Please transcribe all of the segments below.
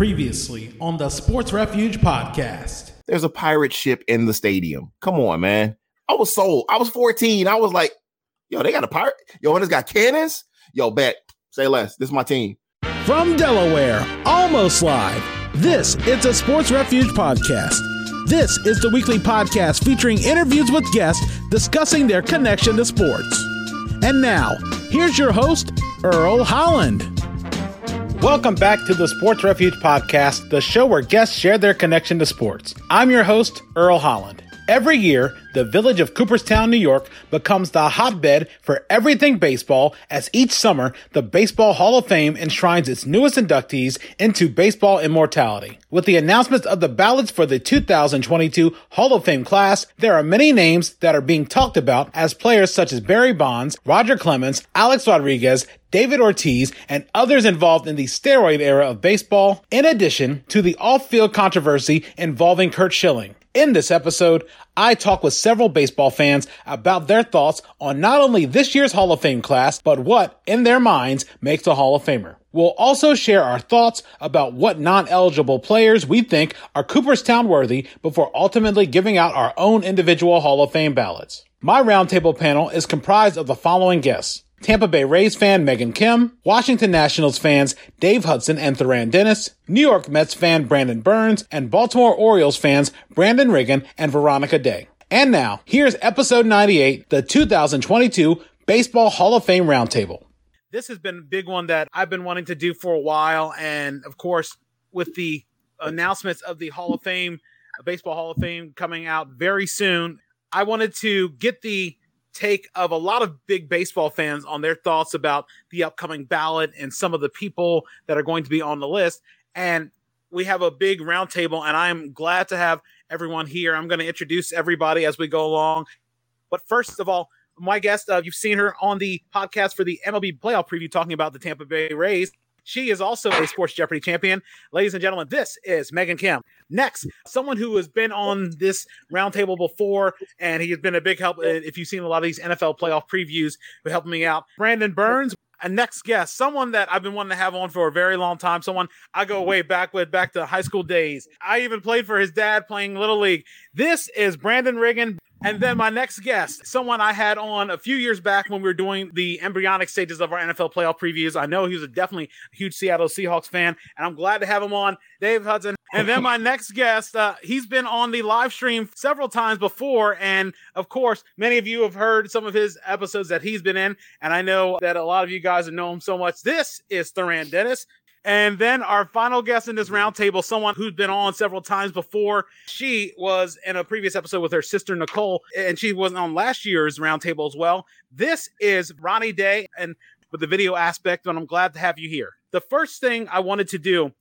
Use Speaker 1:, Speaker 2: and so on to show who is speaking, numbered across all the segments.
Speaker 1: Previously on the Sports Refuge podcast.
Speaker 2: There's a pirate ship in the stadium. Come on, man. I was sold. I was 14. I was like, yo, they got a pirate. Yo, and it's got cannons. Yo, bet. Say less. This is my team.
Speaker 1: From Delaware, almost live. This is the Sports Refuge podcast. This is the weekly podcast featuring interviews with guests discussing their connection to sports. And now, here's your host, Earl Holland. Welcome back to the Sports Refuge Podcast, the show where guests share their connection to sports. I'm your host, Earl Holland. Every year, the village of Cooperstown, New York becomes the hotbed for everything baseball as each summer, the Baseball Hall of Fame enshrines its newest inductees into baseball immortality. With the announcements of the ballots for the 2022 Hall of Fame class, there are many names that are being talked about as players such as Barry Bonds, Roger Clemens, Alex Rodriguez, David Ortiz, and others involved in the steroid era of baseball, in addition to the off-field controversy involving Curt Schilling. In this episode, I talk with several baseball fans about their thoughts on not only this year's Hall of Fame class, but what, in their minds, makes a Hall of Famer. We'll also share our thoughts about what non-eligible players we think are Cooperstown worthy before ultimately giving out our own individual Hall of Fame ballots. My roundtable panel is comprised of the following guests. Tampa Bay Rays fan Megan Kim, Washington Nationals fans Dave Hudson and Therran Dennis, New York Mets fan Brandon Berns, and Baltimore Orioles fans Brandon Riggin and Veronica Day. And now, here's episode 98, the 2022 Baseball Hall of Fame Roundtable. This has been a big one that I've been wanting to do for a while. And of course, with the announcements of the Hall of Fame, Baseball Hall of Fame coming out very soon, I wanted to get the take of a lot of big baseball fans on their thoughts about the upcoming ballot and some of the people that are going to be on the list. And we have a big roundtable, and I'm glad to have everyone here. I'm going to introduce everybody as we go along. But first of all, my guest, uh, you've seen her on the podcast for the MLB playoff preview talking about the Tampa Bay Rays. She is also a Sports Jeopardy champion. Ladies and gentlemen, this is Megan Kim. Next, someone who has been on this roundtable before, and he has been a big help. Uh, if you've seen a lot of these NFL playoff previews, for helping me out. Brandon Berns, a next guest, someone that I've been wanting to have on for a very long time, someone I go way back with, back to high school days. I even played for his dad playing Little League. This is Brandon Riggin. And then my next guest, someone I had on a few years back when we were doing the embryonic stages of our NFL playoff previews. I know he was a definitely a huge Seattle Seahawks fan, and I'm glad to have him on, Dave Hudson. And then my next guest, uh, he's been on the live stream several times before, and of course, many of you have heard some of his episodes that he's been in, and I know that a lot of you guys have known him so much. This is Therran Dennis. And then our final guest in this mm-hmm. roundtable, someone who's been on several times before. She was in a previous episode with her sister Nicole, and she was on last year's roundtable as well. This is Ronnie Day, and with the video aspect, and I'm glad to have you here. The first thing I wanted to do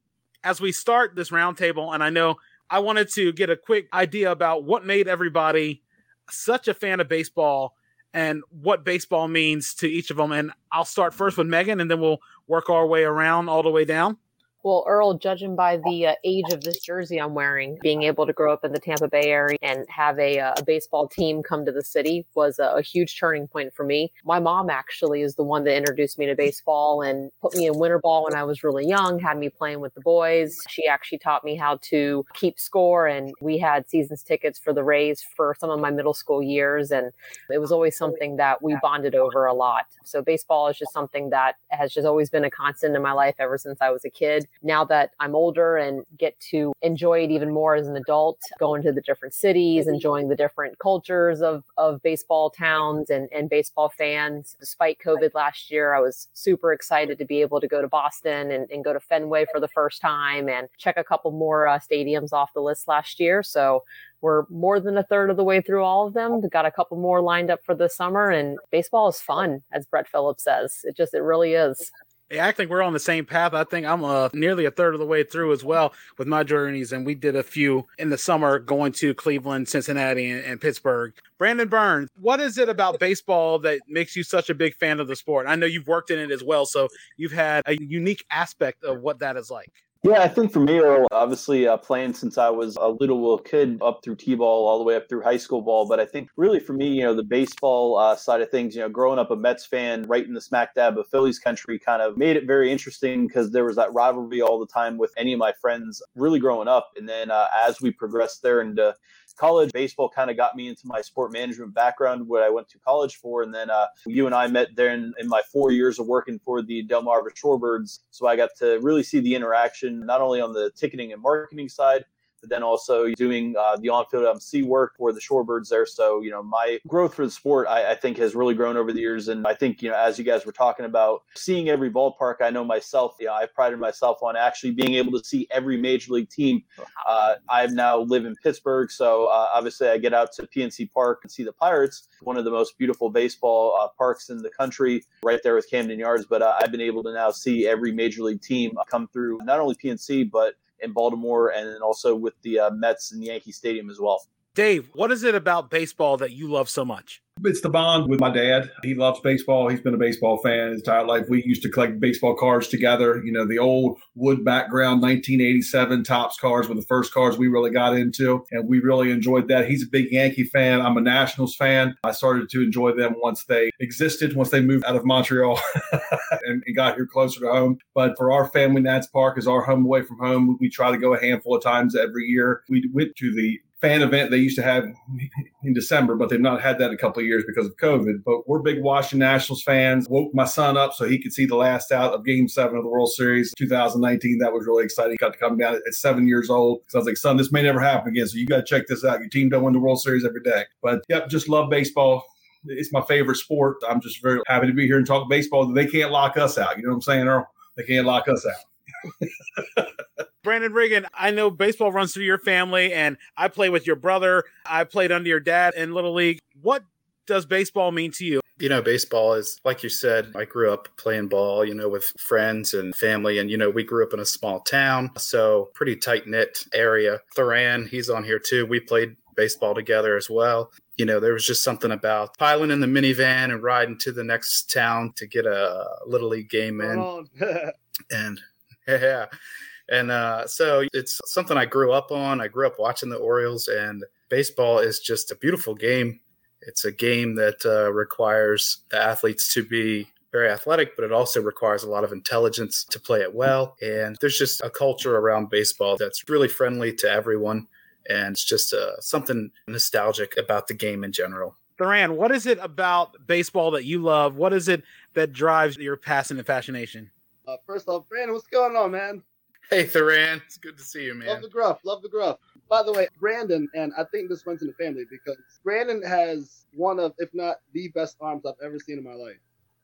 Speaker 1: as we start this roundtable, and I know I wanted to get a quick idea about what made everybody such a fan of baseball and what baseball means to each of them. And I'll start first with Megan, and then we'll work our way around all the way down.
Speaker 3: Well, Earl, judging by the uh, age of this jersey I'm wearing, being able to grow up in the Tampa Bay area and have a, uh, a baseball team come to the city was a, a, huge turning point for me. My mom actually is the one that introduced me to baseball and put me in winter ball when I was really young, had me playing with the boys. She actually taught me how to keep score, and we had seasons tickets for the Rays for some of my middle school years. And it was always something that we bonded over a lot. So, baseball is just something that has just always been a constant in my life ever since I was a kid now that I'm older and get to enjoy it even more as an adult, going to the different cities, enjoying the different cultures of, of baseball towns and, and baseball fans. Despite COVID last year, I was super excited to be able to go to Boston and, and go to Fenway for the first time and check a couple more uh, stadiums off the list last year. So we're more than a third of the way through all of them. We've got a couple more lined up for the summer, and baseball is fun, as Brett Phillips says. It just, it really is.
Speaker 1: I think we're on the same path. I think I'm uh, nearly a third of the way through as well with my journeys, and we did a few in the summer going to Cleveland, Cincinnati, and, and, Pittsburgh. Brandon Berns, what is it about baseball that makes you such a big fan of the sport? I know you've worked in it as well, so you've had a unique aspect of what that is like.
Speaker 4: Yeah, I think for me, Earl, obviously uh, playing since I was a little kid up through T-ball all the way up through high school ball. But I think really for me, you know, the baseball uh, side of things, you know, growing up a Mets fan right in the smack dab of Phillies country kind of made it very interesting because there was that rivalry all the time with any of my friends really growing up. And then uh, as we progressed there into college baseball kind of got me into my sport management background what i went to college for and then uh, you and i met there in, in, my four years of working for the delmarva shorebirds. So i got to really see the interaction not only on the ticketing and marketing side then also doing uh, the on-field MC work for the Shorebirds there. So, you know, my growth for the sport, I, I, think, has really grown over the years. And I think, you know, as you guys were talking about seeing every ballpark, I know myself, you know, I prided myself on actually being able to see every major league team. Uh, I now live in Pittsburgh, so uh, obviously I get out to PNC Park and see the Pirates, one of the most beautiful baseball uh, parks in the country, right there with Camden Yards. But uh, I've been able to now see every major league team come through, not only PNC, but in Baltimore, and then also with the uh, Mets and the Yankee Stadium as well.
Speaker 1: Dave, what is it about baseball that you love so much?
Speaker 5: It's the bond with my dad. He loves baseball. He's been a baseball fan his entire life. We used to collect baseball cards together. You know, the old wood background 1987 Topps cards were the first cards we really got into, and we really enjoyed that. He's a big Yankee fan. I'm a Nationals fan. I started to enjoy them once they existed, once they moved out of Montreal and, and got here closer to home. But for our family, Nats Park is our home away from home. We try to go a handful of times every year. We went to the fan event they used to have in December, but they've not had that in a couple of years because of COVID. But we're big Washington Nationals fans. Woke my son up so he could see the last out of Game Seven of the World Series 2019. That was really exciting. Got to come down at seven years old. So I was like, son, this may never happen again. So you got to check this out. Your team don't win the World Series every day. But yep, just love baseball. It's my favorite sport. I'm just very happy to be here and talk baseball. They can't lock us out. You know what I'm saying, Earl? They can't lock us out.
Speaker 1: Brandon Riggin, I know baseball runs through your family, and I play with your brother. I played under your dad in Little League. What does baseball mean to you?
Speaker 6: You know, baseball is, like you said, I grew up playing ball, you know, with friends and family. And, you know, we grew up in a small town, so pretty tight knit area. Therran, he's on here too. We played baseball together as well. You know, there was just something about piling in the minivan and riding to the next town to get a little league game in. and yeah, and uh, so it's something I grew up on. I grew up watching the Orioles, and baseball is just a beautiful game. It's a game that uh, requires the athletes to be very athletic, but it also requires a lot of intelligence to play it well. And there's just a culture around baseball that's really friendly to everyone. And it's just uh, something nostalgic about the game in general.
Speaker 1: Therran, what is it about baseball that you love? What is it that drives your passion and fascination?
Speaker 7: Uh, first off, Brandon, what's going on, man?
Speaker 6: Hey, Therran. It's good to see you, man.
Speaker 7: Love the gruff. Love the gruff. By the way, Brandon, and I think this runs in the family because Brandon has one of, if not the best arms I've ever seen in my life.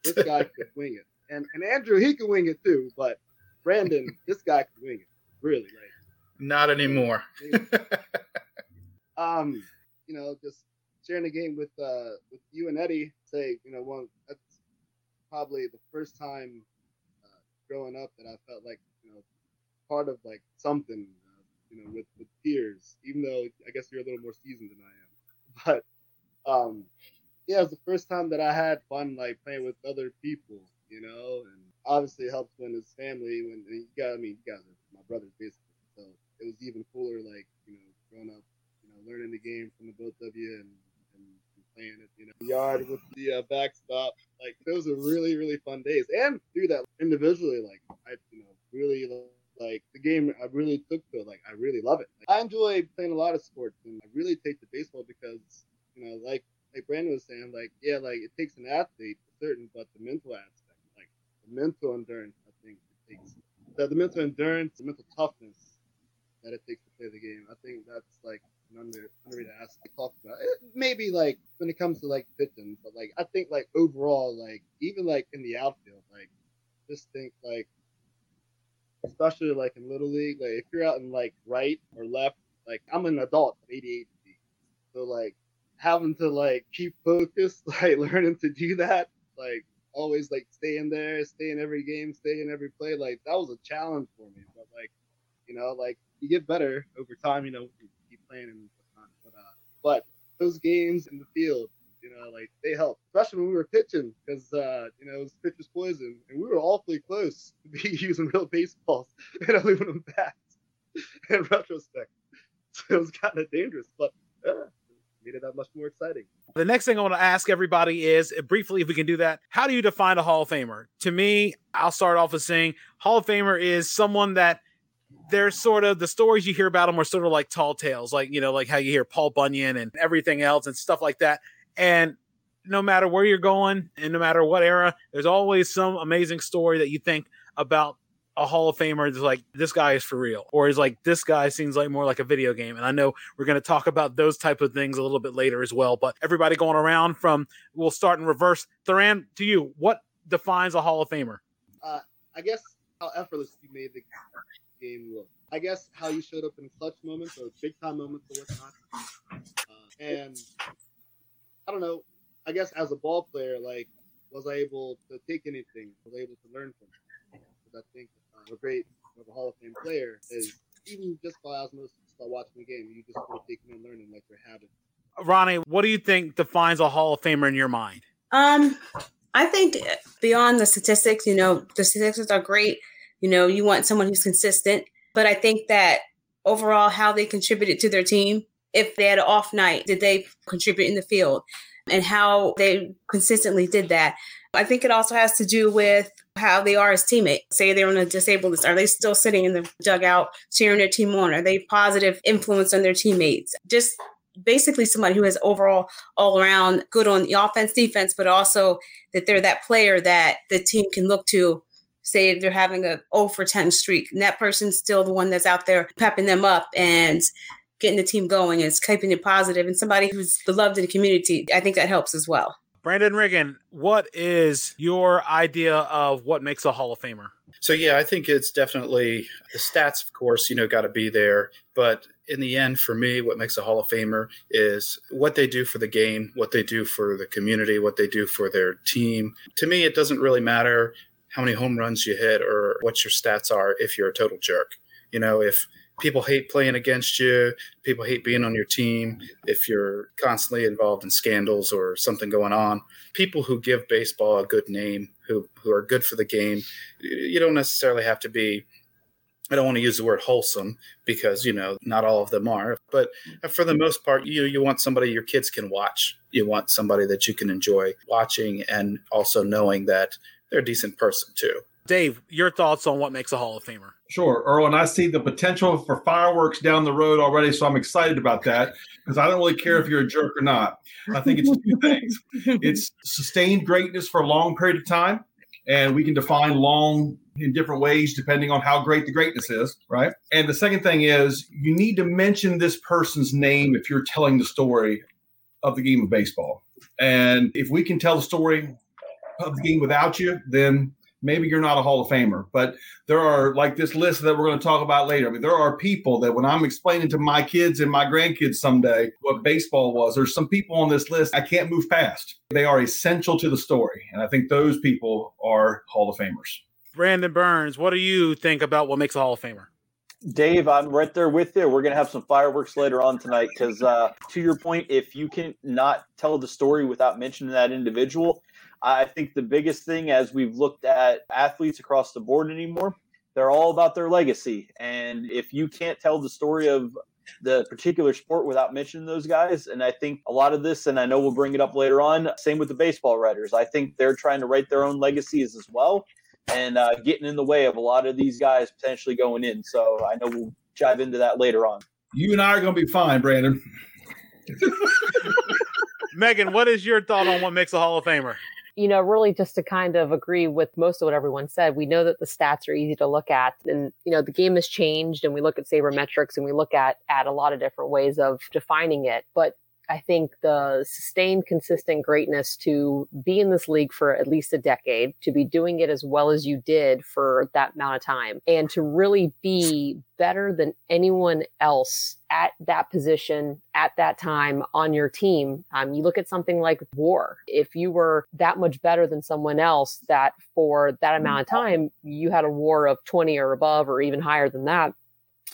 Speaker 7: This guy can wing it. And and Andrew, he can wing it too, but Brandon, this guy can wing it. Really, like
Speaker 6: not anymore.
Speaker 7: um, you know, just sharing the game with uh with you and Eddie, say, you know, one that's probably the first time uh, growing up that I felt like part of like something, uh, you know, with with peers. Even though I guess you're a little more seasoned than I am, but um, yeah, it was the first time that I had fun like playing with other people, you know, and obviously it helps when it's family. When you got, I mean, you guys are my brothers basically, so it was even cooler, like you know, growing up, you know, learning the game from the both of you and playing it, you know, yard with the uh, backstop. Like those were really, really fun days. And through that individually, like I, you know, really like the game I really took to it. Like I really love it. Like, I enjoy playing a lot of sports and I really take to baseball because, you know, like like Brandon was saying, like, yeah, like it takes an athlete certain, but the mental aspect, like the mental endurance, I think it takes the, the mental endurance, the mental toughness that it takes to play the game. I think that's like an under underrated aspect to talk about. It, maybe like when it comes to like pitching, but like I think like overall, like even like in the outfield, like just think like especially like in little league. Like if you're out in like right or left, like I'm an adult at 88 so like having to like keep focused, like learning to do that, like always like staying there, stay in every game, stay in every play, like that was a challenge for me. But like, you know, like you get better over time, you know, you keep playing and whatnot. But uh, but those games in the field, you know, like they helped, especially when we were pitching, because uh, you know it was pitcher's poison, and we were awfully close to be using real baseballs and aluminum bats. In retrospect, so it was kind of dangerous, but yeah, made it that much more exciting.
Speaker 1: The next thing I want to ask everybody is uh, briefly, if we can do that, how do you define a Hall of Famer? To me, I'll start off with saying Hall of Famer is someone that they're sort of the stories you hear about them are sort of like tall tales, like you know, like how you hear Paul Bunyan and everything else and stuff like that. And no matter where you're going and no matter what era, there's always some amazing story that you think about a Hall of Famer is like this guy is for real, or is like this guy seems like more like a video game. And I know we're going to talk about those type of things a little bit later as well. But everybody going around from we'll start in reverse. Therran, to you, what defines a Hall of Famer?
Speaker 7: Uh, I guess how effortless you made the game look. I guess how you showed up in clutch moments or big time moments or whatnot. Uh, and I don't know. I guess as a ball player, like, was I able to take anything? Was I able to learn from it? Because I think uh, a great of a Hall of Fame player is even just by osmosis, by watching the game, you just sort of taking and learning like you're having.
Speaker 1: Ronnie, what do you think defines a Hall of Famer in your mind?
Speaker 8: Um, I think beyond the statistics, you know, the statistics are great. You know, you want someone who's consistent, but I think that overall, how they contributed to their team, if they had an off night, did they contribute in the field? And how they consistently did that. I think it also has to do with how they are as teammates. Say they're on a disabled list. Are they still sitting in the dugout cheering their team on? Are they positive influence on their teammates? Just basically somebody who is overall all around good on the offense, defense, but also that they're that player that the team can look to. Say they're having a 0 for 10 streak, and that person's still the one that's out there pepping them up and getting the team going and keeping it positive, and somebody who's beloved in the community. I think that helps as well.
Speaker 1: Brandon Riggin, what is your idea of what makes a Hall of Famer?
Speaker 6: So yeah, I think it's definitely the stats, of course, you know, got to be there. But in the end, for me, what makes a Hall of Famer is what they do for the game, what they do for the community, what they do for their team. To me, it doesn't really matter how many home runs you hit or what your stats are if you're a total jerk. You know, if people hate playing against you, people hate being on your team, if you're constantly involved in scandals or something going on, people who give baseball a good name, who who are good for the game, you don't necessarily have to be I don't want to use the word wholesome because you know not all of them are, but for the most part, you you want somebody your kids can watch. You want somebody that you can enjoy watching, and also knowing that they're a decent person too.
Speaker 1: Dave, your thoughts on what makes a Hall of Famer?
Speaker 5: Sure, Earl, and I see the potential for fireworks down the road already, so I'm excited about that because I don't really care if you're a jerk or not. I think it's two things: it's sustained greatness for a long period of time, and we can define long in different ways depending on how great the greatness is, right? And the second thing is you need to mention this person's name if you're telling the story of the game of baseball. And if we can tell the story of the game without you, then maybe you're not a Hall of Famer. But there are like this list that we're going to talk about later. I mean, there are people that when I'm explaining to my kids and my grandkids someday what baseball was, there's some people on this list I can't move past. They are essential to the story. And I think those people are Hall of Famers.
Speaker 1: Brandon Berns, what do you think about what makes a Hall of Famer?
Speaker 4: Dave, I'm right there with you. We're gonna have some fireworks later on tonight because, uh, to your point, if you can not tell the story without mentioning that individual, I think the biggest thing as we've looked at athletes across the board anymore, they're all about their legacy. And if you can't tell the story of the particular sport without mentioning those guys. And I think a lot of this, and I know we'll bring it up later on, same with the baseball writers. I think they're trying to write their own legacies as well and uh, getting in the way of a lot of these guys potentially going in. So I know we'll dive into that later on.
Speaker 5: You and I are going to be fine, Brandon.
Speaker 1: Megan, what is your thought on what makes a Hall of Famer?
Speaker 3: You know, really just to kind of agree with most of what everyone said, we know that the stats are easy to look at. And, you know, the game has changed and we look at sabermetrics and we look at at a lot of different ways of defining it. But I think the sustained, consistent greatness to be in this league for at least a decade, to be doing it as well as you did for that amount of time, and to really be better than anyone else at that position at that time on your team. Um, you look at something like war. If you were that much better than someone else, that for that amount of time, you had a war of 20 or above, or even higher than that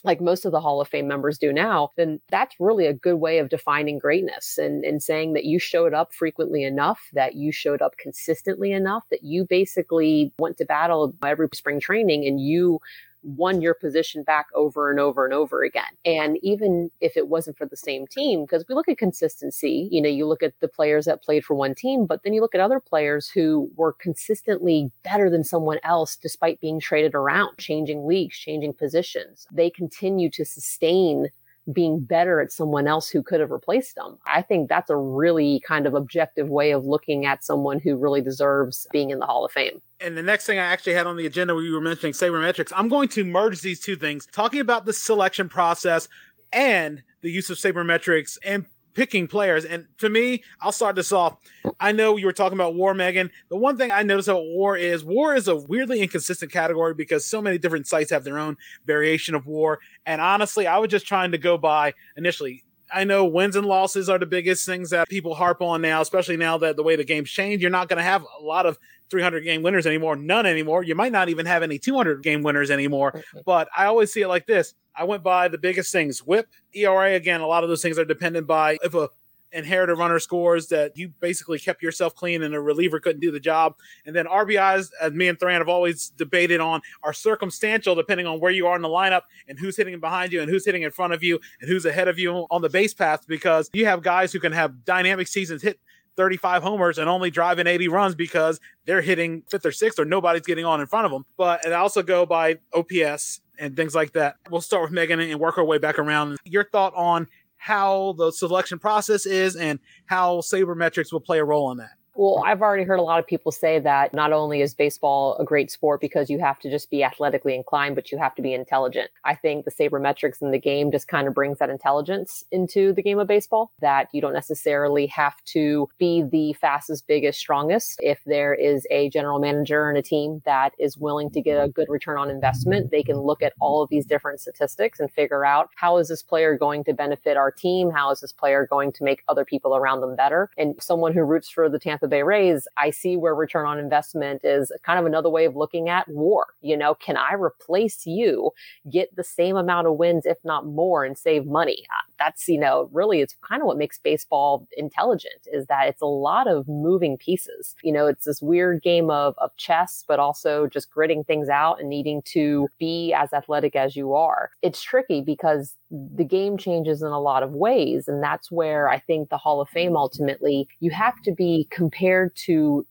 Speaker 3: like most of the Hall of Fame members do now, then that's really a good way of defining greatness and, and saying that you showed up frequently enough, that you showed up consistently enough, that you basically went to battle every spring training and you won your position back over and over and over again. And even if it wasn't for the same team, because we look at consistency, you know, you look at the players that played for one team, but then you look at other players who were consistently better than someone else despite being traded around, changing leagues, changing positions. They continue to sustain being better at someone else who could have replaced them. I think that's a really kind of objective way of looking at someone who really deserves being in the Hall of Fame.
Speaker 1: And the next thing I actually had on the agenda where you were mentioning sabermetrics, I'm going to merge these two things, talking about the selection process and the use of sabermetrics and picking players. And to me, I'll start this off. I know you were talking about war, Megan. The one thing I noticed about war is war is a weirdly inconsistent category because so many different sites have their own variation of war. And honestly, I was just trying to go by initially. I know wins and losses are the biggest things that people harp on now, especially now that the way the game's changed. You're not going to have a lot of 300 game winners anymore, none anymore. You might not even have any 200 game winners anymore. But I always see it like this I went by the biggest things whip, ERA. Again, a lot of those things are dependent by if a inherited runner scores that you basically kept yourself clean and a reliever couldn't do the job. And then RBIs, as me and Therran have always debated on, are circumstantial depending on where you are in the lineup and who's hitting behind you and who's hitting in front of you and who's ahead of you on the base path because you have guys who can have dynamic seasons hit 35 homers and only driving 80 runs because they're hitting fifth or sixth or nobody's getting on in front of them. But it also go by OPS and things like that. We'll start with Megan and work our way back around. Your thought on how the selection process is and how sabermetrics will play a role in that.
Speaker 3: Well, I've already heard a lot of people say that not only is baseball a great sport because you have to just be athletically inclined, but you have to be intelligent. I think the sabermetrics in the game just kind of brings that intelligence into the game of baseball that you don't necessarily have to be the fastest, biggest, strongest. If there is a general manager and a team that is willing to get a good return on investment, they can look at all of these different statistics and figure out how is this player going to benefit our team? How is this player going to make other people around them better? And someone who roots for the Tampa Tampa Bay Rays, I see where return on investment is kind of another way of looking at war. You know, can I replace you, get the same amount of wins, if not more, and save money? Uh, that's, you know, really it's kind of what makes baseball intelligent is that it's a lot of moving pieces. You know, it's this weird game of, of chess, but also just gritting things out and needing to be as athletic as you are. It's tricky because the game changes in a lot of ways. And that's where I think the Hall of Fame ultimately, you have to be compared to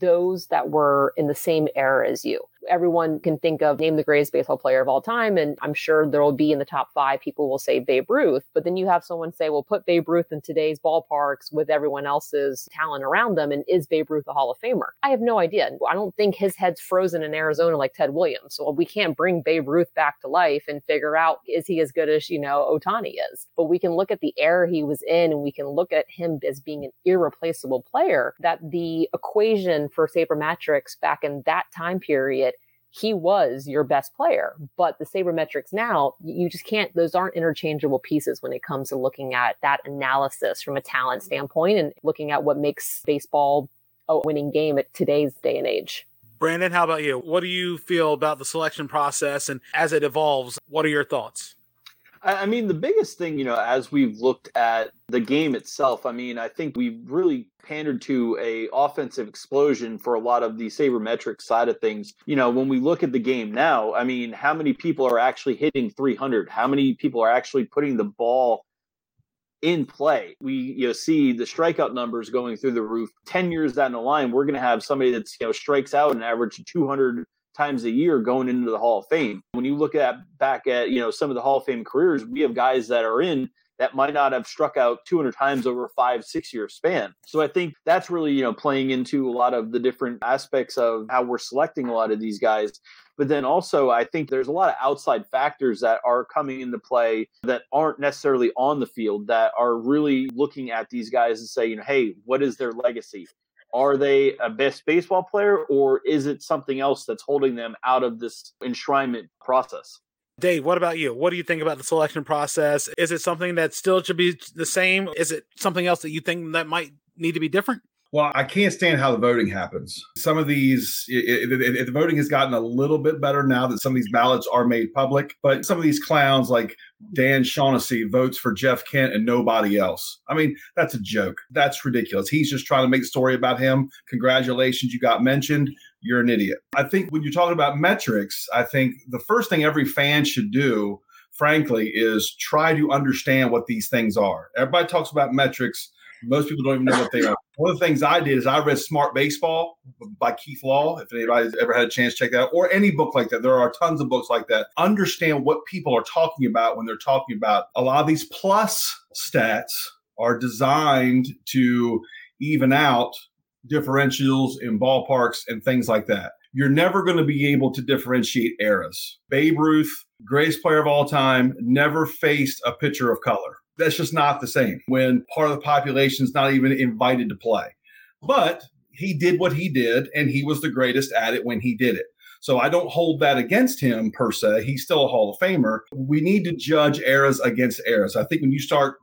Speaker 3: those that were in the same era as you everyone can think of name the greatest baseball player of all time. And I'm sure there will be in the top five, people will say Babe Ruth. But then you have someone say, well, put Babe Ruth in today's ballparks with everyone else's talent around them. And is Babe Ruth a Hall of Famer? I have no idea. I don't think his head's frozen in Arizona like Ted Williams. So we can't bring Babe Ruth back to life and figure out, is he as good as, you know, Ohtani is? But we can look at the era he was in and we can look at him as being an irreplaceable player that the equation for sabermetrics back in that time period he was your best player. But the sabermetrics now, you just can't, those aren't interchangeable pieces when it comes to looking at that analysis from a talent mm-hmm. standpoint and looking at what makes baseball a winning game at today's day and age.
Speaker 1: Brandon, how about you? What do you feel about the selection process and as it evolves? What are your thoughts?
Speaker 4: I mean, the biggest thing, you know, as we've looked at the game itself, I mean, I think we've really pandered to a offensive explosion for a lot of the sabermetric side of things. You know, when we look at the game now, I mean, how many people are actually hitting 300? How many people are actually putting the ball in play? We you know see the strikeout numbers going through the roof. 10 years down the line, we're going to have somebody that's, you know, strikes out an average of 200 times a year going into the Hall of Fame. When you look at back at you know some of the Hall of Fame careers, we have guys that are in that might not have struck out 200 times over a five six year span. So I think that's really you know playing into a lot of the different aspects of how we're selecting a lot of these guys. But then also, I think there's a lot of outside factors that are coming into play that aren't necessarily on the field that are really looking at these guys and say, you know, hey, what is their legacy? Are they a best baseball player, or is it something else that's holding them out of this enshrinement process?
Speaker 1: Dave, what about you? What do you think about the selection process? Is it something that still should be the same? Is it something else that you think that might need to be different?
Speaker 5: Well, I can't stand how the voting happens. Some of these, it, it, it, the voting has gotten a little bit better now that some of these ballots are made public. But some of these clowns, like Dan Shaughnessy, votes for Jeff Kent and nobody else. I mean, that's a joke. That's ridiculous. He's just trying to make a story about him. Congratulations, you got mentioned. You're an idiot. I think when you're talking about metrics, I think the first thing every fan should do frankly, is try to understand what these things are. Everybody talks about metrics most people don't even know what they are. One of the things I did is I read Smart Baseball by Keith Law. If anybody's ever had a chance to check that out, or any book like that, there are tons of books like that. Understand what people are talking about when they're talking about a lot of these plus stats are designed to even out differentials in ballparks and things like that. You're never going to be able to differentiate eras. Babe Ruth, greatest player of all time, never faced a pitcher of color that's just not the same when part of the population is not even invited to play. But he did what he did, and he was the greatest at it when he did it. So I don't hold that against him per se. He's still a Hall of Famer. We need to judge eras against eras. I think when you start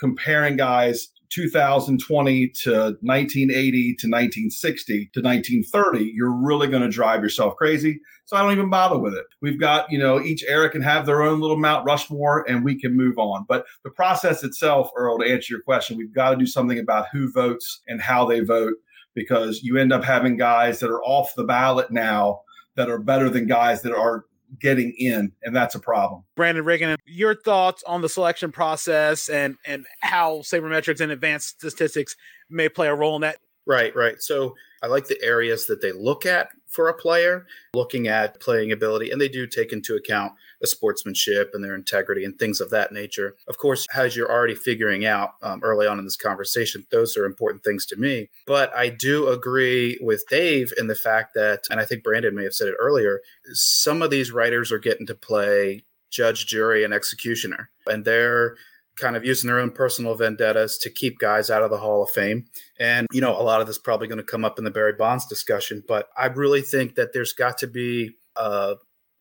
Speaker 5: comparing guys 2020 to 1980 to 1960 to 1930, you're really going to drive yourself crazy. So I don't even bother with it. We've got, you know, each era can have their own little Mount Rushmore and we can move on. But the process itself, Earl, to answer your question, we've got to do something about who votes and how they vote because you end up having guys that are off the ballot now that are better than guys that are getting in, and that's a problem.
Speaker 1: Brandon Riggin, your thoughts on the selection process and and how sabermetrics and advanced statistics may play a role in that?
Speaker 6: Right, right. So I like the areas that they look at for a player, looking at playing ability, and they do take into account the sportsmanship and their integrity and things of that nature. Of course, as you're already figuring out um, early on in this conversation, those are important things to me. But I do agree with Dave in the fact that, and I think Brandon may have said it earlier, some of these writers are getting to play judge, jury, and executioner, and they're kind of using their own personal vendettas to keep guys out of the Hall of Fame. And, you know, a lot of this probably going to come up in the Barry Bonds discussion, but I really think that there's got to be uh,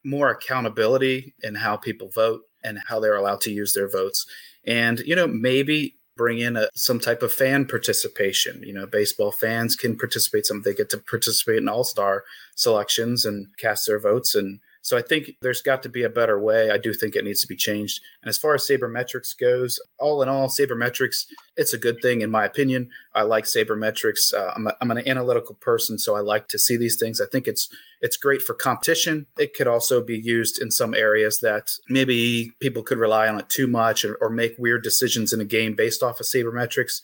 Speaker 6: more accountability in how people vote and how they're allowed to use their votes. And, you know, maybe bring in a, some type of fan participation. You know, baseball fans can participate. Some they get to participate in all star selections and cast their votes and so I think there's got to be a better way. I do think it needs to be changed. And as far as sabermetrics goes, all in all, sabermetrics, it's a good thing in my opinion. I like sabermetrics. Uh, I'm, a, I'm an analytical person, so I like to see these things. I think it's it's great for competition. It could also be used in some areas that maybe people could rely on it too much or, or make weird decisions in a game based off of sabermetrics.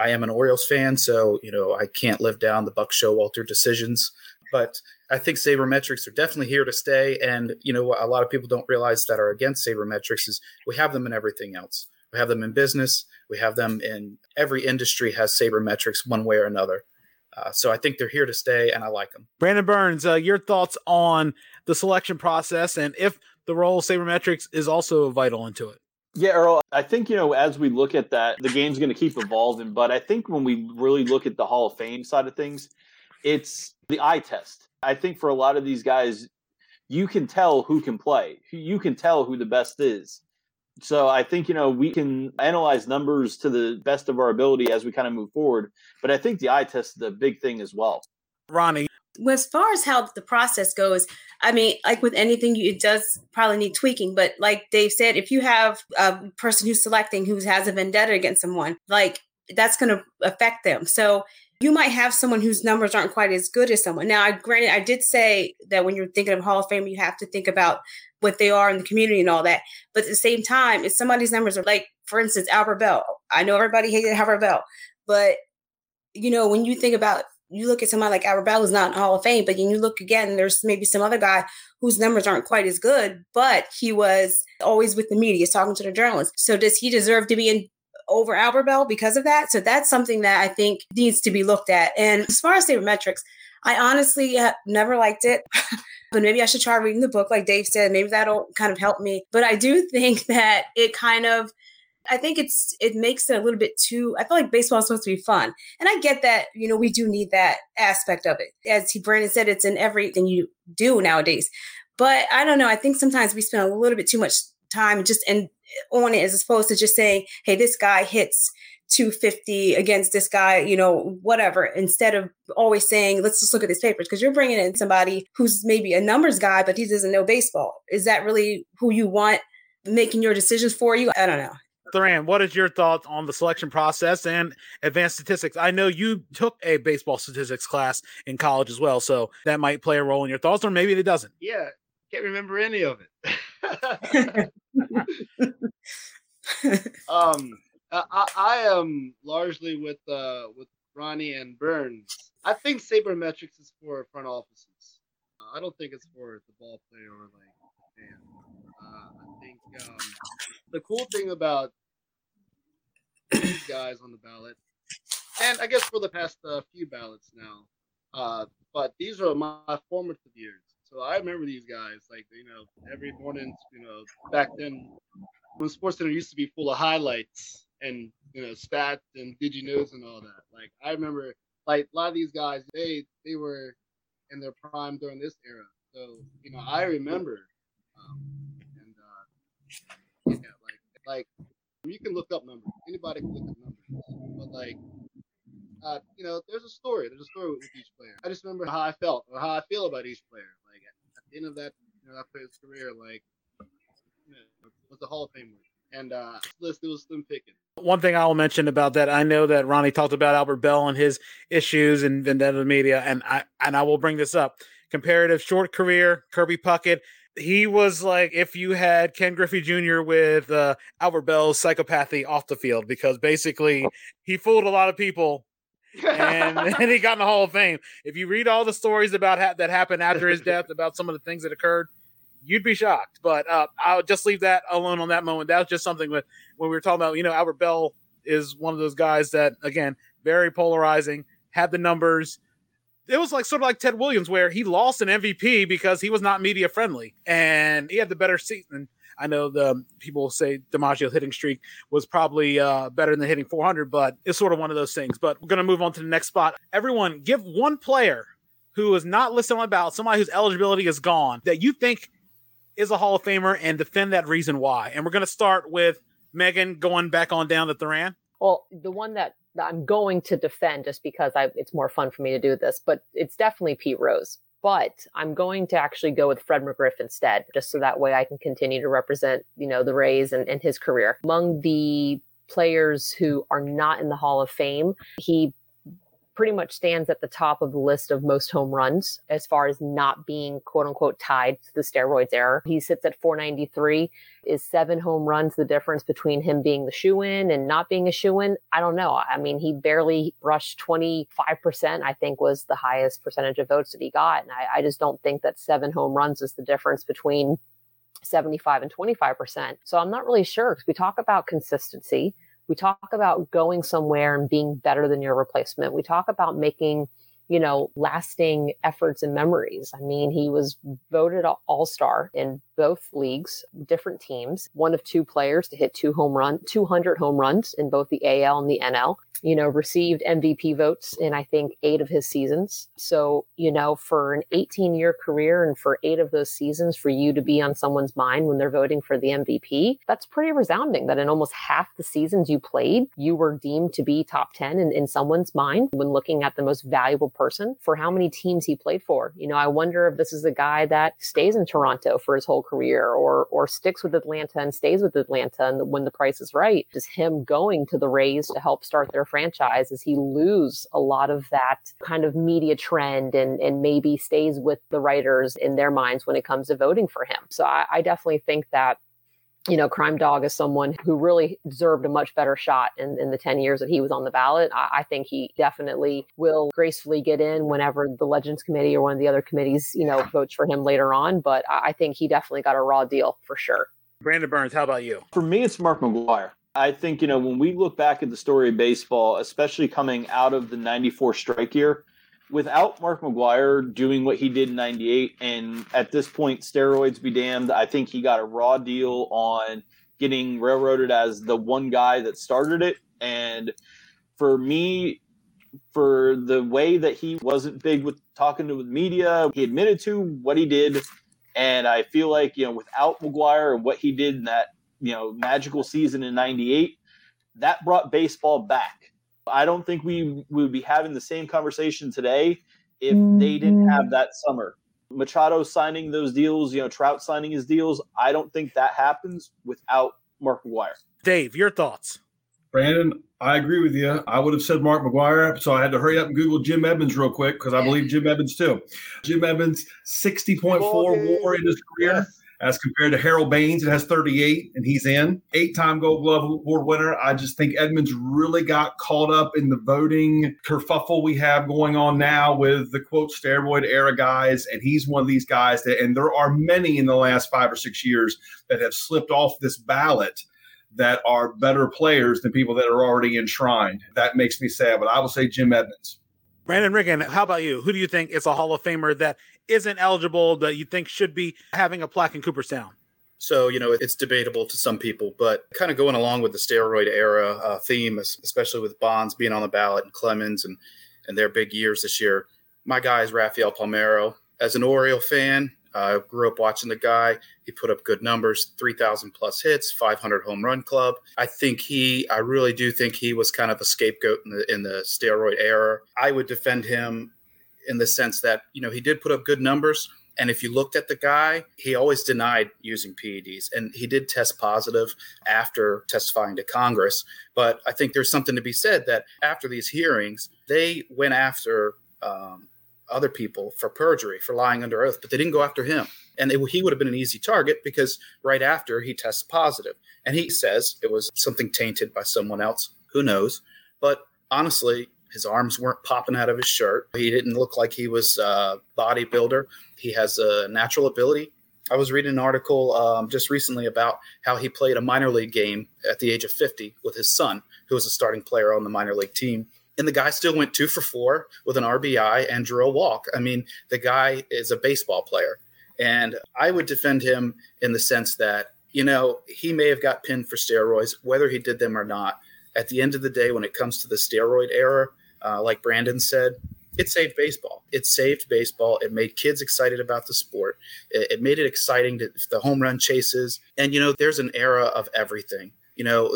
Speaker 6: I am an Orioles fan, so you know I can't live down the Buck Showalter decisions. But I think sabermetrics are definitely here to stay. And you know what a lot of people don't realize that are against sabermetrics is we have them in everything else. We have them in business. We have them in every industry has sabermetrics one way or another. Uh, so I think they're here to stay, and I like them.
Speaker 1: Brandon Berns, uh, your thoughts on the selection process and if the role of sabermetrics is also vital into it.
Speaker 4: Yeah, Earl, I think, you know, as we look at that, the game's going to keep evolving. But I think when we really look at the Hall of Fame side of things, it's the eye test. I think for a lot of these guys, you can tell who can play. You can tell who the best is. So I think, you know, we can analyze numbers to the best of our ability as we kind of move forward. But I think the eye test is a big thing as well.
Speaker 1: Ronnie.
Speaker 8: As far as how the process goes, I mean, like with anything, it does probably need tweaking. But like Dave said, if you have a person who's selecting who has a vendetta against someone, like that's going to affect them. So you might have someone whose numbers aren't quite as good as someone. Now, I granted, I did say that when you're thinking of Hall of Fame, you have to think about what they are in the community and all that. But at the same time, if somebody's numbers are like, for instance, Albert Belle, I know everybody hated Albert Belle, but you know, when you think about you look at somebody like Albert Belle who's not in Hall of Fame, but then you look again, there's maybe some other guy whose numbers aren't quite as good, but he was always with the media, talking to the journalists. So does he deserve to be in over Albert Belle because of that. So that's something that I think needs to be looked at. And as far as sabermetrics, I honestly never liked it. but maybe I should try reading the book, like Dave said. Maybe that'll kind of help me. But I do think that it kind of I think it's it makes it a little bit too. I feel like baseball is supposed to be fun, and I get that. You know, we do need that aspect of it. As he Brandon said, it's in everything you do nowadays. But I don't know. I think sometimes we spend a little bit too much time just and on it as opposed to just saying, hey, this guy hits 250 against this guy, you know, whatever, instead of always saying, let's just look at these papers, because you're bringing in somebody who's maybe a numbers guy, but he doesn't know baseball. Is that really who you want making your decisions for you? I don't know.
Speaker 1: Therran, what is your thoughts on the selection process and advanced statistics? I know you took a baseball statistics class in college as well, so that might play a role in your thoughts, or maybe it doesn't.
Speaker 7: Yeah, can't remember any of it. um, I, I am largely with uh with Ronnie and Berns. I think sabermetrics is for front offices. Uh, I don't think it's for the ball player or like fan. Uh, I think um, the cool thing about these guys on the ballot, and I guess for the past uh, few ballots now, uh, but these are my formative years. So I remember these guys, like you know, every morning, you know, back then when Sports Center used to be full of highlights and you know stats and you knows and all that. Like I remember, like a lot of these guys, they they were in their prime during this era. So you know, I remember, um, and uh, yeah, like like you can look up numbers. Anybody can look up numbers, but like. Uh, you know, there's a story. There's a story with each player. I just remember how I felt or how I feel about each player. Like at, the end of that, you know, that player's career, like you know, was the Hall of Fame and uh, list it was slim picking.
Speaker 1: One thing I'll mention about that, I know that Ronnie talked about Albert Belle and his issues and vendetta media, and I and I will bring this up. Comparative short career, Kirby Puckett. He was like if you had Ken Griffey Jr. with uh, Albert Belle's psychopathy off the field, because basically he fooled a lot of people and then he got in the Hall of Fame. If you read all the stories about ha- that happened after his death, about some of the things that occurred, you'd be shocked. But uh, I'll just leave that alone on that moment. That was just something with when we were talking about, you know, Albert Belle is one of those guys that, again, very polarizing, had the numbers. It was like sort of like Ted Williams, where he lost an MVP because he was not media friendly and he had the better season. I know the people say DiMaggio's hitting streak was probably uh, better than hitting 400, but it's sort of one of those things. But we're going to move on to the next spot. Everyone, give one player who is not listed on the ballot, somebody whose eligibility is gone, that you think is a Hall of Famer and defend that reason why. And we're going to start with Megan going back on down to Therran.
Speaker 3: Well, the one that I'm going to defend just because I, it's more fun for me to do this, but it's definitely Pete Rose. But I'm going to actually go with Fred McGriff instead, just so that way I can continue to represent, you know, the Rays and, and his career. Among the players who are not in the Hall of Fame, he pretty much stands at the top of the list of most home runs as far as not being quote unquote tied to the steroids era. He sits at 493. Is seven home runs the difference between him being the shoe in and not being a shoe in? I don't know. I mean, he barely brushed 25%, I think was the highest percentage of votes that he got. And I, I just don't think that seven home runs is the difference between 75 and 25%. So I'm not really sure because we talk about consistency. We talk about going somewhere and being better than your replacement. We talk about making, you know, lasting efforts and memories. I mean, he was voted all star in both leagues, different teams, one of two players to hit two home run, 200 home runs in both the AL and the NL you know, received MVP votes in I think eight of his seasons. So, you know, for an 18 year career and for eight of those seasons, for you to be on someone's mind when they're voting for the MVP, that's pretty resounding that in almost half the seasons you played, you were deemed to be top 10 in, in someone's mind when looking at the most valuable person for how many teams he played for. You know, I wonder if this is a guy that stays in Toronto for his whole career or, or sticks with Atlanta and stays with Atlanta and when the price is right. is him going to the Rays to help start their franchise is he lose a lot of that kind of media trend and, and maybe stays with the writers in their minds when it comes to voting for him. So I, I definitely think that you know, Crime Dog is someone who really deserved a much better shot in, in the 10 years that he was on the ballot. I, I, think he definitely will gracefully get in whenever the Legends Committee or one of the other committees, you know, votes for him later on. But I, I think he definitely got a raw deal for sure.
Speaker 1: Brandon Berns, how about you?
Speaker 4: For me, it's Mark McGwire. I think, you know, when we look back at the story of baseball, especially coming out of the 94 strike year, without Mark McGwire doing what he did in 98, and at this point, steroids be damned, I think he got a raw deal on getting railroaded as the one guy that started it. And for me, for the way that he wasn't big with talking to the media, he admitted to what he did. And I feel like, you know, without McGwire and what he did in that you know magical season in '98. that brought baseball back. I don't think we, we would be having the same conversation today if they didn't have mm-hmm. that summer. Machado signing those deals, you know, Trout signing his deals. I don't think that happens without Mark McGwire
Speaker 1: Dave, your thoughts?
Speaker 5: Brandon, I agree with you. I would have said Mark McGwire so I had to hurry up and Google Jim Edmonds real quick because I believe Jim Edmonds too. Jim Edmonds, 60.4 war in his career. Yes. As compared to Harold Baines, it has 38, and he's in. Eight time Gold Glove Award winner. I just think Edmonds really got caught up in the voting kerfuffle we have going on now with the quote steroid era guys. And he's one of these guys that, and there are many in the last five or six years that have slipped off this ballot that are better players than people that are already enshrined. That makes me sad, but I will say Jim Edmonds.
Speaker 1: Brandon Riggin, how about you? Who do you think is a Hall of Famer that isn't eligible that you think should be having a plaque in Cooperstown?
Speaker 6: So, you know, it's debatable to some people, but kind of going along with the steroid era uh, theme, especially with Bonds being on the ballot and Clemens and, and their big years this year, my guy is Rafael Palmeiro. As an Oriole fan, I uh, grew up watching the guy. He put up good numbers 3,000 plus hits, 500 home run club. I think he, I really do think he was kind of a scapegoat in the, in the steroid era. I would defend him in the sense that, you know, he did put up good numbers. And if you looked at the guy, he always denied using PEDs. And he did test positive after testifying to Congress. But I think there's something to be said that after these hearings, they went after um, other people for perjury, for lying under oath, but they didn't go after him. And he would have been an easy target because right after he tests positive. And he says it was something tainted by someone else. Who knows? But honestly, his arms weren't popping out of his shirt. He didn't look like he was a bodybuilder. He has a natural ability. I was reading an article um, just recently about how he played a minor league game at the age of 50 with his son, who was a starting player on the minor league team and the guy still went two for four with an RBI and drew a walk. I mean, the guy is a baseball player. And I would defend him in the sense that, you know, he may have got pinned for steroids, whether he did them or not. At the end of the day, when it comes to the steroid era, uh, like Brandon said, it saved baseball. It saved baseball. It made kids excited about the sport. It, it made it exciting to the home run chases. And, you know, there's an era of everything you know,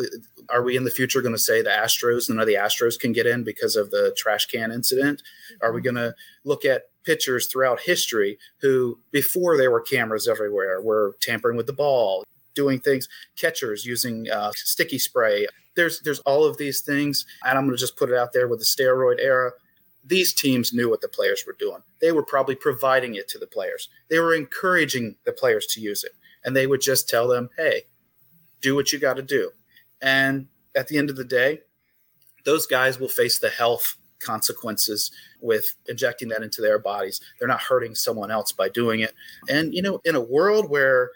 Speaker 6: are we in the future going to say the Astros, none of the Astros can get in because of the trash can incident? Are we going to look at pitchers throughout history who, before there were cameras everywhere, were tampering with the ball, doing things, catchers using uh, sticky spray? There's there's all of these things, and I'm going to just put it out there with the steroid era. These teams knew what the players were doing. They were probably providing it to the players. They were encouraging the players to use it, and they would just tell them, "Hey, do what you got to do. And at the end of the day, those guys will face the health consequences with injecting that into their bodies. They're not hurting someone else by doing it. And, you know, in a world where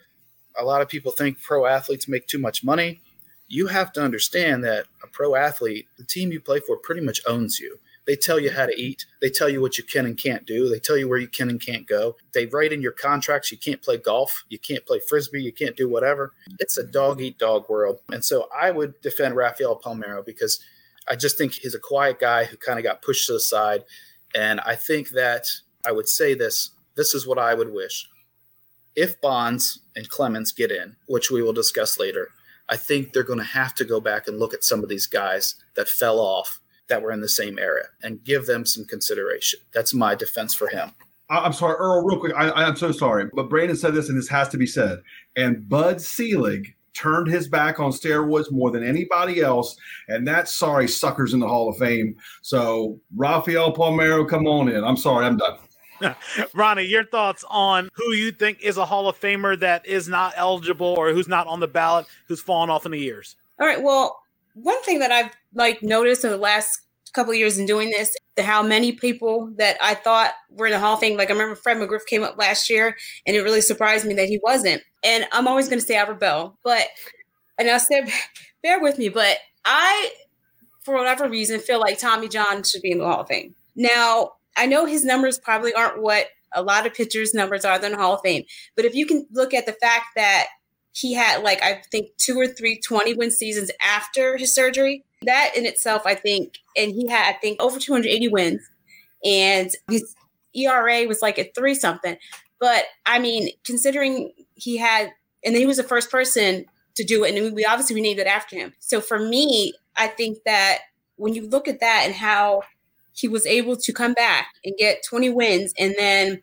Speaker 6: a lot of people think pro athletes make too much money, you have to understand that a pro athlete, the team you play for, pretty much owns you. They tell you how to eat. They tell you what you can and can't do. They tell you where you can and can't go. They write in your contracts you can't play golf, you can't play frisbee, you can't do whatever. It's a dog eat dog world. And so I would defend Rafael Palmeiro because I just think he's a quiet guy who kind of got pushed to the side. And I think that I would say this this is what I would wish. If Bonds and Clemens get in, which we will discuss later, I think they're going to have to go back and look at some of these guys that fell off that were in the same area and give them some consideration. That's my defense for him.
Speaker 5: I'm sorry, Earl, real quick. I, am so sorry. But Brandon said this, and this has to be said. And Bud Selig turned his back on steroids more than anybody else. And that's sorry, suckers in the Hall of Fame. So, Rafael Palmeiro, come on in. I'm sorry, I'm done.
Speaker 1: Ronnie, your thoughts on who you think is a Hall of Famer that is not eligible or who's not on the ballot, who's fallen off in the years?
Speaker 8: All right. Well, one thing that I've like noticed in the last couple of years in doing this, the how many people that I thought were in the Hall of Fame, like I remember Fred McGriff came up last year, and it really surprised me that he wasn't. And I'm always going to say Albert Belle, but and I said, bear with me, but I, for whatever reason, feel like Tommy John should be in the Hall of Fame. Now I know his numbers probably aren't what a lot of pitchers' numbers are the Hall of Fame, but if you can look at the fact that he had like I think two or three 20 win seasons after his surgery. That in itself, I think, and he had I think over 280 wins, and his ERA was like a three something. But I mean, considering he had, and then he was the first person to do it, and we obviously we named it after him. So for me, I think that when you look at that and how he was able to come back and get 20 wins and then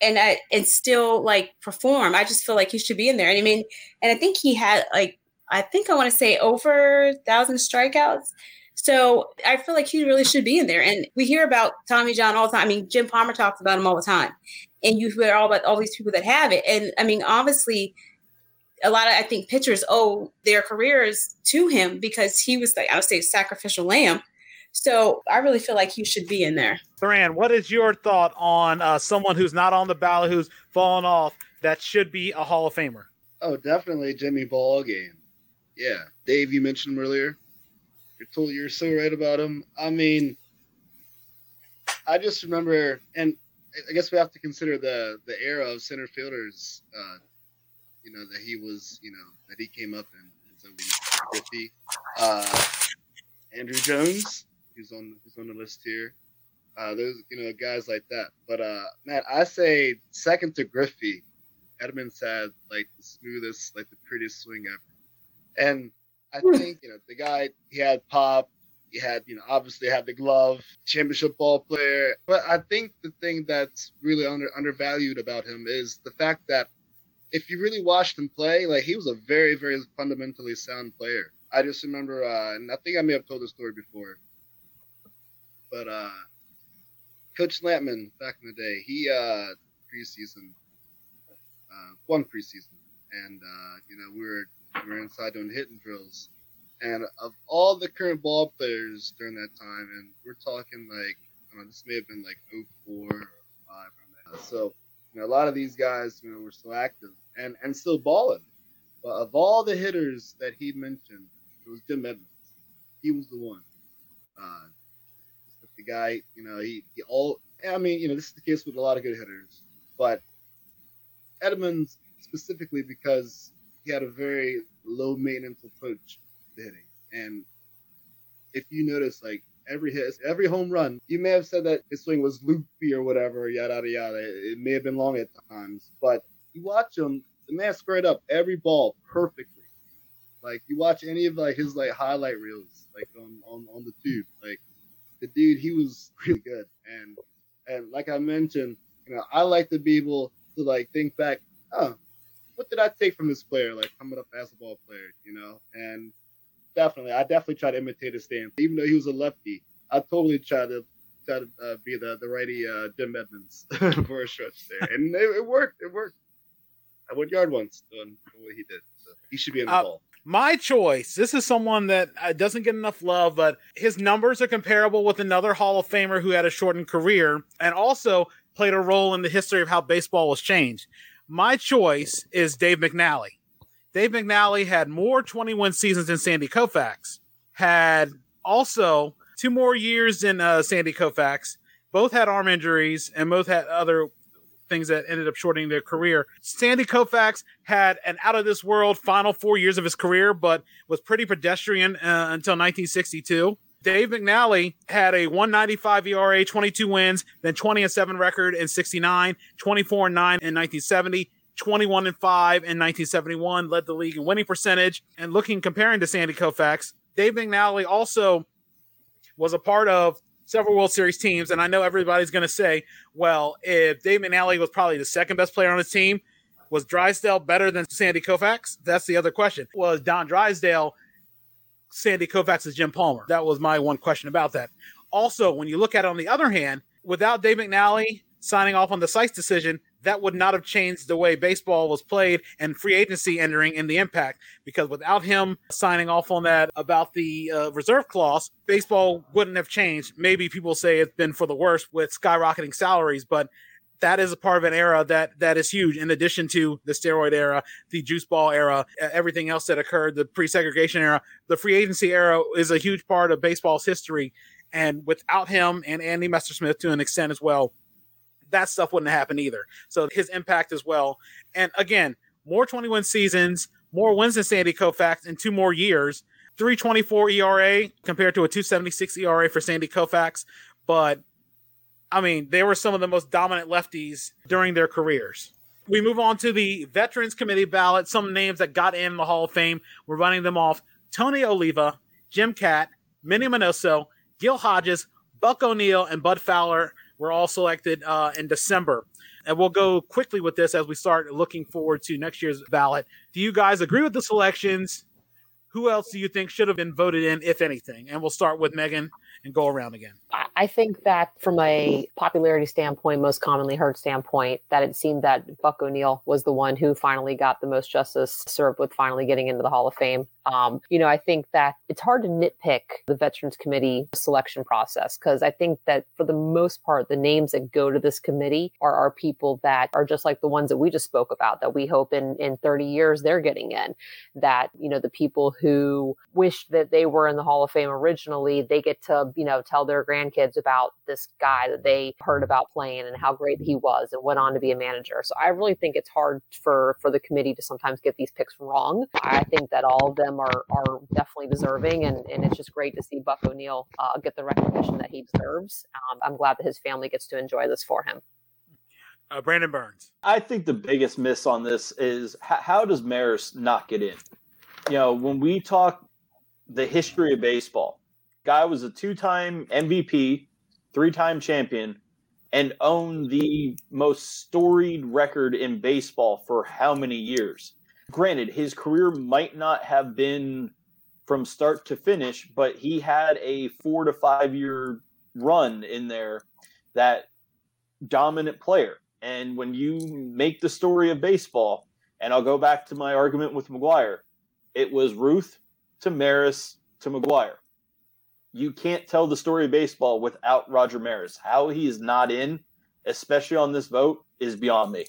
Speaker 8: and I, and still like perform, I just feel like he should be in there. And I mean, and I think he had like I think I want to say over thousand strikeouts. So I feel like he really should be in there. And we hear about Tommy John all the time. I mean, Jim Palmer talks about him all the time. And you hear all about all these people that have it. And I mean, obviously, a lot of I think pitchers owe their careers to him because he was like I would say sacrificial lamb. So I really feel like he should be in there.
Speaker 1: Therran, what is your thought on uh, someone who's not on the ballot, who's fallen off, that should be a Hall of Famer?
Speaker 7: Oh, definitely Jimmy Ballgame. Yeah, Dave, you mentioned him earlier. You're told you're so right about him. I mean, I just remember, and I guess we have to consider the the era of center fielders. Uh, you know that he was, you know, that he came up in. So we 50. Uh, Andruw Jones, who's on who's on the list here. Uh, there's you know guys like that. But uh, Matt, I say second to Griffey. Edmonds had like the smoothest, like the prettiest swing ever. And I think you know the guy he had pop. He had you know obviously had the glove, championship ball player. But I think the thing that's really under undervalued about him is the fact that if you really watched him play, like he was a very very fundamentally sound player. I just remember, uh, and I think I may have told the story before, but uh, Coach Lampman back in the day, he uh, preseason, uh, one preseason, and uh, you know we were we were inside doing hitting drills, and of all the current ball players during that time, and we're talking like I don't know, this may have been like 04 or 5 So you know, a lot of these guys, you know, were still active and and still balling. But of all the hitters that he mentioned, it was Jim Edmonds. He was the one. Uh, guy, you know, he, he all. I mean, you know, this is the case with a lot of good hitters, but Edmonds specifically because he had a very low maintenance approach to hitting, and if you notice, like every hit, every home run, you may have said that his swing was loopy or whatever, yada yada yada. It may have been long at times, but you watch him, the man squared up every ball perfectly. Like you watch any of like his like highlight reels, like on on, on the tube, like the dude, he was really good. And and like I mentioned, you know, I like to be able to like think back, oh, what did I take from this player, like coming up as a ball player, you know? And definitely, I definitely try to imitate his stance. Even though he was a lefty, I totally try to try to uh, be the the righty uh, Jim Edmonds for a stretch there, and it, it, worked. It worked. I went yard once doing what he did. So he should be in the uh, ball.
Speaker 1: My choice. This is someone that uh, doesn't get enough love, but his numbers are comparable with another Hall of Famer who had a shortened career and also played a role in the history of how baseball was changed. My choice is Dave McNally. Dave McNally had more 21 seasons than Sandy Koufax, had also two more years than uh, Sandy Koufax. Both had arm injuries and both had other things that ended up shortening their career. Sandy Koufax had an out of this world final four years of his career, but was pretty pedestrian uh, until 1962. Dave McNally had a 195 ERA, 22 wins, then 20 and 7 record in 69, 24 and 9 in 1970, 21 and 5 in 1971, led the league in winning percentage. And looking comparing to Sandy Koufax, Dave McNally also was a part of several World Series teams, and I know everybody's going to say, well, if Dave McNally was probably the second best player on his team, was Drysdale better than Sandy Koufax? That's the other question. Was Don Drysdale Sandy Koufax's Jim Palmer? That was my one question about that. Also, when you look at it on the other hand, without Dave McNally signing off on the Seitz decision, that would not have changed the way baseball was played and free agency entering in the impact because without him signing off on that about the uh, reserve clause, baseball wouldn't have changed. Maybe people say it's been for the worse with skyrocketing salaries, but that is a part of an era that that is huge in addition to the steroid era the juice ball era everything else that occurred the pre-segregation era the free agency era is a huge part of baseball's history and without him and andy messersmith to an extent as well that stuff wouldn't happen either. So his impact as well. And again, more 21 seasons, more wins than Sandy Koufax in two more years. 324 ERA compared to a 276 ERA for Sandy Koufax. But I mean, they were some of the most dominant lefties during their careers. We move on to the Veterans Committee ballot. Some names that got in the Hall of Fame. We're running them off. Tony Oliva, Jim Kaat, Minnie Minoso, Gil Hodges, Buck O'Neil, and Bud Fowler were all selected uh, in December. And we'll go quickly with this as we start looking forward to next year's ballot. Do you guys agree with the selections? Who else do you think should have been voted in, if anything? And we'll start with Megan and go around again.
Speaker 3: I think that from a popularity standpoint, most commonly heard standpoint, that it seemed that Buck O'Neil was the one who finally got the most justice served with finally getting into the Hall of Fame. Um, you know, I think that it's hard to nitpick the Veterans Committee selection process because I think that for the most part, the names that go to this committee are, are people that are just like the ones that we just spoke about that we hope in, in 30 years they're getting in. That, you know, the people who wished that they were in the Hall of Fame originally, they get to, you know, tell their grandkids about this guy that they heard about playing and how great he was and went on to be a manager. So I really think it's hard for for the committee to sometimes get these picks wrong. I think that all of them them are are definitely deserving, and, and it's just great to see Buck O'Neil uh, get the recognition that he deserves. Um, I'm glad that his family gets to enjoy this for him.
Speaker 1: Uh, Brandon Berns.
Speaker 4: I think the biggest miss on this is how, how does Maris not get in? You know, when we talk the history of baseball, guy was a two-time MVP, three-time champion, and owned the most storied record in baseball for how many years? Granted, his career might not have been from start to finish, but he had a four to five year run in there that dominant player. And when you make the story of baseball, and I'll go back to my argument with McGwire, it was Ruth to Maris to McGwire. You can't tell the story of baseball without Roger Maris. How he is not in, especially on this vote, is beyond me.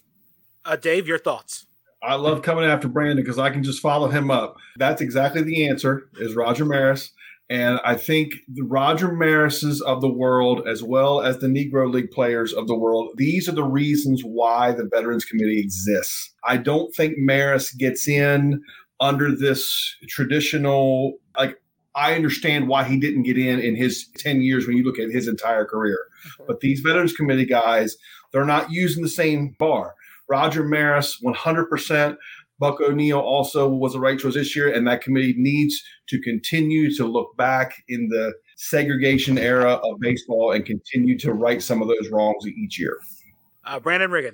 Speaker 1: Uh, Dave, your thoughts?
Speaker 5: I love coming after Brandon because I can just follow him up. That's exactly the answer is Roger Maris. And I think the Roger Marises of the world, as well as the Negro League players of the world, these are the reasons why the Veterans Committee exists. I don't think Maris gets in under this traditional, like, I understand why he didn't get in in his 10 years when you look at his entire career. But these Veterans Committee guys, they're not using the same bar. Roger Maris, 100%. Buck O'Neill also was a right choice this year, and that committee needs to continue to look back in the segregation era of baseball and continue to right some of those wrongs each year.
Speaker 1: Uh, Brandon Riggin.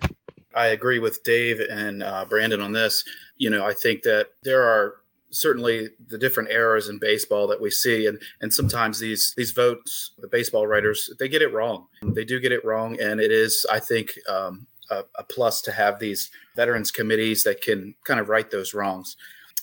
Speaker 6: I agree with Dave and uh, Brandon on this. You know, I think that there are certainly the different eras in baseball that we see and and sometimes these these votes the baseball writers they get it wrong they do get it wrong and it is i think um, a, a plus to have these veterans committees that can kind of right those wrongs.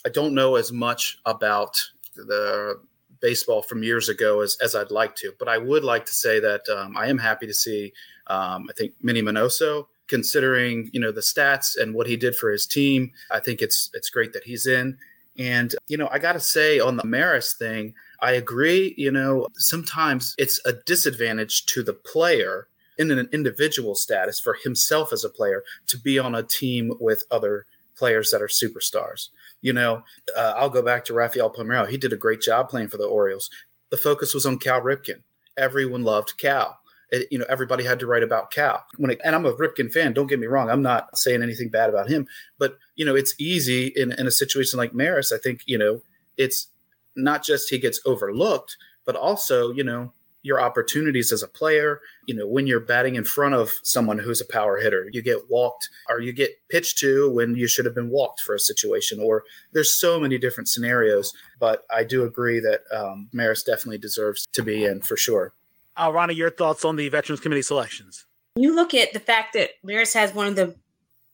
Speaker 6: I don't know as much about the baseball from years ago as, as I'd like to, but I would like to say that um, I am happy to see. Um, I think Minnie Minoso, considering you know the stats and what he did for his team, I think it's it's great that he's in. And you know, I got to say on the Maris thing, I agree. You know, sometimes it's a disadvantage to the player in an individual status for himself as a player to be on a team with other players that are superstars. You know, uh, I'll go back to Rafael Palmeiro. He did a great job playing for the Orioles. The focus was on Cal Ripken. Everyone loved Cal. It, you know, everybody had to write about Cal. When it, and I'm a Ripken fan. Don't get me wrong. I'm not saying anything bad about him, but you know, it's easy in, in a situation like Maris. I think you know, it's not just he gets overlooked, but also you know, your opportunities as a player. You know, when you're batting in front of someone who's a power hitter, you get walked or you get pitched to when you should have been walked for a situation, or there's so many different scenarios. But I do agree that um, Maris definitely deserves to be in for sure.
Speaker 1: Uh, Ronnie, your thoughts on the Veterans Committee selections?
Speaker 8: You look at the fact that Maris has one of the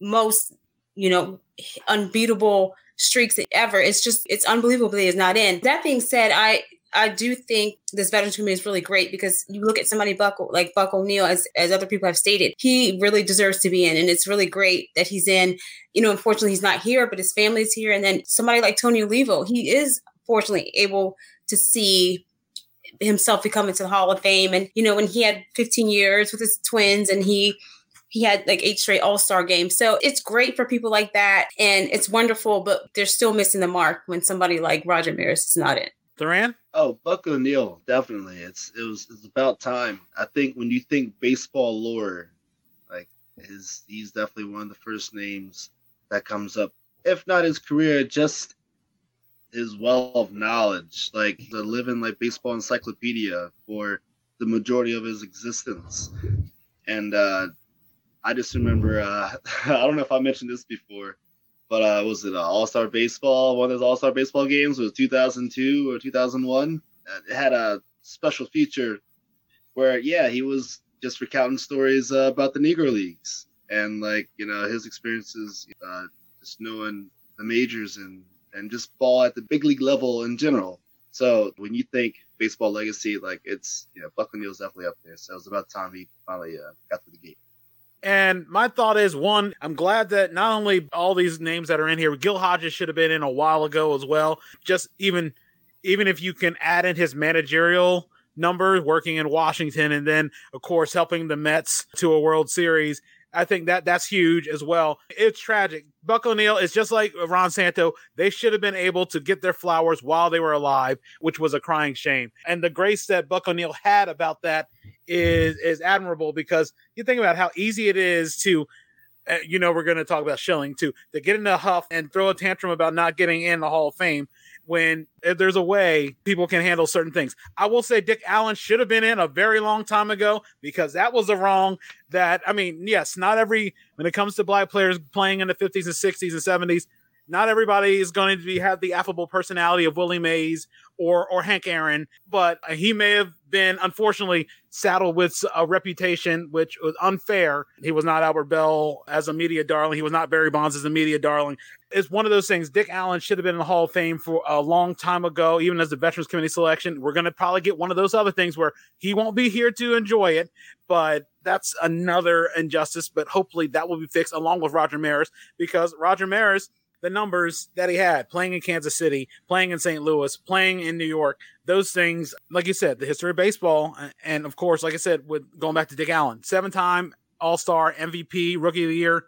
Speaker 8: most, you know, unbeatable streaks ever. It's just, it's unbelievable that not in. That being said, I I do think this veterans committee is really great because you look at somebody Buck like Buck O'Neil, as as other people have stated, he really deserves to be in, and it's really great that he's in. You know, unfortunately, he's not here, but his family's here, and then somebody like Tony Oliva, he is fortunately able to see himself become into the Hall of Fame, and you know, when he had 15 years with his twins, and he he had like eight straight all-star games so it's great for people like that and it's wonderful but they're still missing the mark when somebody like roger maris is not in
Speaker 1: Therran?
Speaker 7: Oh, Buck O'Neil, definitely. It's it was it's about time. I think when you think baseball lore, like his he's definitely one of the first names that comes up. If not his career, just his well of knowledge, like the living like baseball encyclopedia for the majority of his existence. And uh, I just remember, uh, I don't know if I mentioned this before, but uh, was it uh, All Star Baseball? One of those All Star Baseball games was 2002 or 2001. Uh, it had a special feature where, yeah, he was just recounting stories uh, about the Negro Leagues and like you know his experiences, uh, just knowing the majors and and just ball at the big league level in general. So when you think baseball legacy, like it's you know Buck O'Neil's definitely up there. So it was about time he finally uh, got to the gate.
Speaker 1: And my thought is one, I'm glad that not only all these names that are in here, Gil Hodges should have been in a while ago as well. Just even even if you can add in his managerial numbers working in Washington and then of course helping the Mets to a World Series. I think that that's huge as well. It's tragic. Buck O'Neil is just like Ron Santo. They should have been able to get their flowers while they were alive, which was a crying shame. And the grace that Buck O'Neil had about that is is admirable because you think about how easy it is to uh, you know, we're going to talk about Schilling too, to get in a huff and throw a tantrum about not getting in the Hall of Fame when eh, there's a way people can handle certain things. I will say Dick Allen should have been in a very long time ago because that was a wrong that I mean, yes, not every when it comes to black players playing in the 50s and 60s and 70s, not everybody is going to be have the affable personality of Willie Mays or or Hank Aaron, but he may have been unfortunately saddled with a reputation which was unfair. He was not Albert Belle as a media darling. He was not Barry Bonds as a media darling. It's one of those things. Dick Allen should have been in the Hall of Fame for a long time ago, even as the Veterans Committee selection. We're going to probably get one of those other things where he won't be here to enjoy it, but that's another injustice. But hopefully that will be fixed along with Roger Maris because Roger Maris the numbers that he had playing in Kansas City, playing in St. Louis, playing in New York, those things, like you said, the history of baseball. And of course, like I said, with going back to Dick Allen, seven time All Star, MVP, Rookie of the Year.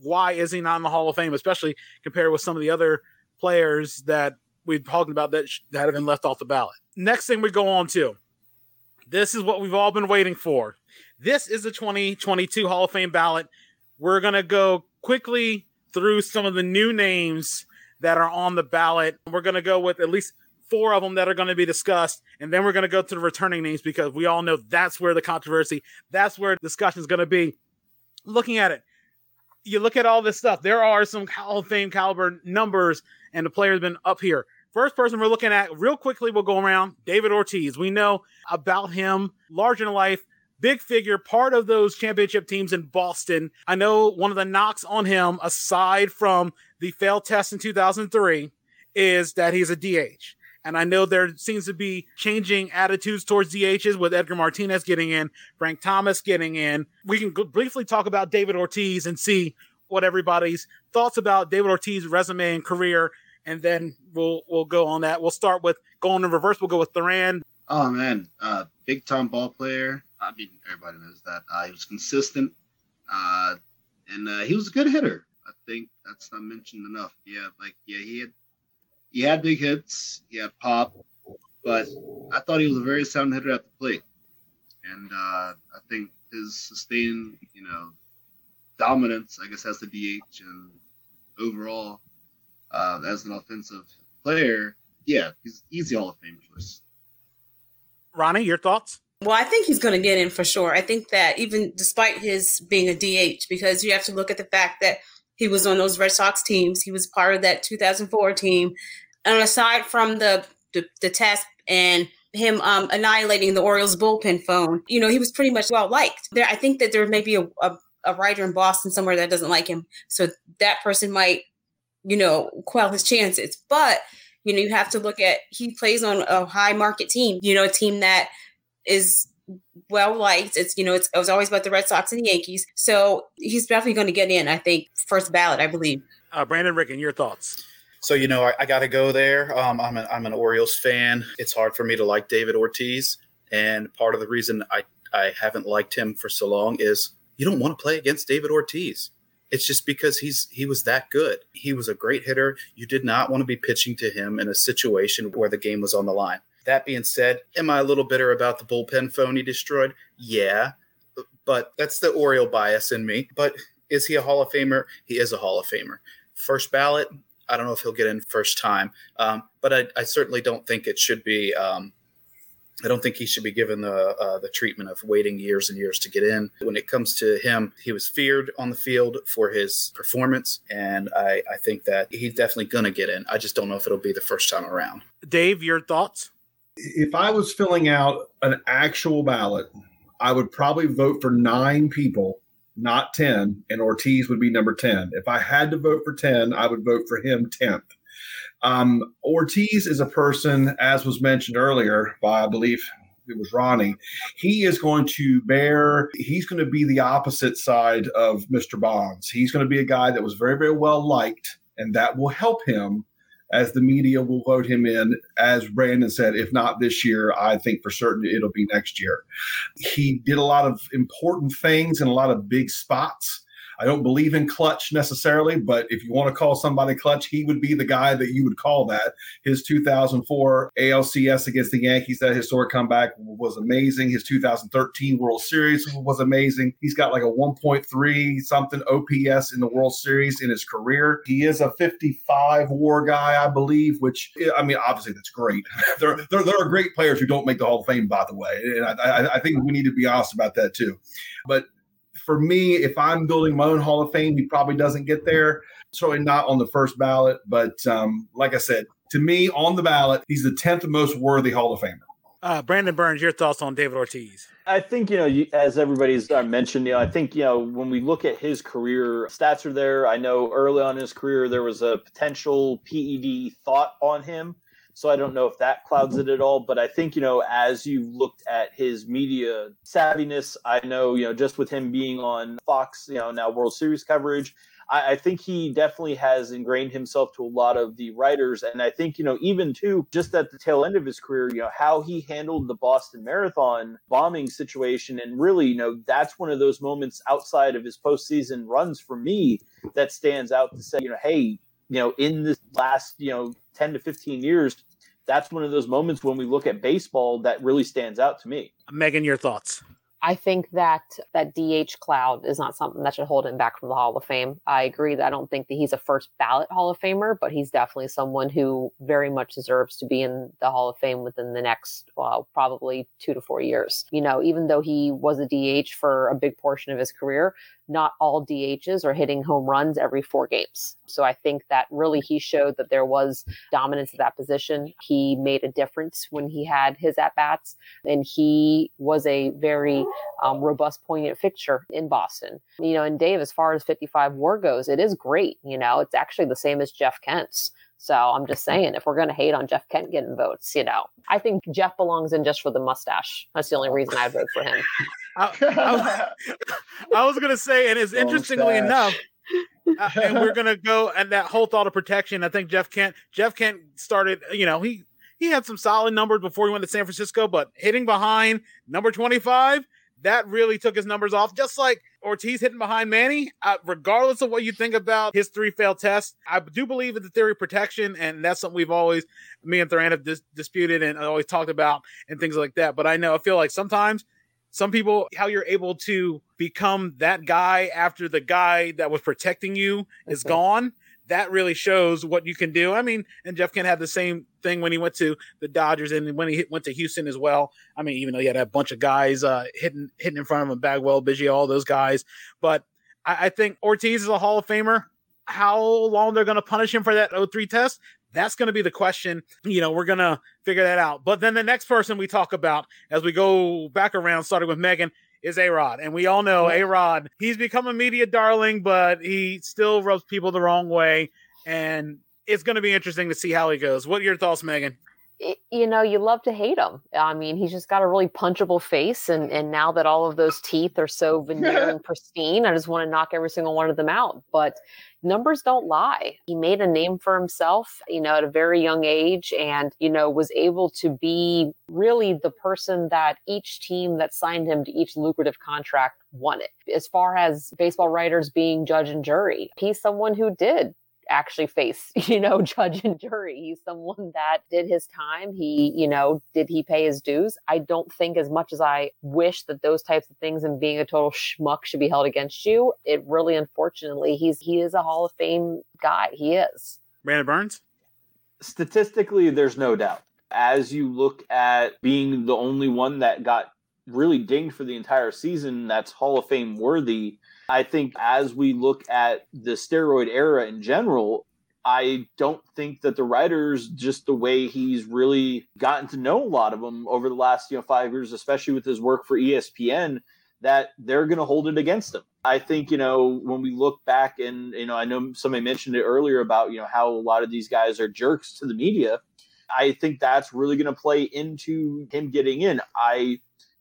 Speaker 1: Why is he not in the Hall of Fame, especially compared with some of the other players that we've talked about that, that have been left off the ballot? Next thing we go on to this is what we've all been waiting for. This is the 2022 Hall of Fame ballot. We're going to go quickly through some of the new names that are on the ballot. We're going to go with at least four of them that are going to be discussed, and then we're going to go to the returning names because we all know that's where the controversy, that's where discussion is going to be. Looking at it, you look at all this stuff. There are some Hall of Fame caliber numbers, and the players been up here. First person we're looking at, real quickly, we'll go around. David Ortiz. We know about him, larger than life, big figure, part of those championship teams in Boston. I know one of the knocks on him, aside from the failed test in 2003, is that he's a DH. And I know there seems to be changing attitudes towards DHs with Edgar Martinez getting in, Frank Thomas getting in. We can briefly talk about David Ortiz and see what everybody's thoughts about David Ortiz's resume and career, and then we'll we'll go on that. We'll start with going in reverse. We'll go with Therran.
Speaker 7: Oh man, uh, big time ball player. I mean, everybody knows that. Uh, he was consistent, uh, and uh, he was a good hitter. I think that's not mentioned enough. Yeah, like yeah, he had he had big hits, he had pop, but I thought he was a very sound hitter at the plate, and uh, I think his sustained, you know, dominance, I guess, as the DH and overall uh, as an offensive player, yeah, he's easy Hall of Fame choice.
Speaker 1: Ronnie, your thoughts?
Speaker 8: Well, I think he's going to get in for sure. I think that even despite his being a DH, because you have to look at the fact that he was on those Red Sox teams, he was part of that 2004 team. And aside from the the, the test and him um, annihilating the Orioles bullpen phone, you know, he was pretty much well liked. There, I think that there may be a, a, a writer in Boston somewhere that doesn't like him, so that person might, you know, quell his chances. But you know, you have to look at he plays on a high market team, you know, a team that is well liked. It's you know, it's it was always about the Red Sox and the Yankees. So he's definitely going to get in. I think first ballot, I believe.
Speaker 1: Uh, Brandon Riggin, your thoughts?
Speaker 6: So you know, I, I got to go there. Um, I'm an I'm an Orioles fan. It's hard for me to like David Ortiz, and part of the reason I I haven't liked him for so long is you don't want to play against David Ortiz. It's just because he's he was that good. He was a great hitter. You did not want to be pitching to him in a situation where the game was on the line. That being said, am I a little bitter about the bullpen phone he destroyed? Yeah, but that's the Oriole bias in me. But is he a Hall of Famer? He is a Hall of Famer. First ballot, I don't know if he'll get in first time, um, but I, I, certainly don't think it should be. Um, I don't think he should be given the uh, the treatment of waiting years and years to get in. When it comes to him, he was feared on the field for his performance, and I, I think that he's definitely going to get in. I just don't know if it'll be the first time around.
Speaker 1: Dave, your thoughts?
Speaker 5: If I was filling out an actual ballot, I would probably vote for nine people, not 10, and Ortiz would be number 10. If I had to vote for 10, I would vote for him 10th. Um, Ortiz is a person, as was mentioned earlier by, I believe, it was Ronnie. He is going to bear, he's going to be the opposite side of Mr. Bonds. He's going to be a guy that was very, very well liked, and that will help him as the media will vote him in. As Brandon said, if not this year, I think for certain it'll be next year. He did a lot of important things in a lot of big spots I don't believe in clutch necessarily, but if you want to call somebody clutch, he would be the guy that you would call that. His 2004 ALCS against the Yankees, that historic comeback was amazing. His 2013 World Series was amazing. He's got like a 1.3 something OPS in the World Series in his career. He is a 55 WAR guy, I believe, which I mean, obviously that's great. there, there, there are great players who don't make the Hall of Fame, by the way, and I, I, I think we need to be honest about that too. But for me, if I'm building my own Hall of Fame, he probably doesn't get there. Certainly not on the first ballot. But um, like I said, to me, on the ballot, he's the 10th most worthy Hall of Famer.
Speaker 1: Uh, Brandon Berns, your thoughts on David Ortiz?
Speaker 4: I think, you know, as everybody's uh, mentioned, you know, I think, you know, when we look at his career, stats are there. I know early on in his career, there was a potential PED thought on him. So I don't know if that clouds it at all. But I think, you know, as you looked at his media savviness, I know, you know, just with him being on Fox, you know, now World Series coverage, I, I think he definitely has ingrained himself to a lot of the writers. And I think, you know, even too, just at the tail end of his career, you know, how he handled the Boston Marathon bombing situation. And really, you know, that's one of those moments outside of his postseason runs for me that stands out to say, you know, hey, you know, in this last, you know, 10 to 15 years, that's one of those moments when we look at baseball that really stands out to me.
Speaker 1: Megan, your thoughts?
Speaker 3: I think that that DH cloud is not something that should hold him back from the Hall of Fame. I agree that I don't think that he's a first ballot Hall of Famer, but he's definitely someone who very much deserves to be in the Hall of Fame within the next, well, probably two to four years. You know, even though he was a DH for a big portion of his career, not all DHs are hitting home runs every four games. So I think that really he showed that there was dominance at that position. He made a difference when he had his at bats, and he was a very um, robust, poignant fixture in Boston. You know, and Dave, as far as 55 WAR goes, it is great. You know, it's actually the same as Jeff Kent's. So I'm just saying, if we're going to hate on Jeff Kent getting votes, you know, I think Jeff belongs in just for the mustache. That's the only reason I vote for him.
Speaker 1: I, I, I was going to say, and it's interestingly enough, uh, and we're to go and that whole thought of protection. I think Jeff Kent, Jeff Kent started, you know, he he had some solid numbers before he went to San Francisco, but hitting behind number 25, that really took his numbers off. Just like Ortiz hitting behind Manny, uh, regardless of what you think about his three failed tests, I do believe in the theory of protection, and that's something we've always, me and Therran have dis- disputed and always talked about and things like that. But I know I feel like sometimes some people, how you're able to become that guy after the guy that was protecting you is gone that really shows what you can do. I mean, and Jeff Kent had the same thing when he went to the Dodgers and when he hit, went to Houston as well. I mean, even though he had a bunch of guys uh, hitting hitting in front of him, Bagwell, Biggio, all those guys. But I, I think Ortiz is a Hall of Famer. How long they're going to punish him for that 03 test? That's going to be the question. You know, we're going to figure that out. But then the next person we talk about as we go back around, starting with Megan, is A Rod. And we all know A Rod, he's become a media darling, but he still rubs people the wrong way. And it's going to be interesting to see how he goes. What are your thoughts, Megan?
Speaker 3: You know, you love to hate him. I mean, he's just got a really punchable face, and and now that all of those teeth are so veneer and pristine, I just want to knock every single one of them out. But numbers don't lie. He made a name for himself, you know, at a very young age, and you know, was able to be really the person that each team that signed him to each lucrative contract wanted. As far as baseball writers being judge and jury, he's someone who did actually face, you know, judge and jury. He's someone that did his time. He, you know, did he pay his dues? I don't think as much as I wish that those types of things and being a total schmuck should be held against you. It really, unfortunately, he's he is a Hall of Fame guy. He is.
Speaker 1: Brandon Berns?
Speaker 4: Statistically, there's no doubt. As you look at being the only one that got really dinged for the entire season, that's Hall of Fame worthy. I think as we look at the steroid era in general, I don't think that the writers, just the way he's really gotten to know a lot of them over the last you know five years, especially with his work for ESPN, that they're going to hold it against him. I think you know when we look back and you know I know somebody mentioned it earlier about you know how a lot of these guys are jerks to the media. I think that's really going to play into him getting in. I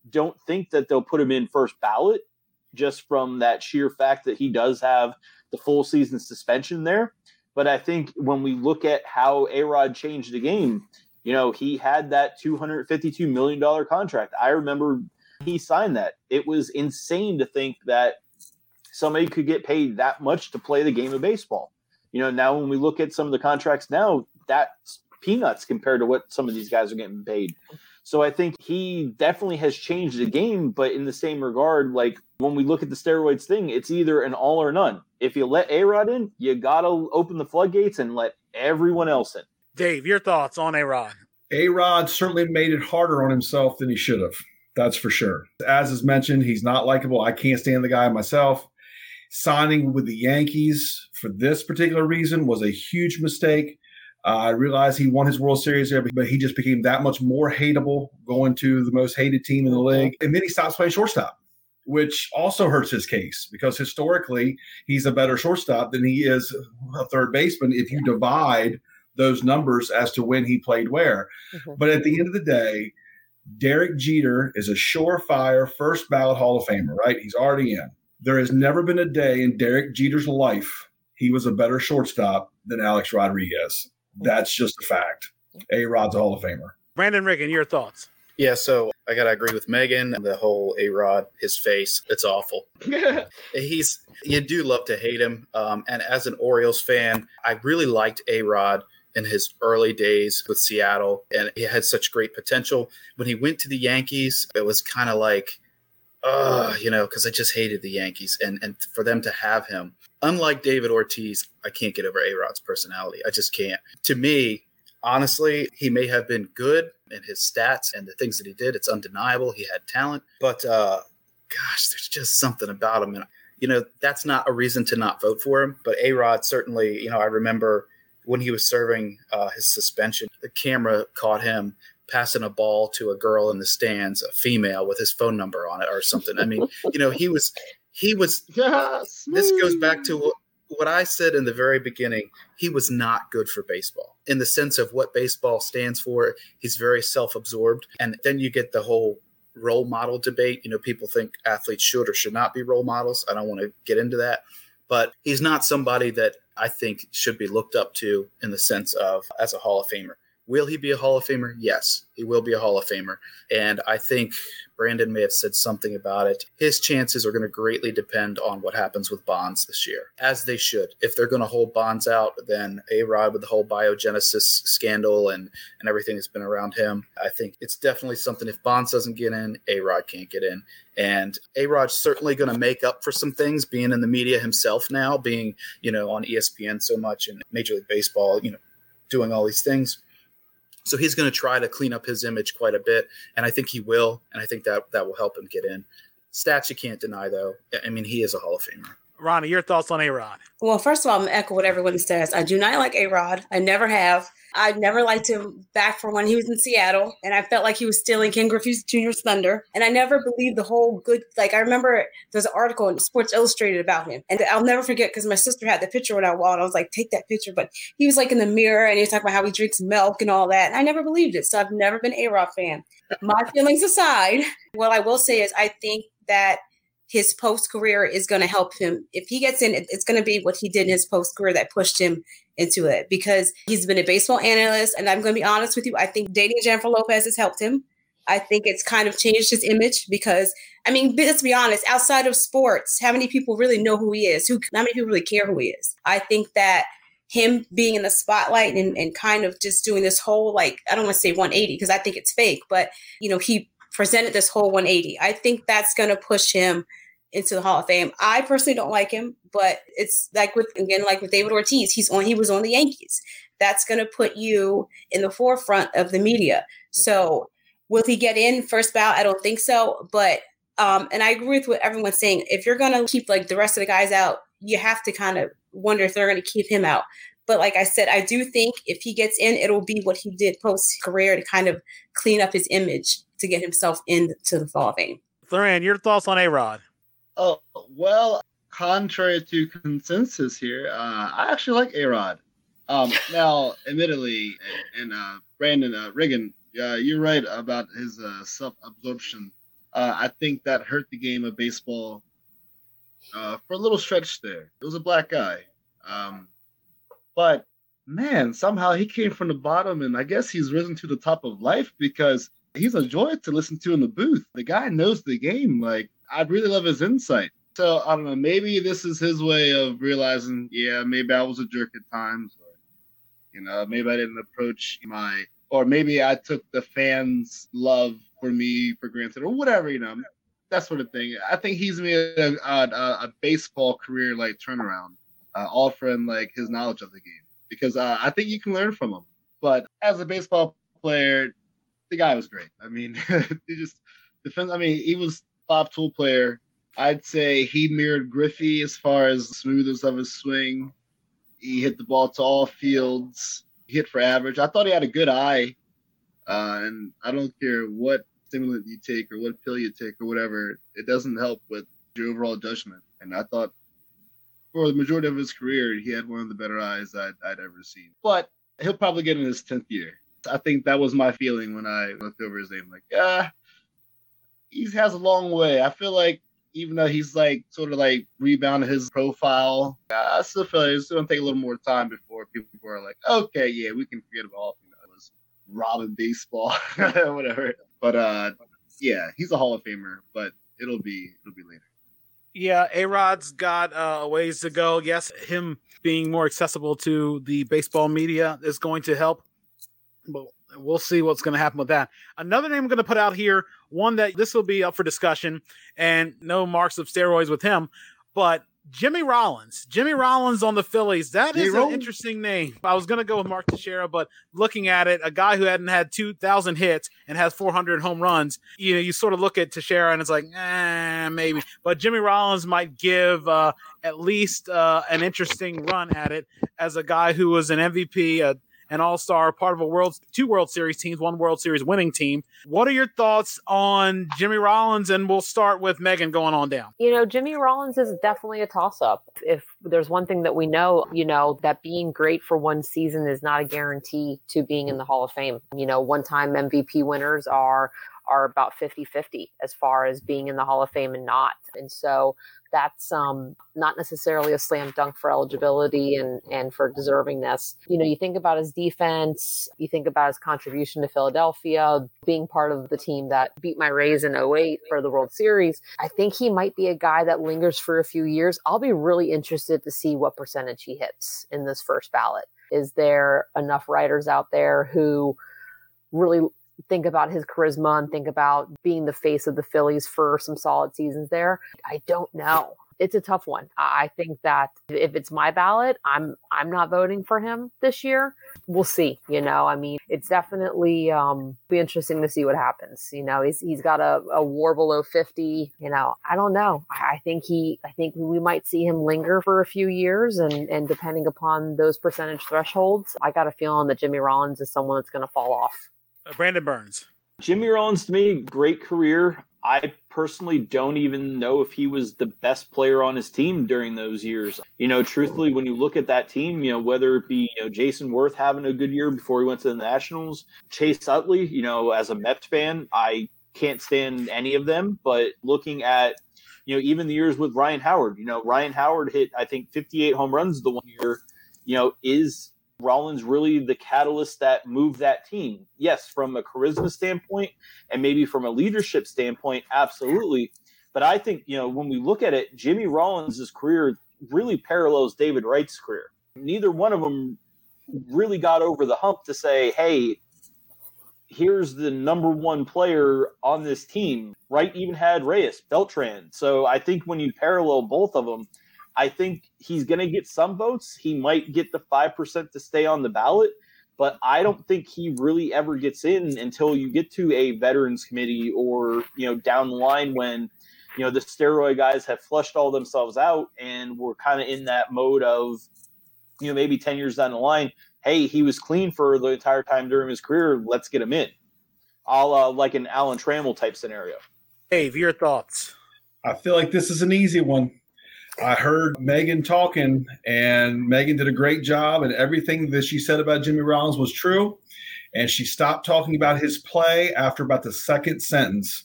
Speaker 4: don't think that they'll put him in first ballot just from that sheer fact that he does have the full season suspension there. But I think when we look at how A Rod changed the game, you know, he had that $252 million contract. I remember he signed that. It was insane to think that somebody could get paid that much to play the game of baseball. You know, now when we look at some of the contracts now, that's peanuts compared to what some of these guys are getting paid. So I think he definitely has changed the game, but in the same regard, like when we look at the steroids thing, it's either an all or none. If you let A Rod in, you gotta open the floodgates and let everyone else in.
Speaker 1: Dave, your thoughts on A Rod?
Speaker 5: A Rod certainly made it harder on himself than he should have. That's for sure. As is mentioned, he's not likable. I can't stand the guy myself. Signing with the Yankees for this particular reason was a huge mistake. Uh, I realize he won his World Series there, but he just became that much more hateable going to the most hated team in the league. And then he stops playing shortstop, which also hurts his case because historically he's a better shortstop than he is a third baseman if you divide those numbers as to when he played where. Mm-hmm. But at the end of the day, Derek Jeter is a surefire first ballot Hall of Famer, right? He's already in. There has never been a day in Derek Jeter's life he was a better shortstop than Alex Rodriguez. That's just a fact. A Rod's a Hall of Famer.
Speaker 1: Brandon Riggin, your thoughts?
Speaker 6: Yeah, so I gotta agree with Megan. The whole A Rod, his face, it's awful. He's you do love to hate him. Um, and as an Orioles fan, I really liked A Rod in his early days with Seattle, and he had such great potential. When he went to the Yankees, it was kind of like, uh, you know, because I just hated the Yankees, and and for them to have him unlike David Ortiz, I can't get over A Rod's personality. I just can't. To me, honestly, he may have been good in his stats and the things that he did. It's undeniable. He had talent, but uh, gosh, there's just something about him. And, you know, that's not a reason to not vote for him. But A Rod certainly, you know, I remember when he was serving uh, his suspension, the camera caught him passing a ball to a girl in the stands, a female with his phone number on it or something. I mean, you know, he was he was yes. this goes back to what, what I said in the very beginning. He was not good for baseball in the sense of what baseball stands for. He's very self-absorbed, and then you get the whole role model debate. You know, people think athletes should or should not be role models. I don't want to get into that, but he's not somebody that I think should be looked up to in the sense of as a Hall of Famer. Will he be a Hall of Famer? Yes, he will be a Hall of Famer. And I think Brandon may have said something about it. His chances are going to greatly depend on what happens with Bonds this year, as they should. If they're going to hold Bonds out, then A Rod with the whole biogenesis scandal and, and everything that's been around him, I think it's definitely something. If Bonds doesn't get in, A Rod can't get in. And A Rod's certainly going to make up for some things being in the media himself now, being, you know, on ESPN so much and Major League Baseball, you know, doing all these things so he's going to try to clean up his image quite a bit, and I think he will, and I think that that will help him get in. Stats you can't deny, though. I mean, he is a Hall of Famer.
Speaker 1: Ronnie, your thoughts on A Rod?
Speaker 8: Well, first of all, I'm going to echo what everyone says. I do not like A Rod. I never have. I never liked him back from when he was in Seattle, and I felt like he was stealing Ken Griffey Jr.'s thunder. And I never believed the whole good. Like I remember there's an article in Sports Illustrated about him, and I'll never forget because my sister had the picture when I walked. I was like, take that picture, but he was like in the mirror and he was talking about how he drinks milk and all that. And I never believed it, so I've never been a Rod fan. My feelings aside, what I will say is I think that his post career is going to help him. If he gets in, it's going to be what he did in his post career that pushed him into it because he's been a baseball analyst. And I'm going to be honest with you, I think dating Jennifer Lopez has helped him. I think it's kind of changed his image because, I mean, let's be honest, outside of sports, how many people really know who he is? Who, how many people really care who he is? I think that him being in the spotlight and, and kind of just doing this whole, like, I don't want to say 180 because I think it's fake, but, you know, he presented this whole 180. I think that's going to push him into the Hall of Fame. I personally don't like him, but it's like with again, like with David Ortiz, he's on he was on the Yankees. That's gonna put you in the forefront of the media. So will he get in first bout? I don't think so. But um, and I agree with what everyone's saying. If you're gonna keep like the rest of the guys out, you have to kind of wonder if they're gonna keep him out. But like I said, I do think if he gets in, it'll be what he did post career to kind of clean up his image to get himself into the Hall of Fame.
Speaker 1: Therran, your thoughts on A Rod?
Speaker 7: Oh, well, contrary to consensus here, uh, I actually like A Rod. Um, now, admittedly, and uh, Brandon uh, Riggin, uh, you're right about his uh, self absorption. Uh, I think that hurt the game of baseball uh, for a little stretch there. It was a black guy. Um, but man, somehow he came from the bottom, and I guess he's risen to the top of life because he's a joy to listen to in the booth. The guy knows the game. Like, I'd really love his insight. So I don't know. Maybe this is his way of realizing, yeah, maybe I was a jerk at times, or you know, maybe I didn't approach my, or maybe I took the fans' love for me for granted, or whatever. You know, that sort of thing. I think he's made a, a, a baseball career like turnaround, uh, offering like his knowledge of the game because uh, I think you can learn from him. But as a baseball player, the guy was great. I mean, he just defense. I mean, he was top tool player. I'd say he mirrored Griffey as far as smoothness of his swing. He hit the ball to all fields. He hit for average. I thought he had a good eye. Uh, and I don't care what stimulant you take or what pill you take or whatever, it doesn't help with your overall judgment. And I thought for the majority of his career, he had one of the better eyes I'd, I'd ever seen. But he'll probably get in his 10th year. I think that was my feeling when I looked over his name. Like, yeah, he has a long way. I feel like even though he's like sort of like rebounded his profile, I still feel like it's going to take a little more time before people are like, okay, yeah, we can forget about you know, was robbing baseball, whatever. But uh, yeah, he's a Hall of Famer, but it'll be it'll be later.
Speaker 1: Yeah, A Rod's got uh, a ways to go. Yes, him being more accessible to the baseball media is going to help. But we'll see what's going to happen with that. Another name I'm going to put out here, one that this will be up for discussion, and no marks of steroids with him, but Jimmy Rollins. Jimmy Rollins on the Phillies. That is an interesting name. I was going to go with Mark Teixeira, but looking at it, a guy who hadn't had 2,000 hits and has 400 home runs, you know, you sort of look at Teixeira and it's like, eh, maybe. But Jimmy Rollins might give uh, at least uh, an interesting run at it as a guy who was an MVP, a an All Star, part of a World two World Series teams, one World Series winning team. What are your thoughts on Jimmy Rollins? And we'll start with Megan going on down.
Speaker 3: You know, Jimmy Rollins is definitely a toss up. If there's one thing that we know, you know, that being great for one season is not a guarantee to being in the Hall of Fame. You know, one time MVP winners are are about 50-50 as far as being in the Hall of Fame and not. And so that's um, not necessarily a slam dunk for eligibility and, and for deservingness. You know, you think about his defense, you think about his contribution to Philadelphia, being part of the team that beat my Rays in 08 for the World Series. I think he might be a guy that lingers for a few years. I'll be really interested to see what percentage he hits in this first ballot. Is there enough writers out there who really think about his charisma and think about being the face of the Phillies for some solid seasons there. I don't know. It's a tough one. I think that if it's my ballot, I'm I'm not voting for him this year. We'll see. You know, I mean, it's definitely um, be interesting to see what happens. You know, he's he's got a, a WAR below 50. You know, I don't know. I think he I think we might see him linger for a few years, and and depending upon those percentage thresholds, I got a feeling that Jimmy Rollins is someone that's going to fall off.
Speaker 1: Uh, Brandon Berns.
Speaker 4: Jimmy Rollins to me, great career. I personally don't even know if he was the best player on his team during those years. You know, truthfully, when you look at that team, you know, whether it be you know Jason Werth having a good year before he went to the Nationals, Chase Utley, you know, as a Mets fan, I can't stand any of them. But looking at you know, even the years with Ryan Howard, you know, Ryan Howard hit I think 58 home runs the one year. You know, is Rollins really the catalyst that moved that team? Yes, from a charisma standpoint and maybe from a leadership standpoint, absolutely. But I think, you know, when we look at it, Jimmy Rollins' career really parallels David Wright's career. Neither one of them really got over the hump to say, hey, here's the number one player on this team. Wright even had Reyes, Beltran. So I think when you parallel both of them, I think he's going to get some votes. He might get the 5% to stay on the ballot, but I don't think he really ever gets in until you get to a veterans committee or, you know, down the line when, you know, the steroid guys have flushed all themselves out and we're kind of in that mode of, you know, maybe 10 years down the line, hey, he was clean for the entire time during his career. Let's get him in. All uh, like an Alan Trammell type scenario.
Speaker 1: Dave, your thoughts?
Speaker 5: I feel like this is an easy one. I heard Megan talking, and Megan did a great job, and everything that she said about Jimmy Rollins was true. And she stopped talking about his play after about the second sentence.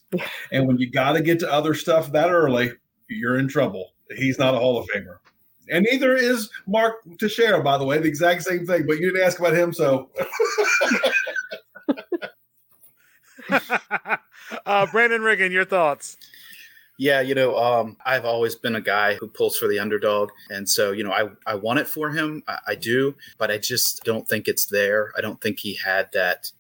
Speaker 5: And when you got to get to other stuff that early, you're in trouble. He's not a Hall of Famer. And neither is Mark Teixeira, by the way, the exact same thing. But you didn't ask about him, so.
Speaker 1: uh, Brandon Riggin, your thoughts?
Speaker 6: Yeah, you know, um, I've always been a guy who pulls for the underdog, and so you know, I I want it for him, I, I do, but I just don't think it's there. I don't think he had that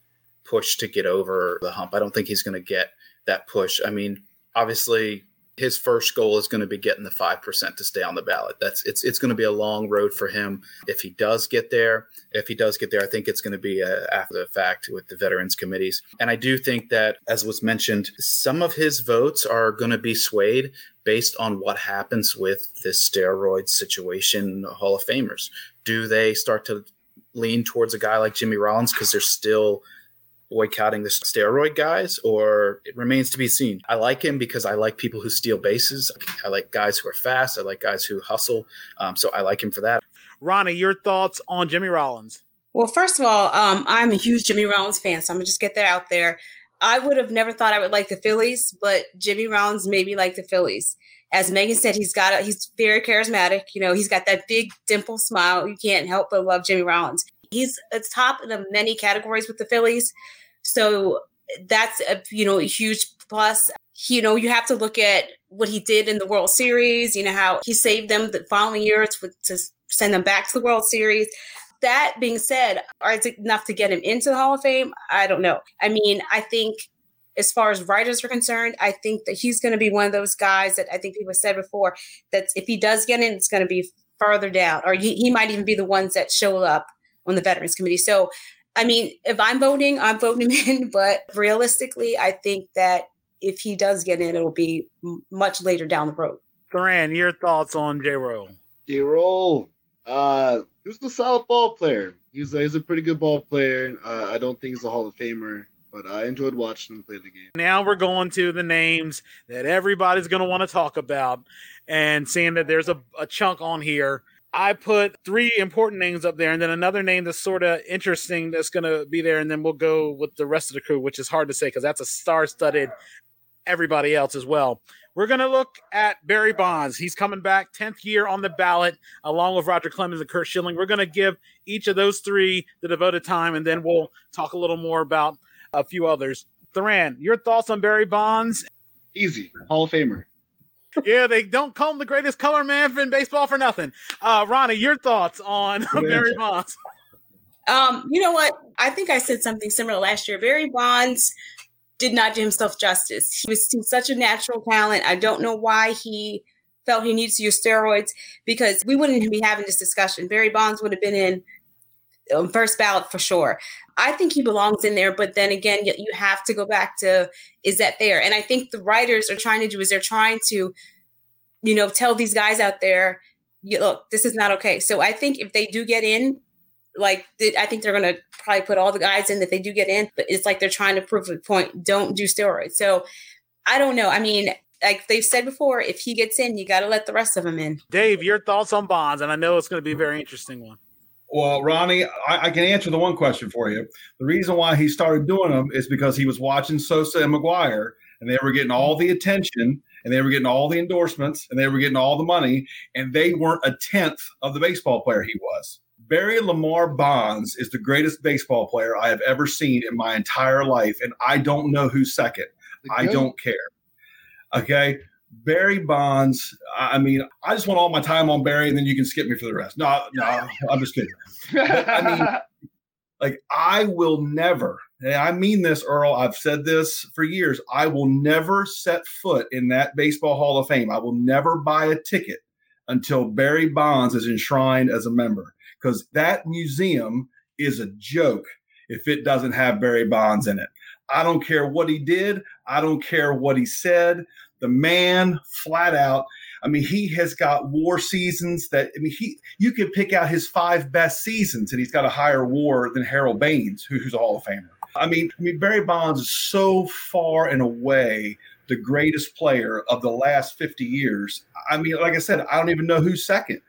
Speaker 6: push to get over the hump. I don't think he's going to get that push. I mean, obviously, his first goal is going to be getting the 5% to stay on the ballot. That's it's it's going to be a long road for him if he does get there. If he does get there, I think it's going to be a, uh, after the fact with the veterans committees. And I do think that as was mentioned, some of his votes are going to be swayed based on what happens with this steroid situation Hall of Famers. Do they start to lean towards a guy like Jimmy Rollins because they're still boycotting the steroid guys, or it remains to be seen. I like him because I like people who steal bases. I like guys who are fast. I like guys who hustle. Um, so I like him for that.
Speaker 1: Ronnie, your thoughts on Jimmy Rollins?
Speaker 8: Well, first of all, um, I'm a huge Jimmy Rollins fan, so I'm gonna just get that out there. I would have never thought I would like the Phillies, but Jimmy Rollins made me like the Phillies. As Megan said, he's got a, he's very charismatic. You know, he's got that big dimple smile. You can't help but love Jimmy Rollins. He's at top in the many categories with the Phillies. So that's a you know a huge plus. You know, you have to look at what he did in the World Series. You know how he saved them the following years to send them back to the World Series. That being said, is it enough to get him into the Hall of Fame? I don't know. I mean, I think as far as writers are concerned, I think that he's going to be one of those guys that I think people said before that if he does get in, it's going to be further down, or he, he might even be the ones that show up on the Veterans Committee. So I mean, if I'm voting, I'm voting him in. But realistically, I think that if he does get in, it'll be much later down the road.
Speaker 1: Therran, your thoughts on J. Roll?
Speaker 7: J. Roll, uh, he was a solid ball player. He's a, he's a pretty good ball player. Uh, I don't think he's a Hall of Famer, but I enjoyed watching him play the game.
Speaker 1: Now we're going to the names that everybody's going to want to talk about, and seeing that there's a, a chunk on here I put three important names up there, and then another name that's sort of interesting that's going to be there, and then we'll go with the rest of the crew, which is hard to say because that's a star-studded everybody else as well. We're going to look at Barry Bonds. He's coming back 10th year on the ballot, along with Roger Clemens and Curt Schilling. We're going to give each of those three the devoted time, and then we'll talk a little more about a few others. Therran, your thoughts on Barry Bonds?
Speaker 7: Easy, Hall of Famer
Speaker 1: yeah, they don't call him the greatest color man in baseball for nothing. Uh, Ronnie, your thoughts on Barry Bonds?
Speaker 8: Um, you know what? I think I said something similar last year. Barry Bonds did not do himself justice. He was such a natural talent. I don't know why he felt he needs to use steroids because we wouldn't be having this discussion. Barry Bonds would have been in Um, first ballot for sure. I think he belongs in there, but then again, you have to go back to is that fair? And I think the writers are trying to do is they're trying to, you know, tell these guys out there, look, this is not okay. So I think if they do get in, like I think they're going to probably put all the guys in that they do get in, but it's like they're trying to prove a point. Don't do steroids. So I don't know. I mean, like they've said before, if he gets in, you got to let the rest of them in.
Speaker 1: Dave, your thoughts on Bonds, and I know it's going to be a very interesting one.
Speaker 5: Well, Ronnie, I, I, can answer the one question for you. The reason why he started doing them is because he was watching Sosa and McGwire, and they were getting all the attention, and they were getting all the endorsements, and they were getting all the money, and they weren't a tenth of the baseball player he was. Barry Lamar Bonds is the greatest baseball player I have ever seen in my entire life, and I don't know who's second. I don't care. Okay. Barry Bonds. I mean, I just want all my time on Barry, and then you can skip me for the rest. No, no, I'm just kidding. But, I mean, like I will never, and I mean this, Earl, I've said this for years. I will never set foot in that Baseball Hall of Fame. I will never buy a ticket until Barry Bonds is enshrined as a member because that museum is a joke if it doesn't have Barry Bonds in it. I don't care what he did, I don't care what he said. The man flat out I mean, he has got war seasons that I mean, he you could pick out his five best seasons, and he's got a higher WAR than Harold Baines, who's a Hall of Famer. I mean, I mean, Barry Bonds is so far and away the greatest player of the last 50 years. I mean, like I said, I don't even know who's second.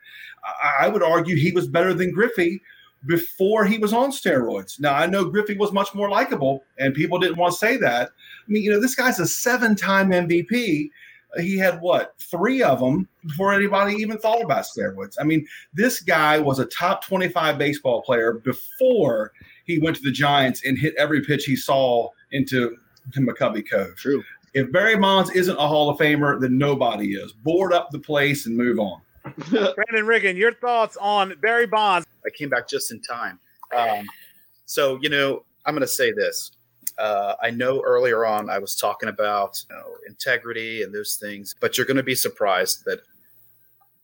Speaker 5: I, I would argue he was better than Griffey before he was on steroids. Now, I know Griffey was much more likable, and people didn't want to say that. I mean, you know, this guy's a seven time MVP. He had what, three of them before anybody even thought about steroids. I mean, this guy was a top 25 baseball player before he went to the Giants and hit every pitch he saw into to McCovey Cove.
Speaker 2: True.
Speaker 5: If Barry Bonds isn't a Hall of Famer, then nobody is. Board up the place and move on.
Speaker 1: Brandon Riggin, your thoughts on Barry Bonds?
Speaker 6: I came back just in time. Um, so, you know, I'm going to say this. Uh, I know earlier on I was talking about you know, integrity and those things, but you're going to be surprised that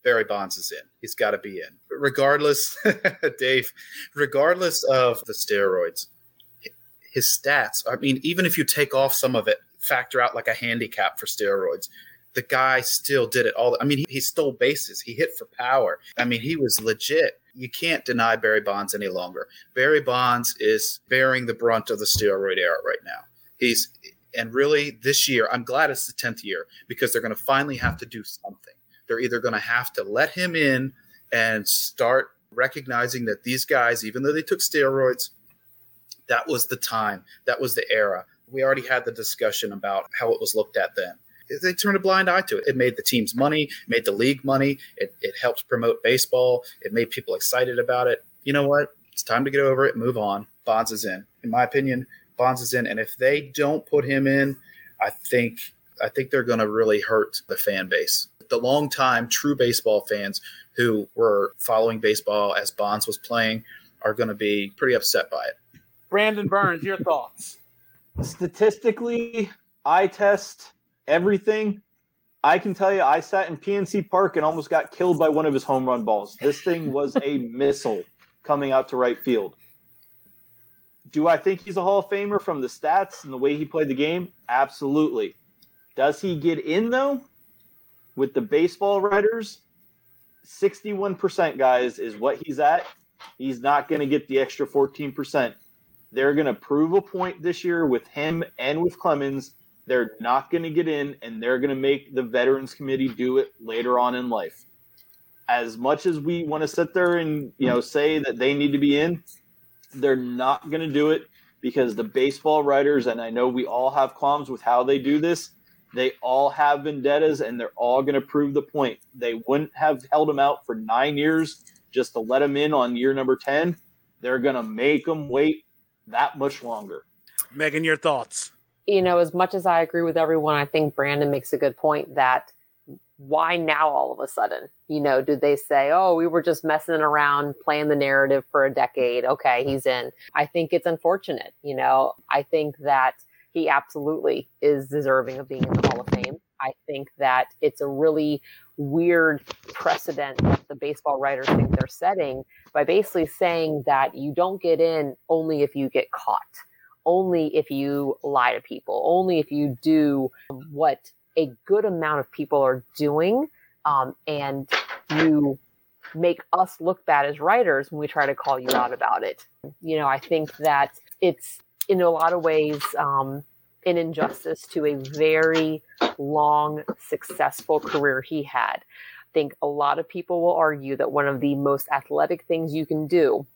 Speaker 6: Barry Bonds is in. He's got to be in. Regardless, Dave, regardless of the steroids, his stats, I mean, even if you take off some of it, factor out like a handicap for steroids, the guy still did it all. I mean, he, he stole bases, he hit for power. I mean, he was legit. You can't deny Barry Bonds any longer. Barry Bonds is bearing the brunt of the steroid era right now. He's, and really this year, I'm glad it's the 10th year because they're going to finally have to do something they're either going to have to let him in and start recognizing that these guys, even though they took steroids, that was the time, that was the era. We already had the discussion about how it was looked at then. They turned a blind eye to it. It made the teams money, made the league money. It, it helped promote baseball. It made people excited about it. You know what? It's time to get over it, move on. Bonds is in. In my opinion, Bonds is in. And if they don't put him in, I think I think they're going to really hurt the fan base the long-time true baseball fans who were following baseball as Bonds was playing are going to be pretty upset by it.
Speaker 1: Brandon Berns, your thoughts?
Speaker 4: Statistically, I test, everything. I can tell you, I sat in PNC Park and almost got killed by one of his home run balls. This thing was a missile coming out to right field. Do I think he's a Hall of Famer from the stats and the way he played the game? Absolutely. Does he get in though? with the baseball writers, 61% guys is what he's at. He's not going to get the extra 14%. They're going to prove a point this year with him and with Clemens. They're not going to get in, and they're going to make the Veterans Committee do it later on in life. As much as we want to sit there and you know say that they need to be in, they're not going to do it because the baseball writers, and I know we all have qualms with how they do this, they all have vendettas and they're all going to prove the point. They wouldn't have held him out for nine years just to let him in on year number 10. They're going to make him wait that much longer.
Speaker 1: Megan, your thoughts?
Speaker 3: You know, as much as I agree with everyone, I think Brandon makes a good point that why now all of a sudden? You know, did they say, oh, we were just messing around playing the narrative for a decade? Okay, he's in. I think it's unfortunate. You know, I think that he absolutely is deserving of being in the Hall of Fame. I think that it's a really weird precedent that the baseball writers think they're setting by basically saying that you don't get in only if you get caught, only if you lie to people, only if you do what a good amount of people are doing, um, and you make us look bad as writers when we try to call you out about it. You know, I think that it's in a lot of ways um, an injustice to a very long, successful career he had. I think a lot of people will argue that one of the most athletic things you can do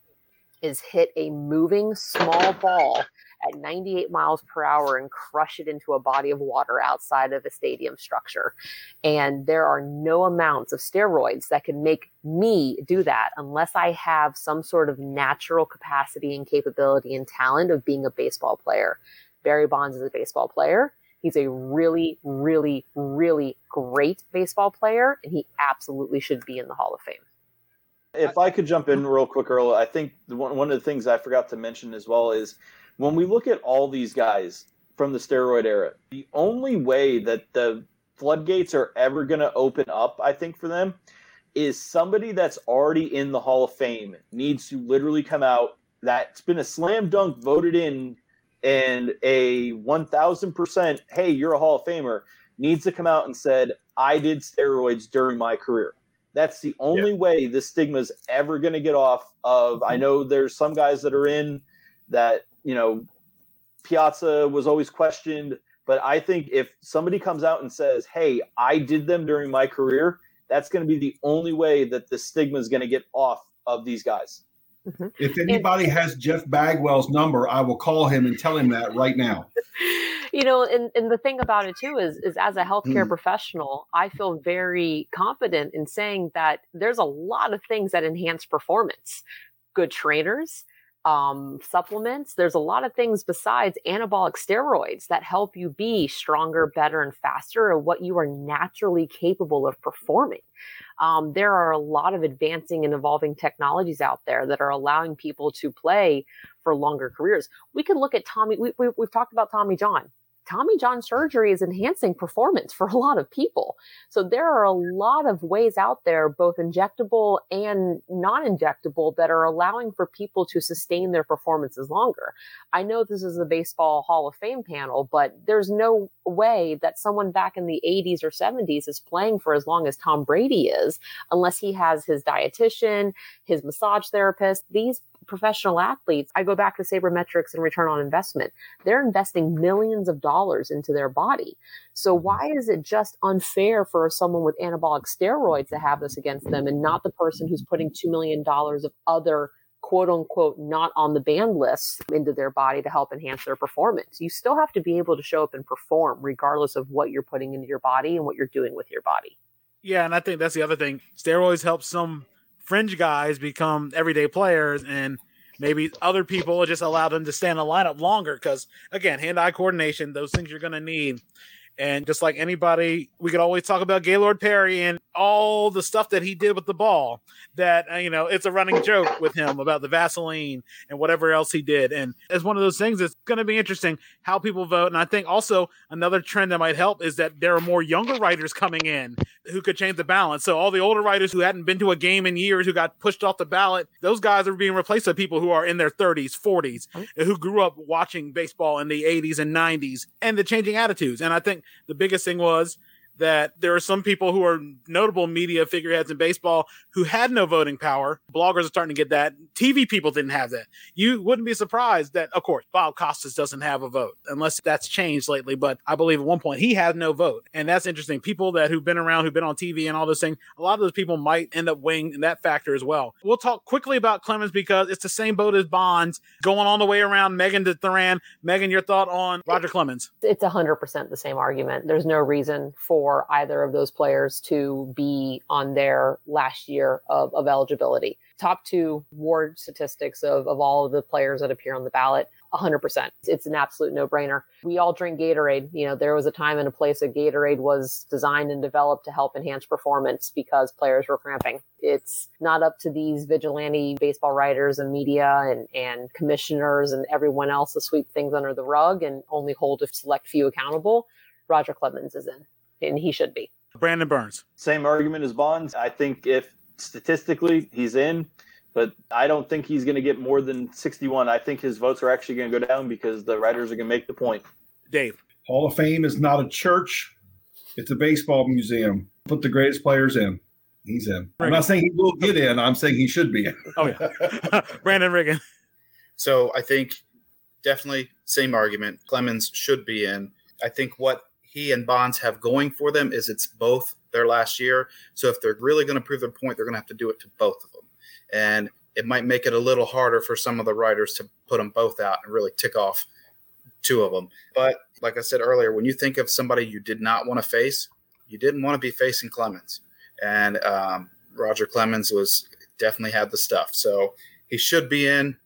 Speaker 3: is hit a moving small ball at 98 miles per hour and crush it into a body of water outside of a stadium structure. And there are no amounts of steroids that can make me do that unless I have some sort of natural capacity and capability and talent of being a baseball player. Barry Bonds is a baseball player. He's a really, really, really great baseball player, and he absolutely should be in the Hall of Fame.
Speaker 4: If I could jump in real quick, Earl, I think one, one of the things I forgot to mention as well is when we look at all these guys from the steroid era, the only way that the floodgates are ever going to open up, I think, for them is somebody that's already in the Hall of Fame needs to literally come out that's been a slam dunk voted in and a 1000% hey you're a hall of famer needs to come out and said i did steroids during my career that's the only yeah. way this stigma is ever going to get off of i know there's some guys that are in that you know piazza was always questioned but i think if somebody comes out and says hey i did them during my career that's going to be the only way that the stigma is going to get off of these guys
Speaker 5: Mm-hmm. If anybody has Jeff Bagwell's number, I will call him and tell him that right now.
Speaker 3: You know, and, and the thing about it too is, is as a healthcare mm. professional, I feel very confident in saying that there's a lot of things that enhance performance. Good trainers, um, supplements. There's a lot of things besides anabolic steroids that help you be stronger, better, and faster at what you are naturally capable of performing. Um, there are a lot of advancing and evolving technologies out there that are allowing people to play for longer careers. We can look at Tommy, we, we, we've talked about Tommy John. Tommy John surgery is enhancing performance for a lot of people. So there are a lot of ways out there, both injectable and non injectable, that are allowing for people to sustain their performances longer. I know this is a baseball Hall of Fame panel, but there's no way that someone back in the 80s or 70s is playing for as long as Tom Brady is, unless he has his dietitian, his massage therapist. These professional athletes, I go back to sabermetrics and return on investment. They're investing millions of dollars into their body. So mm-hmm. why is it just unfair for someone with anabolic steroids to have this against them and not the person who's putting $2 million of other quote unquote not on the banned list into their body to help enhance their performance. You still have to be able to show up and perform regardless of what you're putting into your body and what you're doing with your body.
Speaker 1: Yeah, and I think that's the other thing. Steroids help some fringe guys become everyday players and maybe other people just allow them to stand in the lineup longer because again hand-eye coordination those things you're going to need and just like anybody, we could always talk about Gaylord Perry and all the stuff that he did with the ball. That, uh, you know, it's a running joke with him about the Vaseline and whatever else he did. And it's one of those things that's going to be interesting how people vote. And I think also another trend that might help is that there are more younger writers coming in who could change the balance. So all the older writers who hadn't been to a game in years, who got pushed off the ballot, those guys are being replaced by people who are in their 30s, 40s, who grew up watching baseball in the 80s and 90s and the changing attitudes. And I think the biggest thing was that there are some people who are notable media figureheads in baseball who had no voting power. Bloggers are starting to get that. TV people didn't have that. You wouldn't be surprised that, of course, Bob Costas doesn't have a vote unless that's changed lately. But I believe at one point he had no vote. And that's interesting. People that who've been around, who've been on TV and all those things, a lot of those people might end up weighing that factor as well. We'll talk quickly about Clemens because it's the same boat as Bonds going all the way around Megan to Therran. Megan, your thought on Roger Clemens?
Speaker 3: It's 100% the same argument. There's no reason for for either of those players to be on their last year of, of eligibility. Top two WAR statistics of, of all of the players that appear on the ballot 100%. It's an absolute no brainer. We all drink Gatorade. You know, there was a time and a place that Gatorade was designed and developed to help enhance performance because players were cramping. It's not up to these vigilante baseball writers and media and, and commissioners and everyone else to sweep things under the rug and only hold a select few accountable. Roger Clemens is in and he should be.
Speaker 1: Brandon Berns.
Speaker 4: Same argument as Bonds. I think if statistically he's in, but I don't think he's going to get more than 61. I think his votes are actually going to go down because the writers are going to make the point.
Speaker 1: Dave.
Speaker 5: Hall of Fame is not a church, it's a baseball museum. Put the greatest players in. He's in. I'm not saying he will get in. I'm saying he should be in.
Speaker 1: Oh, yeah. Brandon Riggin.
Speaker 6: So I think definitely same argument. Clemens should be in. I think what he and Bonds have going for them is it's both their last year. So if they're really going to prove their point, they're going to have to do it to both of them. And it might make it a little harder for some of the writers to put them both out and really tick off two of them. But like I said earlier, when you think of somebody you did not want to face, you didn't want to be facing Clemens. And um, Roger Clemens was definitely had the stuff. So he should be in.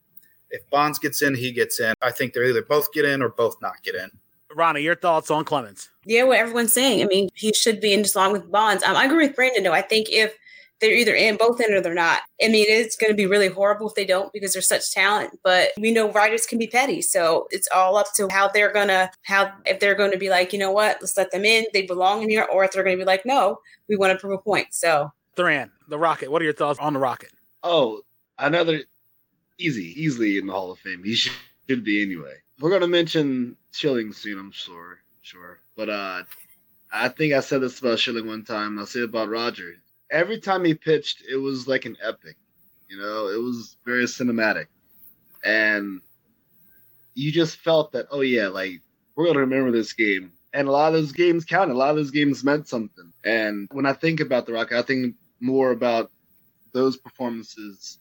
Speaker 6: If Bonds gets in, he gets in. I think they're either both get in or both not get in.
Speaker 1: Ronnie, your thoughts on Clemens?
Speaker 8: Yeah, what everyone's saying. I mean, he should be in just along with Bonds. Um, I agree with Brandon, though. I think if they're either in both in or they're not. I mean, it's going to be really horrible if they don't because they're such talent. But we know writers can be petty, so it's all up to how they're gonna how if they're going to be like, you know what, let's let them in, they belong in here, or if they're going to be like, no, we want to prove a point. So,
Speaker 1: Therran, the Rocket. What are your thoughts on the Rocket?
Speaker 7: Oh, another easy, easily in the Hall of Fame. He should, should be anyway. We're gonna mention Schilling soon, I'm sure, sure. But uh, I think I said this about Schilling one time. I'll say it about Roger. Every time he pitched, it was like an epic. You know, it was very cinematic, and you just felt that. Oh yeah, like we're gonna remember this game. And a lot of those games counted. A lot of those games meant something. And when I think about the Rock, I think more about those performances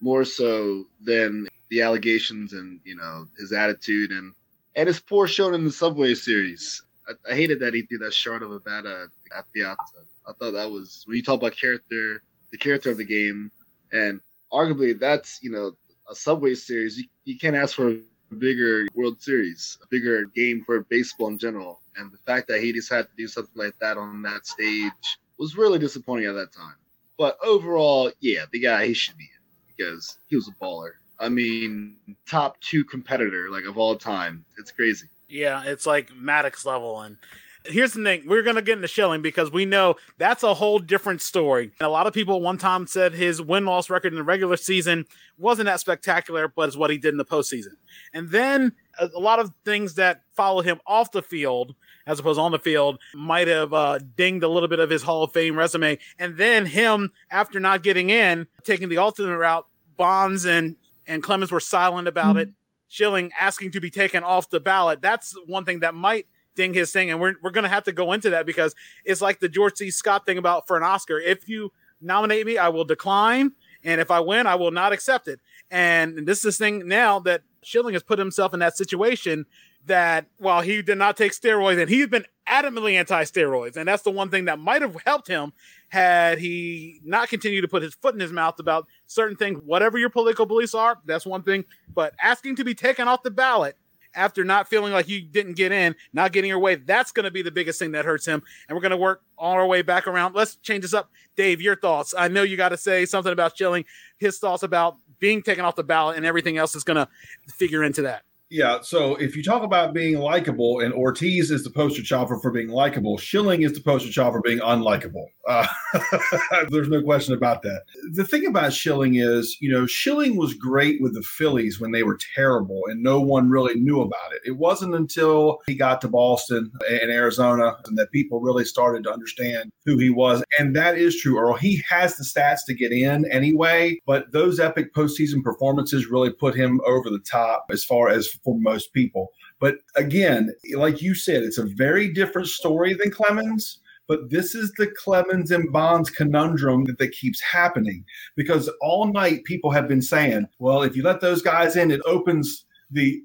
Speaker 7: more so than the allegations and you know his attitude and and his poor showing in the Subway Series. I, I hated that he threw that short of a bat at, at Piazza. I thought that was when you talk about character, the character of the game, and arguably that's you know a Subway Series. You, you can't ask for a bigger World Series, a bigger game for baseball in general. And the fact that he just had to do something like that on that stage was really disappointing at that time. But overall, yeah, the guy he should be in because he was a baller. I mean, top two competitor like of all time. It's crazy.
Speaker 1: Yeah, it's like Maddux level. And here's the thing: we're gonna get into Schilling because we know that's a whole different story. And a lot of people one time said his win loss record in the regular season wasn't that spectacular, but it's what he did in the postseason. And then a, a lot of things that followed him off the field as opposed on the field might have uh, dinged a little bit of his Hall of Fame resume. And then him, after not getting in, taking the alternate route, Bonds and and Clemens were silent about mm-hmm. it. Schilling asking to be taken off the ballot. That's one thing that might ding his thing, and we're we're gonna have to go into that because it's like the George C. Scott thing about for an Oscar. If you nominate me, I will decline, and if I win, I will not accept it. And this is this thing now that Schilling has put himself in that situation that while he did not take steroids and he's been adamantly anti-steroids and that's the one thing that might have helped him had he not continued to put his foot in his mouth about certain things whatever your political beliefs are that's one thing. But asking to be taken off the ballot after not feeling like you didn't get in not getting your way that's going to be the biggest thing that hurts him. And we're going to work all our way back around. Let's change this up. Dave your thoughts. I know you got to say something about Schilling his thoughts about being taken off the ballot and everything else is going to figure into that
Speaker 5: yeah. So if you talk about being likable, and Ortiz is the poster child for, for being likable, Schilling is the poster child for being unlikable. Uh, there's no question about that. The thing about Schilling is, you know, Schilling was great with the Phillies when they were terrible, and no one really knew about it. It wasn't until he got to Boston and Arizona and that people really started to understand who he was. And that is true, Earl. He has the stats to get in anyway, but those epic postseason performances really put him over the top as far as for most people. But again, like you said, it's a very different story than Clemens. But this is the Clemens and Bonds conundrum that, that keeps happening because all night people have been saying, well, if you let those guys in, it opens the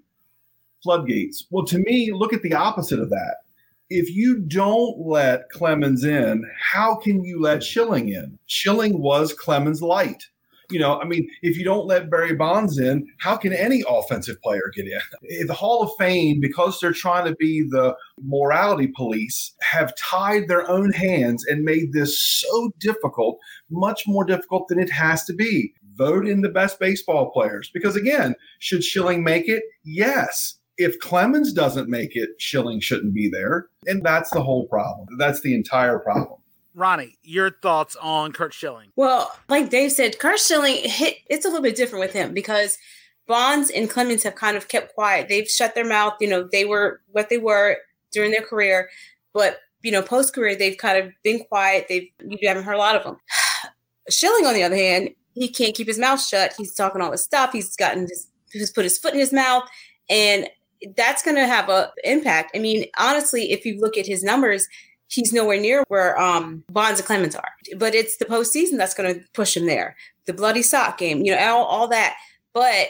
Speaker 5: floodgates. Well, to me, look at the opposite of that. If you don't let Clemens in, how can you let Schilling in? Schilling was Clemens light you know, I mean, if you don't let Barry Bonds in, how can any offensive player get in? The Hall of Fame, because they're trying to be the morality police, have tied their own hands and made this so difficult, much more difficult than it has to be. Vote in the best baseball players. Because again, should Schilling make it? Yes if Clemens doesn't make it, Schilling shouldn't be there. And that's the whole problem. That's the entire problem.
Speaker 1: Ronnie, your thoughts on Curt Schilling?
Speaker 8: Well, like Dave said, Curt Schilling. It's a little bit different with him because Bonds and Clemens have kind of kept quiet. They've shut their mouth. You know, they were what they were during their career, but you know, post career, they've kind of been quiet. They've you haven't heard a lot of them. Schilling, on the other hand, he can't keep his mouth shut. He's talking all this stuff. He's gotten his, he's put his foot in his mouth, and that's going to have a impact. I mean, honestly, if you look at his numbers, he's nowhere near where um, Bonds and Clemens are. But it's the postseason that's going to push him there. The bloody sock game, you know, all, all that. But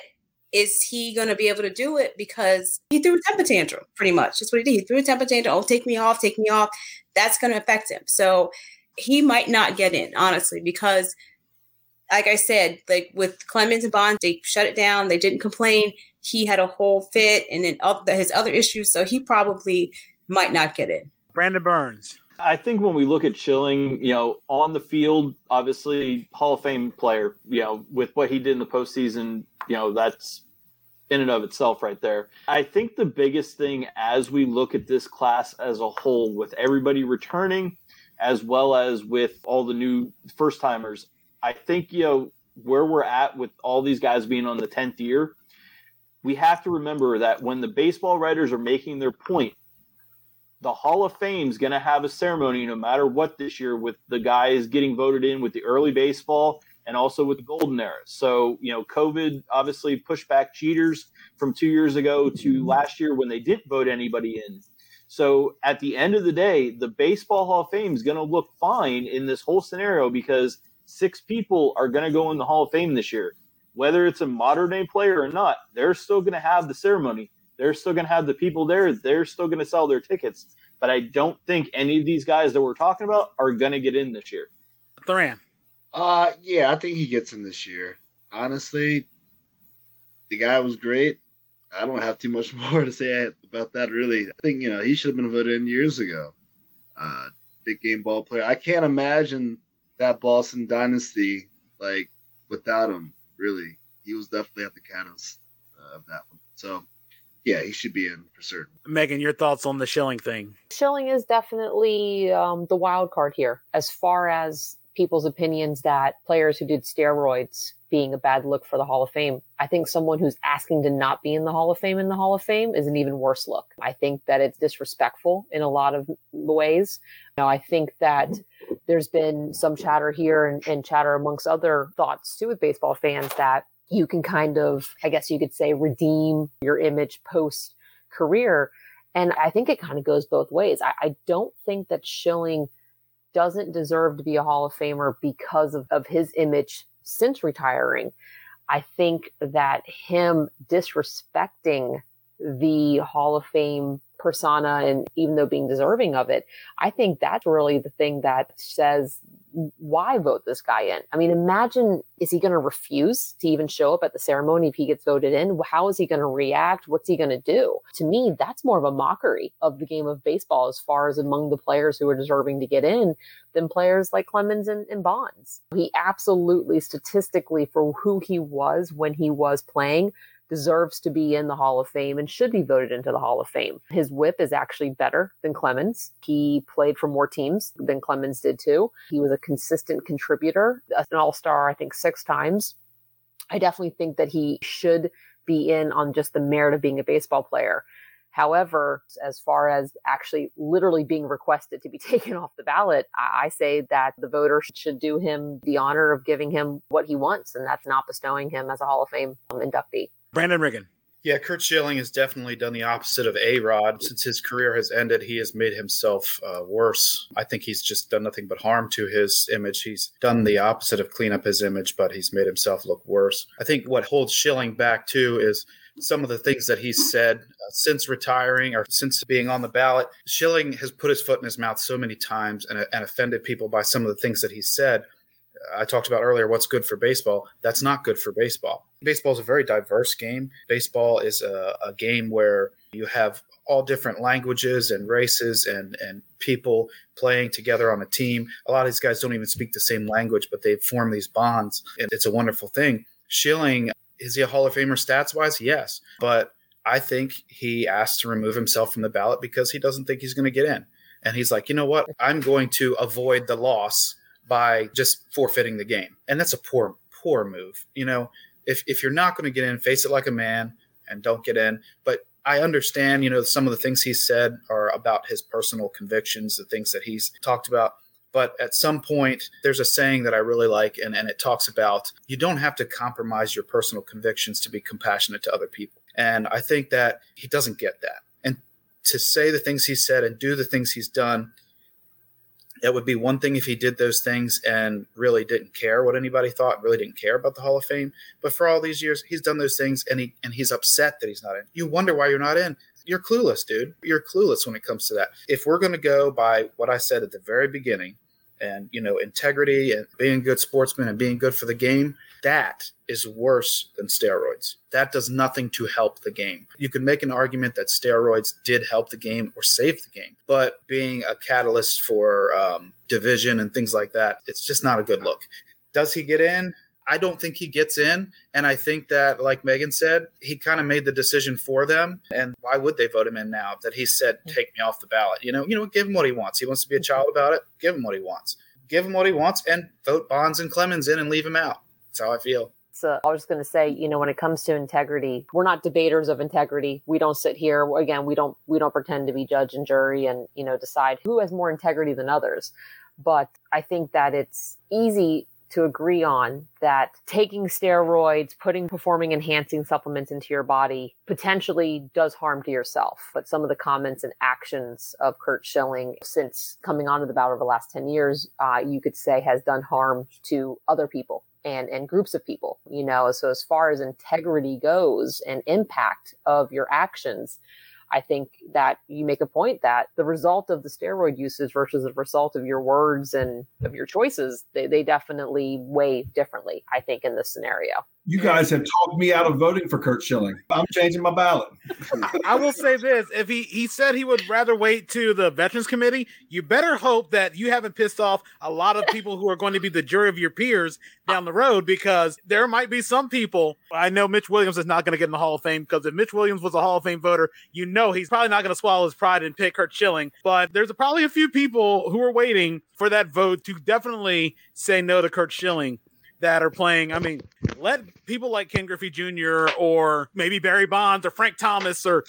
Speaker 8: is he going to be able to do it? Because he threw a temper tantrum, pretty much. That's what he did. He threw a temper tantrum. Oh, take me off, take me off. That's going to affect him. So he might not get in, honestly, because like I said, like with Clemens and Bonds, they shut it down. They didn't complain. He had a whole fit and then his other issues. So he probably might not get in.
Speaker 1: Brandon Berns.
Speaker 4: I think when we look at Schilling, you know, on the field, obviously Hall of Fame player, you know, with what he did in the postseason, you know, that's in and of itself right there. I think the biggest thing as we look at this class as a whole, with everybody returning, as well as with all the new first timers, I think, you know, where we're at with all these guys being on the 10th year, we have to remember that when the baseball writers are making their point, the Hall of Fame is going to have a ceremony no matter what this year with the guys getting voted in with the early baseball and also with the golden era. So, you know, COVID obviously pushed back cheaters from two years ago to last year when they didn't vote anybody in. So at the end of the day, the Baseball Hall of Fame is going to look fine in this whole scenario because six people are going to go in the Hall of Fame this year. Whether it's a modern day player or not, they're still going to have the ceremony. They're still going to have the people there. They're still going to sell their tickets. But I don't think any of these guys that we're talking about are going to get in this year.
Speaker 1: Therran.
Speaker 7: Uh, yeah, I think he gets in this year. Honestly, the guy was great. I don't have too much more to say about that. Really, I think you know he should have been voted in years ago. Uh, big game ball player. I can't imagine that Boston dynasty like without him. Really, he was definitely at the catalyst uh, of that one. So, yeah, he should be in for certain.
Speaker 1: Megan, your thoughts on the Schilling thing?
Speaker 3: Schilling is definitely um, the wild card here as far as people's opinions that players who did steroids being a bad look for the Hall of Fame. I think someone who's asking to not be in the Hall of Fame in the Hall of Fame is an even worse look. I think that it's disrespectful in a lot of ways. Now, I think that there's been some chatter here and, and chatter amongst other thoughts too with baseball fans that you can kind of, I guess you could say, redeem your image post career. And I think it kind of goes both ways. I, I don't think that Schilling doesn't deserve to be a Hall of Famer because of, of his image since retiring. I think that him disrespecting the Hall of Fame persona and even though being deserving of it, I think that's really the thing that says why vote this guy in? I mean, imagine is he going to refuse to even show up at the ceremony if he gets voted in? How is he going to react? What's he going to do? To me, that's more of a mockery of the game of baseball as far as among the players who are deserving to get in than players like Clemens and, and Bonds. He absolutely, statistically, for who he was when he was playing, deserves to be in the Hall of Fame and should be voted into the Hall of Fame. His whip is actually better than Clemens. He played for more teams than Clemens did too. He was a consistent contributor, an all star, I think, six times. I definitely think that he should be in on just the merit of being a baseball player. However, as far as actually literally being requested to be taken off the ballot, I say that the voter should do him the honor of giving him what he wants, and that's not bestowing him as a Hall of Fame um, inductee.
Speaker 1: Brandon Riggin.
Speaker 6: Yeah, Curt Schilling has definitely done the opposite of A Rod. Since his career has ended, he has made himself uh, worse. I think he's just done nothing but harm to his image. He's done the opposite of clean up his image, but he's made himself look worse. I think what holds Schilling back too is some of the things that he's said uh, since retiring or since being on the ballot. Schilling has put his foot in his mouth so many times and, and offended people by some of the things that he said. I talked about earlier what's good for baseball. That's not good for baseball. Baseball is a very diverse game. Baseball is a, a game where you have all different languages and races and and people playing together on a team. A lot of these guys don't even speak the same language, but they form these bonds, and it's a wonderful thing. Schilling is he a Hall of Famer stats wise? Yes, but I think he asked to remove himself from the ballot because he doesn't think he's going to get in, and he's like, you know what? I'm going to avoid the loss by just forfeiting the game. And that's a poor, poor move. You know, if, if you're not going to get in, face it like a man and don't get in. But I understand, you know, some of the things he said are about his personal convictions, the things that he's talked about. But at some point, there's a saying that I really like, and, and it talks about you don't have to compromise your personal convictions to be compassionate to other people. And I think that he doesn't get that. And to say the things he said and do the things he's done, it would be one thing if he did those things and really didn't care what anybody thought, really didn't care about the Hall of Fame. But for all these years, he's done those things and he and he's upset that he's not in. You wonder why you're not in. You're clueless, dude. You're clueless when it comes to that. If we're going to go by what I said at the very beginning, and you know integrity and being good sportsman and being good for the game, That is worse than steroids. That does nothing to help the game. You can make an argument that steroids did help the game or save the game, but being a catalyst for um, division and things like that, it's just not a good look. Does he get in? I don't think he gets in. And I think that, like Megan said, he kind of made the decision for them. And why would they vote him in now that he said, take me off the ballot? You know, you know, give him what he wants. He wants to be a child about it. Give him what he wants. Give him what he wants and vote Bonds and Clemens in and leave him out. That's how I feel.
Speaker 3: So I was just going to say, you know, when it comes to integrity, we're not debaters of integrity. We don't sit here again. We don't we don't pretend to be judge and jury and you know decide who has more integrity than others. But I think that it's easy to agree on that taking steroids, putting performing enhancing supplements into your body potentially does harm to yourself. But some of the comments and actions of Curt Schilling since coming onto the bout over the last 10 years, uh, you could say has done harm to other people and and groups of people you know so as far as integrity goes and impact of your actions I think that you make a point that the result of the steroid usage versus the result of your words and of your choices, they, they definitely weigh differently, I think, in this scenario.
Speaker 5: You guys have talked me out of voting for Curt Schilling. I'm changing my ballot.
Speaker 1: I will say this: if he he said he would rather wait to the Veterans Committee, you better hope that you haven't pissed off a lot of people who are going to be the jury of your peers down the road, because there might be some people. I know Mitch Williams is not going to get in the Hall of Fame because if Mitch Williams was a Hall of Fame voter, you know he's probably not going to swallow his pride and pick Curt Schilling. But there's probably a few people who are waiting for that vote to definitely say no to Curt Schilling that are playing. I mean, let people like Ken Griffey Jr. or maybe Barry Bonds or Frank Thomas or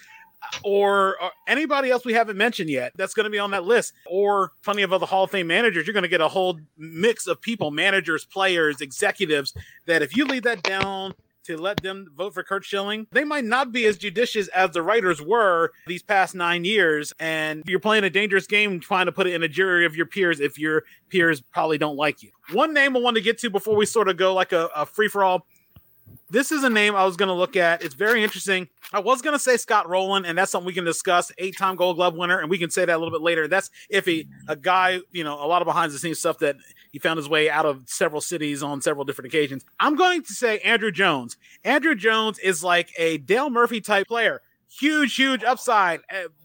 Speaker 1: or, or anybody else we haven't mentioned yet that's going to be on that list, or plenty of other Hall of Fame managers. You're going to get a whole mix of people, managers, players, executives. That if you leave that down to let them vote for Curt Schilling, they might not be as judicious as the writers were these past nine years. And you're playing a dangerous game trying to put it in a jury of your peers if your peers probably don't like you. One name I want to get to before we sort of go like a, a free for all. This is a name I was going to look at. It's very interesting. I was going to say Scott Rolen, and that's something we can discuss. Eight time Gold Glove winner, and we can say that a little bit later. That's iffy. a guy, you know, a lot of behind the scenes stuff that he found his way out of several cities on several different occasions. I'm going to say Andruw Jones. Andruw Jones is like a Dale Murphy type player. Huge, huge upside.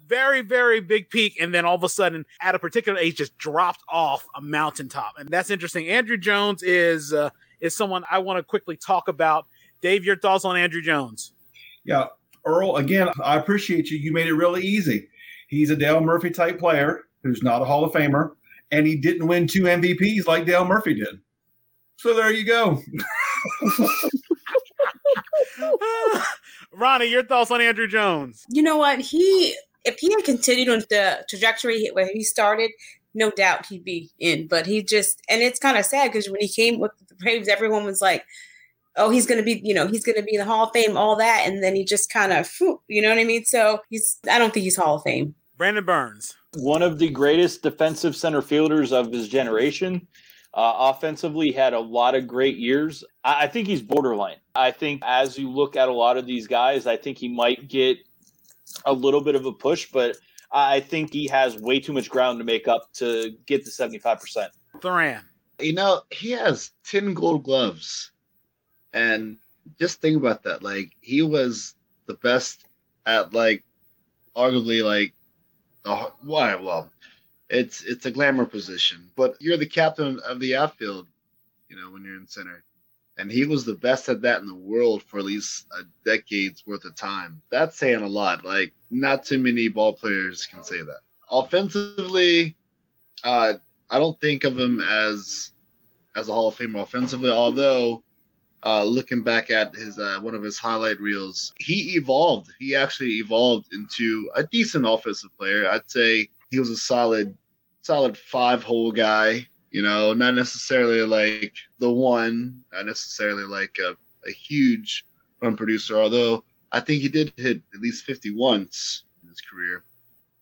Speaker 1: Very, very big peak, and then all of a sudden, at a particular age, just dropped off a mountaintop, and that's interesting. Andruw Jones is uh, is someone I want to quickly talk about Dave, your thoughts on Andruw Jones?
Speaker 5: Yeah, Earl, again, I appreciate you. You made it really easy. He's a Dale Murphy type player who's not a Hall of Famer, and he didn't win two MVPs like Dale Murphy did. So there you go.
Speaker 1: Ronnie, your thoughts on Andruw Jones?
Speaker 8: You know what? He, if he had continued on the trajectory where he started, no doubt he'd be in. But he just, and it's kind of sad because when he came with the Braves, everyone was like, oh, he's going to be, you know, he's going to be in the Hall of Fame, all that. And then he just kind of, you know what I mean? So he's, I don't think he's Hall of Fame.
Speaker 1: Brandon Berns.
Speaker 4: One of the greatest defensive center fielders of his generation. Uh, offensively, had a lot of great years. I, I think he's borderline. I think as you look at a lot of these guys, I think he might get a little bit of a push, but I think he has way too much ground to make up to get to 75%.
Speaker 1: Therran.
Speaker 7: You know, he has 10 gold gloves. And just think about that. Like he was the best at like arguably like the why well it's it's a glamour position, but you're the captain of the outfield, you know, when you're in center. And he was the best at that in the world for at least a decade's worth of time. That's saying a lot. Like not too many ball players can say that. Offensively, uh, I don't think of him as as a Hall of Famer offensively, although uh, looking back at his uh, one of his highlight reels, he evolved. He actually evolved into a decent offensive player. I'd say he was a solid, solid five hole guy. You know, not necessarily like the one, not necessarily like a, a huge run producer. Although I think he did hit at least fifty once in his career.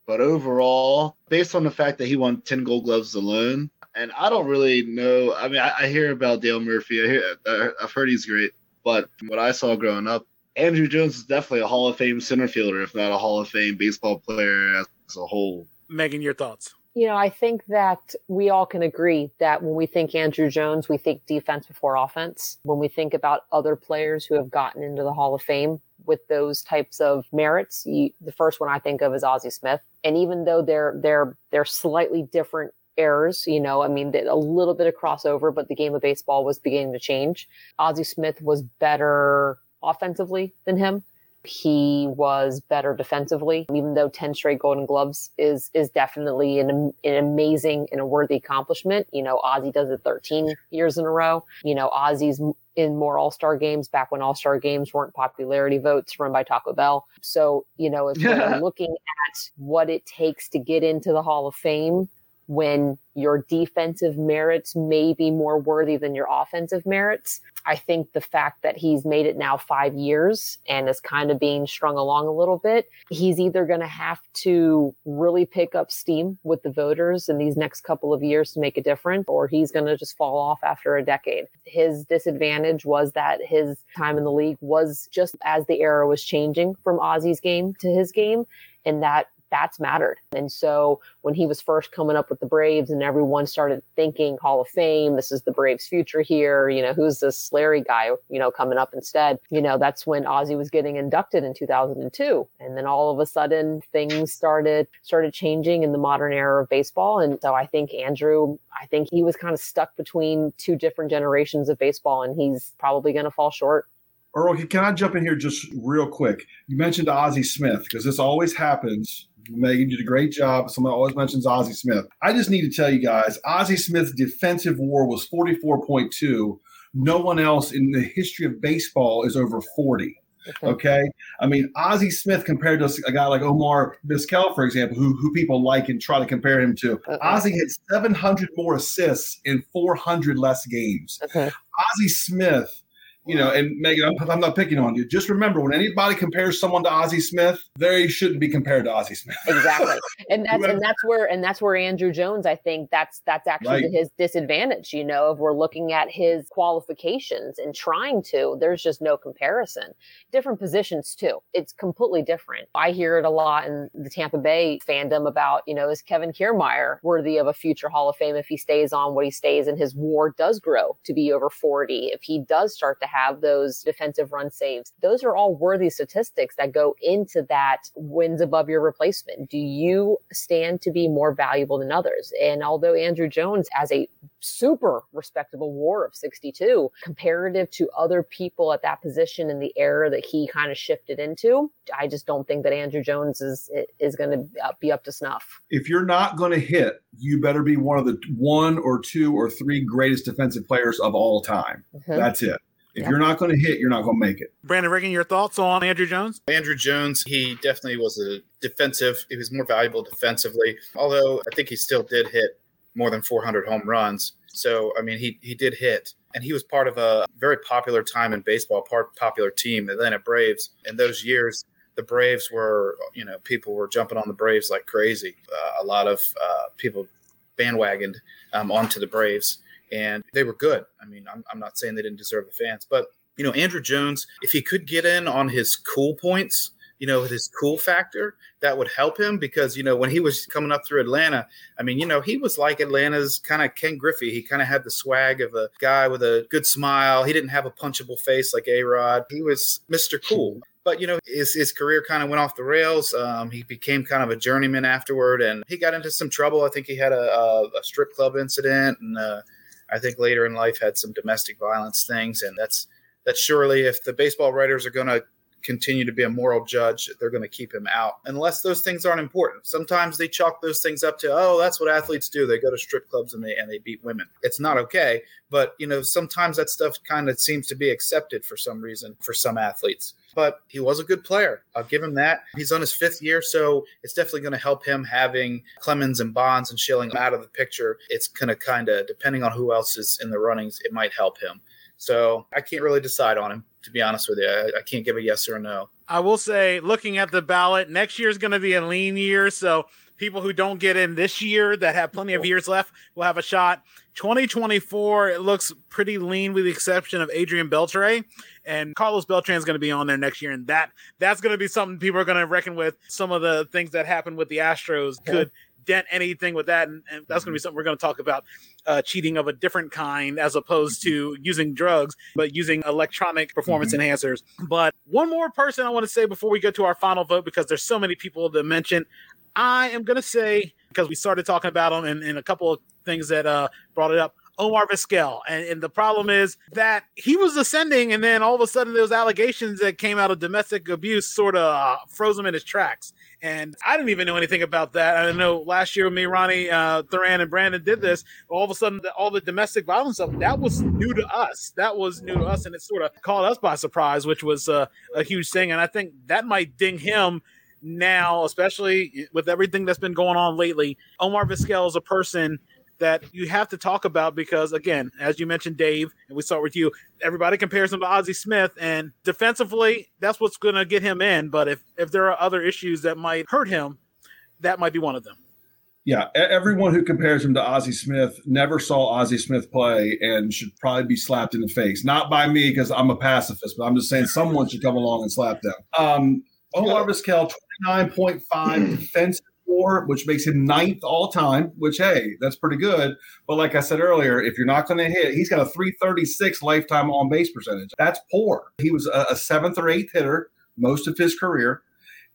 Speaker 7: But overall, based on the fact that he won 10 gold gloves alone, and I don't really know. I mean, I, I hear about Dale Murphy. I hear, uh, I've heard he's great, but from what I saw growing up, Andruw Jones is definitely a Hall of Fame center fielder, if not a Hall of Fame baseball player as a whole.
Speaker 1: Megan, your thoughts?
Speaker 3: You know, I think that we all can agree that when we think Andruw Jones, we think defense before offense. When we think about other players who have gotten into the Hall of Fame with those types of merits, you, the first one I think of is Ozzie Smith. And even though they're they're they're slightly different errors, you know, I mean, a little bit of crossover, but the game of baseball was beginning to change. Ozzie Smith was better offensively than him he was better defensively, even though 10 straight golden gloves is, is definitely an, an amazing and a worthy accomplishment. You know, Ozzie does it 13 years in a row. You know, Ozzie's in more all-star games back when all-star games weren't popularity votes run by Taco Bell. So, you know, if we're looking at what it takes to get into the Hall of Fame, when your defensive merits may be more worthy than your offensive merits. I think the fact that he's made it now five years and is kind of being strung along a little bit, he's either going to have to really pick up steam with the voters in these next couple of years to make a difference, or he's going to just fall off after a decade. His disadvantage was that his time in the league was just as the era was changing from Ozzie's game to his game. And that bats mattered. And so when he was first coming up with the Braves and everyone started thinking Hall of Fame, this is the Braves future here, you know, who's this Larry guy, you know, coming up instead, you know, that's when Ozzie was getting inducted in 2002. And then all of a sudden things started, started changing in the modern era of baseball. And so I think Andruw, I think he was kind of stuck between two different generations of baseball and he's probably going to fall short.
Speaker 5: Earl, can I jump in here just real quick? You mentioned Ozzie Smith because this always happens Megan did a great job. Someone always mentions Ozzie Smith. I just need to tell you guys, Ozzie Smith's defensive WAR was 44.2. No one else in the history of baseball is over 40. Okay. I mean, Ozzie Smith compared to a guy like Omar Vizquel, for example, who, who people like and try to compare him to. Uh-uh. Ozzie had 700 more assists in 400 less games. Okay. Ozzie Smith you know, and Megan, I'm, I'm, not picking on you. Just remember, when anybody compares someone to Ozzie Smith, they shouldn't be compared to Ozzie Smith.
Speaker 3: exactly, and that's and that's where and that's where Andruw Jones, I think that's that's actually right. his disadvantage. You know, if we're looking at his qualifications and trying to, there's just no comparison. Different positions too. It's completely different. I hear it a lot in the Tampa Bay fandom about, you know, is Kevin Kiermaier worthy of a future Hall of Fame if he stays on what he stays and his WAR does grow to be over 40, if he does start to have those defensive run saves. Those are all worthy statistics that go into that wins above your replacement. Do you stand to be more valuable than others? And although Andruw Jones has a super respectable war of 62 comparative to other people at that position in the era that he kind of shifted into, I just don't think that Andruw Jones is is going to be up to snuff.
Speaker 5: If you're not going to hit, you better be one of the one or two or three greatest defensive players of all time. Mm-hmm. That's it. If yep. you're not going to hit, you're not going to make it.
Speaker 1: Brandon Riggin, your thoughts on Andruw Jones?
Speaker 6: Andruw Jones, he definitely was a defensive. He was more valuable defensively, although I think he still did hit more than 400 home runs. So, I mean, he, he did hit. And he was part of a very popular time in baseball, part popular team, the Atlanta Braves. In those years, the Braves were, you know, people were jumping on the Braves like crazy. Uh, a lot of uh, people bandwagoned um, onto the Braves and they were good. I mean, I'm, I'm not saying they didn't deserve the fans, but you know, Andruw Jones, if he could get in on his cool points, you know, his cool factor, that would help him because, you know, when he was coming up through Atlanta, I mean, you know, he was like Atlanta's kind of Ken Griffey. He kind of had the swag of a guy with a good smile. He didn't have a punchable face like A Rod. He was Mr. Cool. But you know, his his career kind of went off the rails. Um, he became kind of a journeyman afterward, and he got into some trouble. I think he had a, a, a strip club incident, and uh, I think later in life had some domestic violence things, and that's that's surely if the baseball writers are going to continue to be a moral judge, they're going to keep him out unless those things aren't important. Sometimes they chalk those things up to, oh, that's what athletes do. They go to strip clubs and they and they beat women. It's not okay, but you know, sometimes that stuff kind of seems to be accepted for some reason for some athletes. But he was a good player. I'll give him that. He's on his fifth year, so it's definitely going to help him having Clemens and Bonds and Schilling out of the picture. It's going to kind of, depending on who else is in the runnings, it might help him. So I can't really decide on him, to be honest with you. I, I can't give a yes or a no.
Speaker 1: I will say, looking at the ballot, next year is going to be a lean year. So people who don't get in this year that have plenty of years left will have a shot. 2024, it looks pretty lean with the exception of Adrian Beltre. And Carlos Beltran is going to be on there next year. And that that's going to be something people are going to reckon with. Some of the things that happened with the Astros could dent anything with that. And, and that's going to be something we're going to talk about uh, cheating of a different kind as opposed to using drugs, but using electronic performance mm-hmm. enhancers. But one more person I want to say before we go to our final vote, because there's so many people to mention. I am going to say, because we started talking about them and, and a couple of things that uh, brought it up. Omar Vizquel. And, and, the problem is that he was ascending, and then all of a sudden, those allegations that came out of domestic abuse sort of uh, froze him in his tracks. And I didn't even know anything about that. I know last year, me, Ronnie, uh, Therran, and Brandon did this. All of a sudden, all the domestic violence stuff that was new to us. That was new to us, and it sort of caught us by surprise, which was uh, a huge thing. And I think that might ding him now, especially with everything that's been going on lately. Omar Vizquel is a person that you have to talk about because, again, as you mentioned, Dave, and we start with you, everybody compares him to Ozzie Smith, and defensively, that's what's going to get him in. But if if there are other issues that might hurt him, that might be one of them.
Speaker 5: Yeah, everyone who compares him to Ozzie Smith never saw Ozzie Smith play and should probably be slapped in the face. Not by me because I'm a pacifist, but I'm just saying someone should come along and slap them. Um, Omar Vizquel, 29.5 defensive WAR, which makes him ninth all time, which, hey, that's pretty good. But like I said earlier, if you're not going to hit, he's got a 336 lifetime on base percentage. That's poor. He was a, a seventh or eighth hitter most of his career.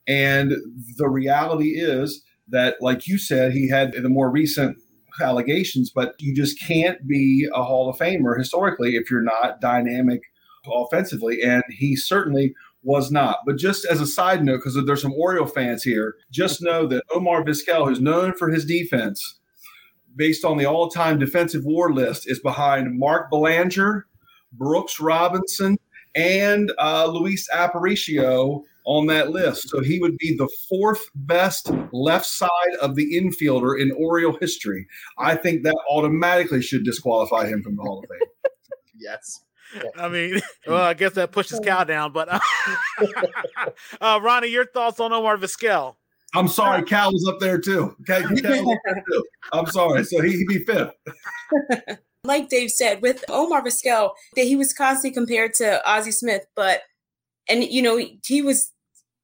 Speaker 5: And the reality is that, like you said, he had the more recent allegations, but you just can't be a Hall of Famer historically if you're not dynamic offensively. And he certainly was not. But just as a side note, because there's some Oriole fans here, just know that Omar Vizquel, who's known for his defense, based on the all-time defensive WAR list, is behind Mark Belanger, Brooks Robinson, and uh, Luis Aparicio on that list. So he would be the fourth best left side of the infielder in Oriole history. I think that automatically should disqualify him from the Hall of Fame.
Speaker 6: yes.
Speaker 1: I mean, well, I guess that pushes Cal down. But uh, uh, Ronnie, your thoughts on Omar Vizquel?
Speaker 5: I'm sorry, Cal was up there too. Okay, I'm sorry, so he, would be fifth.
Speaker 8: like Dave said, with Omar Vizquel, that he was constantly compared to Ozzie Smith, but and you know he was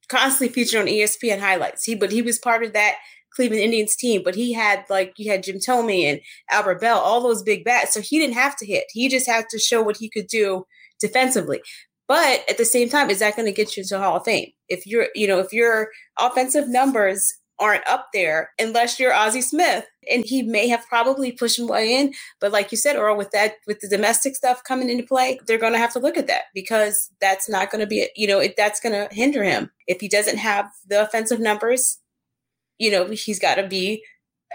Speaker 8: constantly featured on ESPN highlights. He but he was part of that Cleveland Indians team, but he had like you had Jim Thome and Albert Belle, all those big bats. So he didn't have to hit. He just had to show what he could do defensively. But at the same time, is that going to get you into Hall of Fame? If you're, you know, if your offensive numbers aren't up there, unless you're Ozzie Smith, and he may have probably pushed him way in. But like you said, Earl, with that, with the domestic stuff coming into play, they're going to have to look at that because that's not going to be, you know, it, that's going to hinder him if he doesn't have the offensive numbers you know, he's got to be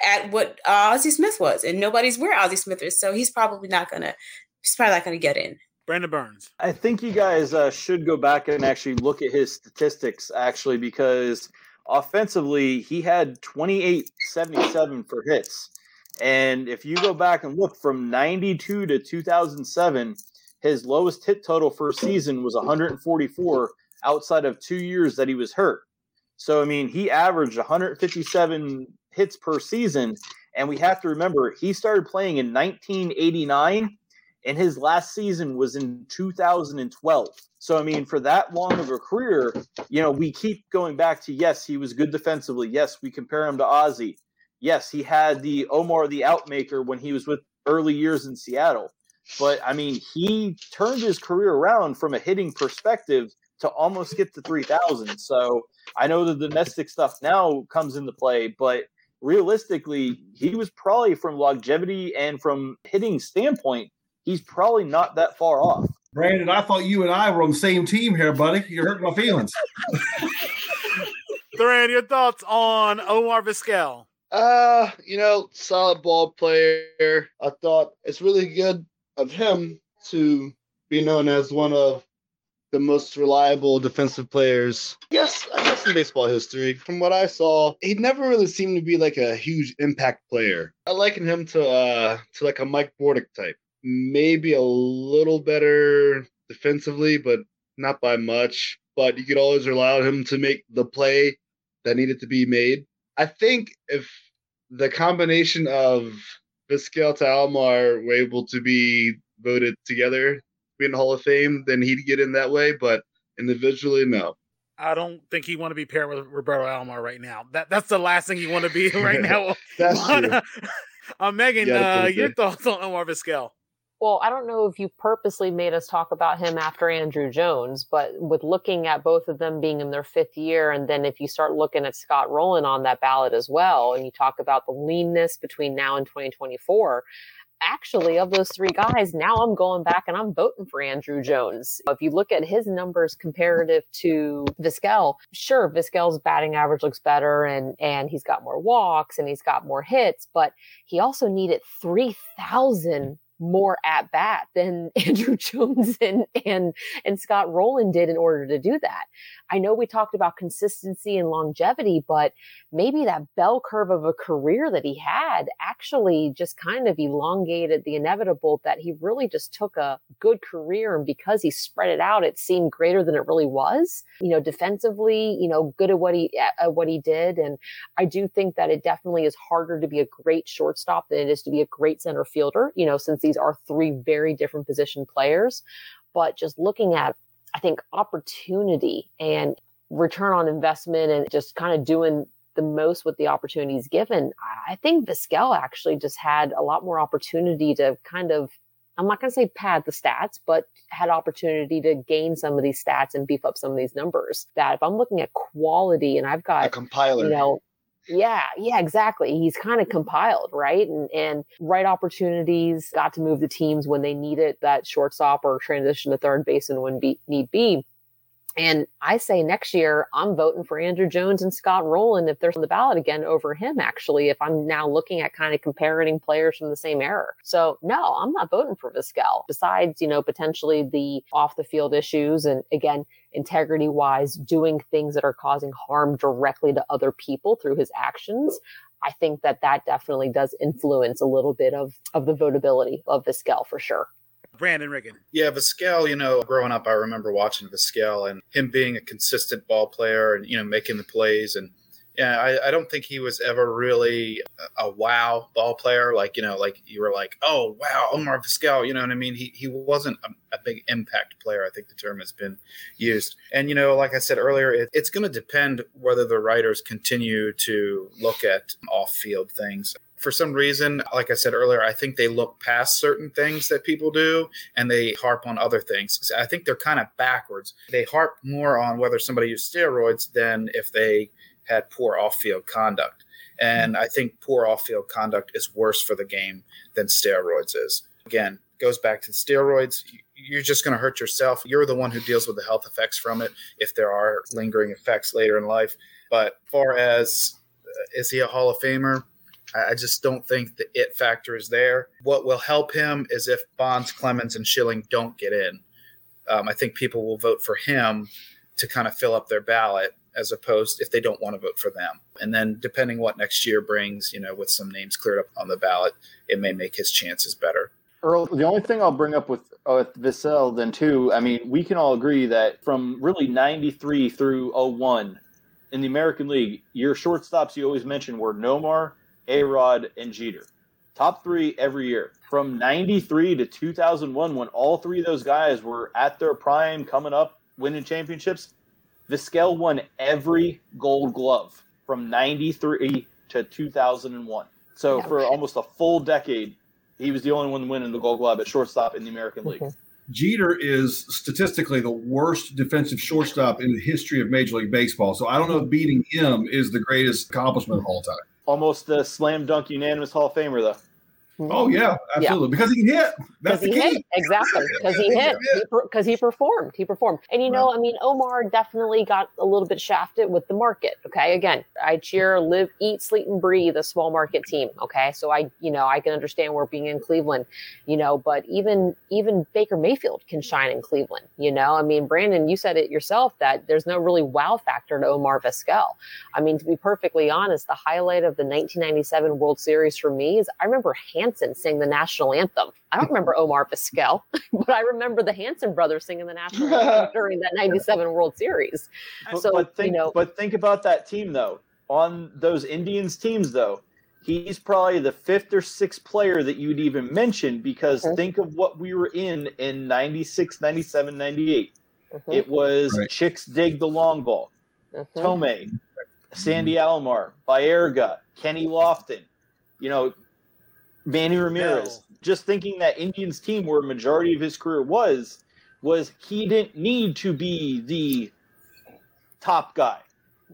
Speaker 8: at what uh, Ozzie Smith was, and nobody's where Ozzie Smith is, so he's probably not gonna. He's probably not gonna get in.
Speaker 1: Brandon Berns.
Speaker 4: I think you guys uh, should go back and actually look at his statistics, actually, because offensively he had 2877 for hits. And if you go back and look from 92 to 2007, his lowest hit total for a season was 144 outside of two years that he was hurt. So, I mean, he averaged 157 hits per season. And we have to remember, he started playing in 1989, and his last season was in 2012. So, I mean, for that long of a career, you know, we keep going back to yes, he was good defensively. Yes, we compare him to Ozzie. Yes, he had the Omar the Outmaker when he was with early years in Seattle. But I mean, he turned his career around from a hitting perspective to almost get to 3,000. So I know the domestic stuff now comes into play, but realistically, he was probably from longevity and from hitting standpoint, he's probably not that far off.
Speaker 5: Brandon, I thought you and I were on the same team here, buddy. You're hurting my feelings.
Speaker 1: Therran, your thoughts on Omar Vizquel?
Speaker 7: Uh, you know, solid ball player. I thought it's really good of him to be known as one of the most reliable defensive players. Yes, I guess in baseball history. From what I saw, he never really seemed to be like a huge impact player. I liken him to uh to like a Mike Bordick type. Maybe a little better defensively, but not by much. But you could always rely on him to make the play that needed to be made. I think if the combination of Vizquel to Alomar were able to be voted together, be in the Hall of Fame, then he'd get in that way. But individually, no.
Speaker 1: I don't think he want to be paired with Roberto Alomar right now. That that's the last thing you want to be right now.
Speaker 4: That's true.
Speaker 1: uh, Megan,
Speaker 4: You gotta
Speaker 1: uh, your thoughts on Omar Vizquel?
Speaker 3: Well, I don't know if you purposely made us talk about him after Andruw Jones, but with looking at both of them being in their fifth year, and then if you start looking at Scott Rolen on that ballot as well, and you talk about the leanness between now and 2024, actually, of those three guys, now I'm going back and I'm voting for Andruw Jones. If you look at his numbers comparative to Vizquel, sure, Vizquel's batting average looks better and and he's got more walks and he's got more hits, but he also needed 3,000 more at bat than Andruw Jones and and and Scott Rolen did in order to do that. I know we talked about consistency and longevity, but maybe that bell curve of a career that he had actually just kind of elongated the inevitable that he really just took a good career and because he spread it out, it seemed greater than it really was. You know, defensively, you know, good at what he at what he did, and I do think that it definitely is harder to be a great shortstop than it is to be a great center fielder. You know, since these are three very different position players, but just looking at I think opportunity and return on investment and just kind of doing the most with the opportunities given. I think Vizquel actually just had a lot more opportunity to kind of, I'm not going to say pad the stats, but had opportunity to gain some of these stats and beef up some of these numbers. That if I'm looking at quality and I've got,
Speaker 9: A compiler.
Speaker 3: you know, yeah, yeah, exactly. He's kind of mm-hmm. compiled, right? And and right opportunities, got to move the teams when they needed that shortstop or transition to third base and when be, need be. And I say next year, I'm voting for Andruw Jones and Scott Rolen if they're on the ballot again over him, actually, if I'm now looking at kind of comparing players from the same era. So, no, I'm not voting for Vizquel. Besides, you know, potentially the off the field issues and again, integrity wise, doing things that are causing harm directly to other people through his actions. I think that that definitely does influence a little bit of, of the votability of Vizquel for sure.
Speaker 1: Brandon Riggin.
Speaker 6: Yeah, Vizquel, you know, growing up, I remember watching Vizquel and him being a consistent ball player and, you know, making the plays. And yeah, I, I don't think he was ever really a, a wow ball player. Like, you know, like you were like, oh, wow, Omar Vizquel, you know what I mean? He, he wasn't a, a big impact player. I think the term has been used. And, you know, like I said earlier, it, it's going to depend whether the writers continue to look at off field things for some reason, like I said earlier, I think they look past certain things that people do and they harp on other things. I think they're kind of backwards. They harp more on whether somebody used steroids than if they had poor off field conduct. And I think poor off field conduct is worse for the game than steroids is. Again, goes back to steroids. You're just going to hurt yourself. You're the one who deals with the health effects from it if there are lingering effects later in life. But far as uh, is he a Hall of Famer? I just don't think the it factor is there. What will help him is if Bonds, Clemens, and Schilling don't get in. Um, I think people will vote for him to kind of fill up their ballot as opposed if they don't want to vote for them. And then depending what next year brings, you know, with some names cleared up on the ballot, it may make his chances better.
Speaker 4: Earl, the only thing I'll bring up with uh, with Vizquel then too, I mean, we can all agree that from really '93 through 01 in the American League, your shortstops you always mentioned were Nomar, A Rod, and Jeter. Top three every year. From '93 to 2001, when all three of those guys were at their prime, coming up, winning championships, Vizquel won every Gold Glove from '93 to 2001. So
Speaker 3: Yeah,
Speaker 4: for
Speaker 3: shit.
Speaker 4: almost a full decade, he was the only one winning the Gold Glove at shortstop in the American League.
Speaker 5: Jeter is statistically the worst defensive shortstop in the history of Major League Baseball. So I don't know if beating him is the greatest accomplishment of all time.
Speaker 4: Almost the slam dunk unanimous Hall of Famer, though.
Speaker 5: Oh yeah, absolutely. Because he hit. That's
Speaker 3: he
Speaker 5: key.
Speaker 3: hit exactly. Because he hit. because he performed. He performed. And you know I mean Omar definitely got a little bit shafted with the market okay? Again I cheer live eat sleep and breathe a small market team okay? So I you know I can understand where being in Cleveland you know but even even Baker Mayfield can shine in Cleveland you know? I mean Brandon you said it yourself that there's no really wow factor to Omar Vizquel. I mean to be perfectly honest the highlight of the 1997 World Series for me is I remember Hanson sing the national anthem I don't remember Omar Vizquel, but I remember the Hanson brothers singing the national anthem during that '97 World Series.
Speaker 4: But,
Speaker 3: So
Speaker 4: but think,
Speaker 3: you know,
Speaker 4: but think about that team though. On those Indians teams though, he's probably the fifth or sixth player that you'd even mention because
Speaker 3: Mhm.
Speaker 4: think of what we were in in 96, 97, 98.
Speaker 3: Mhm.
Speaker 4: It was
Speaker 5: Right.
Speaker 4: Chicks Dig the Long Ball,
Speaker 3: Mhm.
Speaker 4: Thome, Sandy Alomar, Baerga, Kenny Lofton, you know, Manny Ramirez.
Speaker 6: Belle.
Speaker 4: Just thinking that Indians team, where a majority of his career was, was he didn't need to be the top guy.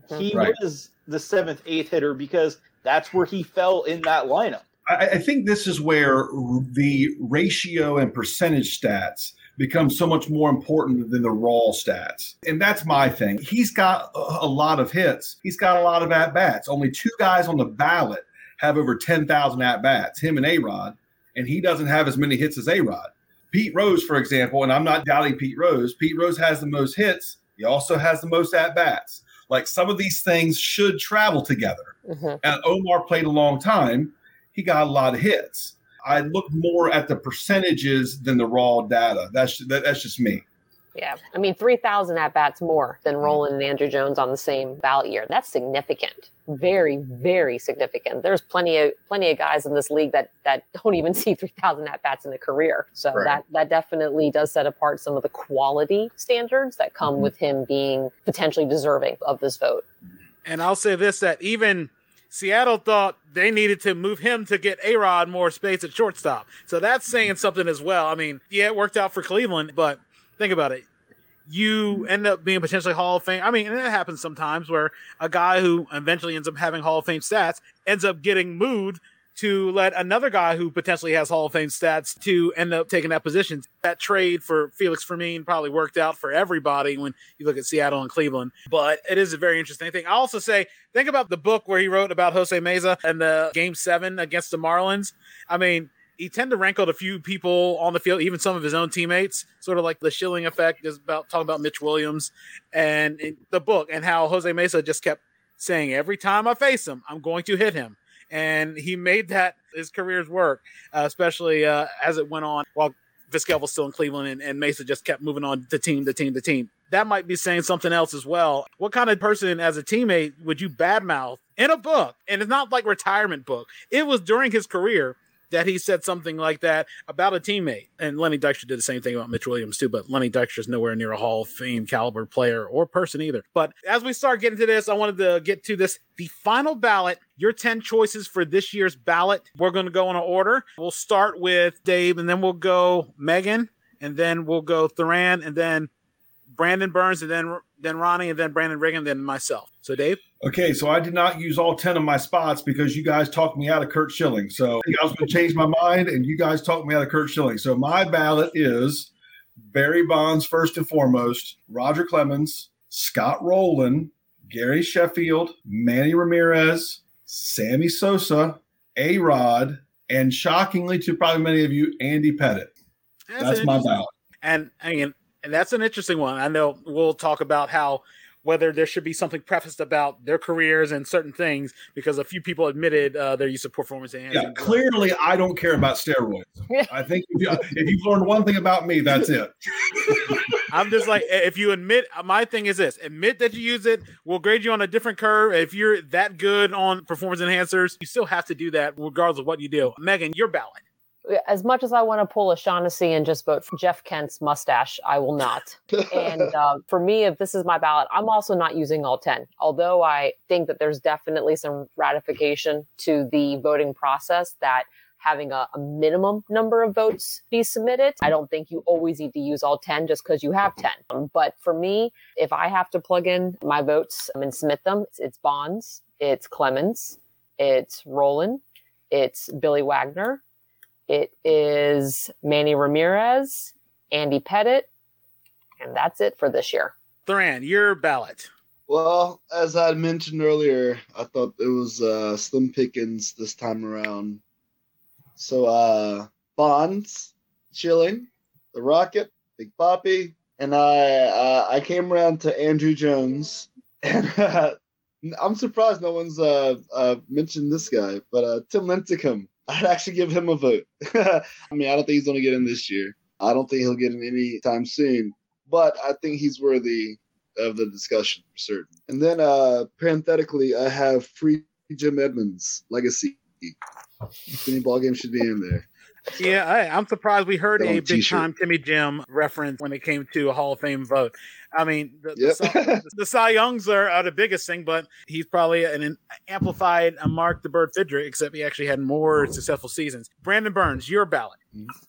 Speaker 4: Hmm. He
Speaker 5: Right.
Speaker 4: was the seventh, eighth hitter because that's where he fell in that lineup.
Speaker 5: I, I think this is where the ratio and percentage stats become so much more important than the raw stats. And that's my thing. He's got a, a lot of hits. He's got a lot of at bats. Only two guys on the ballot have over 10,000 at bats, him and A-Rod, and he doesn't have as many hits as A-Rod. Pete Rose, for example, and I'm not doubting Pete Rose, Pete Rose has the most hits. He also has the most at bats. Like some of these things should travel together
Speaker 3: Mhm.
Speaker 5: and Omar played a long time, he got a lot of hits. I look more at the percentages than the raw data. That's that, that's just me.
Speaker 3: Yeah. I mean, 3,000 at bats more than Rolen and Andruw Jones on the same ballot year. That's significant. Very, very significant. There's plenty of plenty of guys in this league that that don't even see 3,000 at bats in a career. So
Speaker 6: Right.
Speaker 3: that that definitely does set apart some of the quality standards that come
Speaker 5: Mhm.
Speaker 3: with him being potentially deserving of this vote.
Speaker 1: And I'll say this that even Seattle thought they needed to move him to get A Rod more space at shortstop. So that's saying something as well. I mean, yeah, it worked out for Cleveland, but think about it. You end up being potentially Hall of Fame. I mean, and it happens sometimes where a guy who eventually ends up having Hall of Fame stats ends up getting moved to let another guy who potentially has Hall of Fame stats to end up taking that position. That trade for Felix Fermin probably worked out for everybody when you look at Seattle and Cleveland. But it is a very interesting thing. I also say, think about the book where he wrote about Jose Mesa and the game seven against the Marlins. I mean, he tended to rankled a few people on the field, even some of his own teammates, sort of like the Schilling effect is about talking about Mitch Williams and the book and how Jose Mesa just kept saying, every time I face him, I'm going to hit him. And he made that his career's work, uh, especially uh, as it went on while Vizquel was still in Cleveland and, and Mesa just kept moving on to team to team to team. That might be saying something else as well. What kind of person as a teammate would you badmouth in a book? And it's not like retirement book. It was during his career that he said something like that about a teammate. And Lenny Dykstra did the same thing about Mitch Williams too, but Lenny Dykstra's nowhere near a Hall of Fame caliber player or person either. But as we start getting to this, I wanted to get to this. The final ballot, your 10 choices for this year's ballot. We're going to go in order. We'll start with Dave and then we'll go Megan and then we'll go Therran and then Brandon Berns and then then Ronnie and then Brandon Riggin and then myself. So Dave?
Speaker 5: Okay, so I did not use all 10 of my spots because you guys talked me out of Curt Schilling. So I was going to change my mind, and you guys talked me out of Curt Schilling. So my ballot is Barry Bonds first and foremost, Roger Clemens, Scott Rolen, Gary Sheffield, Manny Ramirez, Sammy Sosa, A Rod, and shockingly to probably many of you, Andy Pettitte. That's
Speaker 1: an
Speaker 5: my ballot.
Speaker 1: And again, and that's an interesting one. I know we'll talk about how whether there should be something prefaced about their careers and certain things because a few people admitted uh, their use of performance enhancing.
Speaker 5: Yeah, clearly I don't care about steroids. I think if, you, if you've learned one thing about me, that's it.
Speaker 1: I'm just like, if you admit, my thing is this: admit that you use it. We'll grade you on a different curve. If you're that good on performance enhancers, you still have to do that regardless of what you do. Megan, your ballot.
Speaker 3: As much as I want to pull a Shaughnessy and just vote for Jeff Kent's mustache, I will not. and uh, for me, if this is my ballot, I'm also not using all 10. Although I think that there's definitely some ratification to the voting process that having a, a minimum number of votes be submitted. I don't think you always need to use all 10 just because you have 10. Um, but for me, if I have to plug in my votes um, and submit them, it's, it's Bonds, it's Clemens, it's Rolen, it's Billy Wagner, it is Manny Ramirez, Andy Pettitte, and that's it for this year.
Speaker 1: Therran, your ballot.
Speaker 7: Well, as I mentioned earlier, I thought it was uh, Slim Pickens this time around. So, uh, Bonds, Schilling, The Rocket, Big Poppy, and I uh, I came around to Andruw Jones, and uh, I'm surprised no one's uh, uh, mentioned this guy, but uh, Tim Lincecum. I'd actually give him a vote. I mean, I don't think he's going to get in this year. I don't think he'll get in any time soon, but I think he's worthy of the discussion for certain. And then uh parenthetically, I have free Jim Edmonds legacy. Any ball game should be in there.
Speaker 1: Yeah, I, I'm surprised we heard a
Speaker 7: a
Speaker 1: big
Speaker 7: t-shirt.
Speaker 1: time Timmy Jim reference when it came to a Hall of Fame vote. I mean, the,
Speaker 7: Yep.
Speaker 1: the, Cy, the Cy Youngs are, are the biggest thing, but he's probably an, an amplified a Mark the Bird Fidrych, except he actually had more successful seasons. Brandon Berns, your ballot.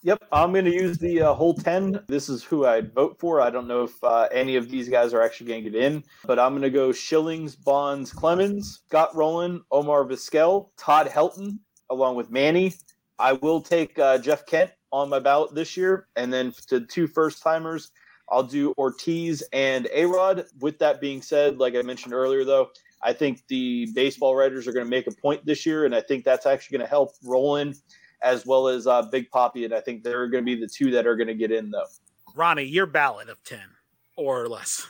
Speaker 4: Yep, I'm going to use the uh, whole 10. This is who I'd vote for. I don't know if uh, any of these guys are actually going to get in, but I'm going to go Schillings, Bonds, Clemens, Scott Rolen, Omar Vizquel, Todd Helton, along with Manny. I will take uh, Jeff Kent on my ballot this year. And then to two first timers, I'll do Ortiz and Arod. With that being said, like I mentioned earlier, though, I think the baseball writers are going to make a point this year, and I think that's actually going to help Rolen as well as uh, Big Poppy, and I think they're going to be the two that are going to get in though.
Speaker 1: Ronnie, your ballot of 10 or less.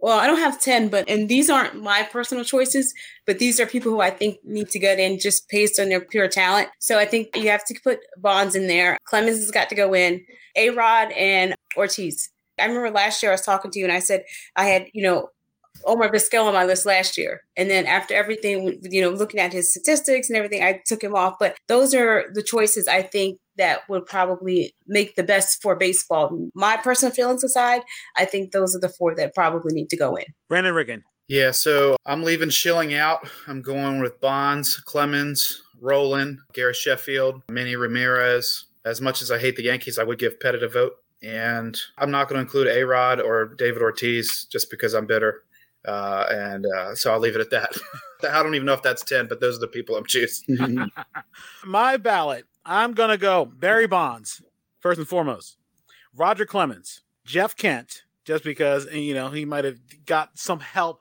Speaker 8: Well, I don't have 10, but, and these aren't my personal choices, but these are people who I think need to get in just based on their pure talent. So I think you have to put Bonds in there. Clemens has got to go in, A Rod and Ortiz. I remember last year I was talking to you and I said I had, you know, Omar Vizquel on my list last year. And then after everything, you know, looking at his statistics and everything, I took him off. But those are the choices I think that would probably make the best for baseball. My personal feelings aside, I think those are the four that probably need to go in.
Speaker 1: Brandon Riggin.
Speaker 6: Yeah, so I'm leaving Schilling out. I'm going with Bonds, Clemens, Rolen, Gary Sheffield, Manny Ramirez. As much as I hate the Yankees, I would give Pettitte a vote. And I'm not going to include A Rod or David Ortiz just because I'm bitter. Uh, and uh, so I'll leave it at that. I don't even know if that's 10, but those are the people I'm choosing.
Speaker 1: My ballot, I'm going to go Barry Bonds, first and foremost. Roger Clemens, Jeff Kent, just because, you know, he might have got some help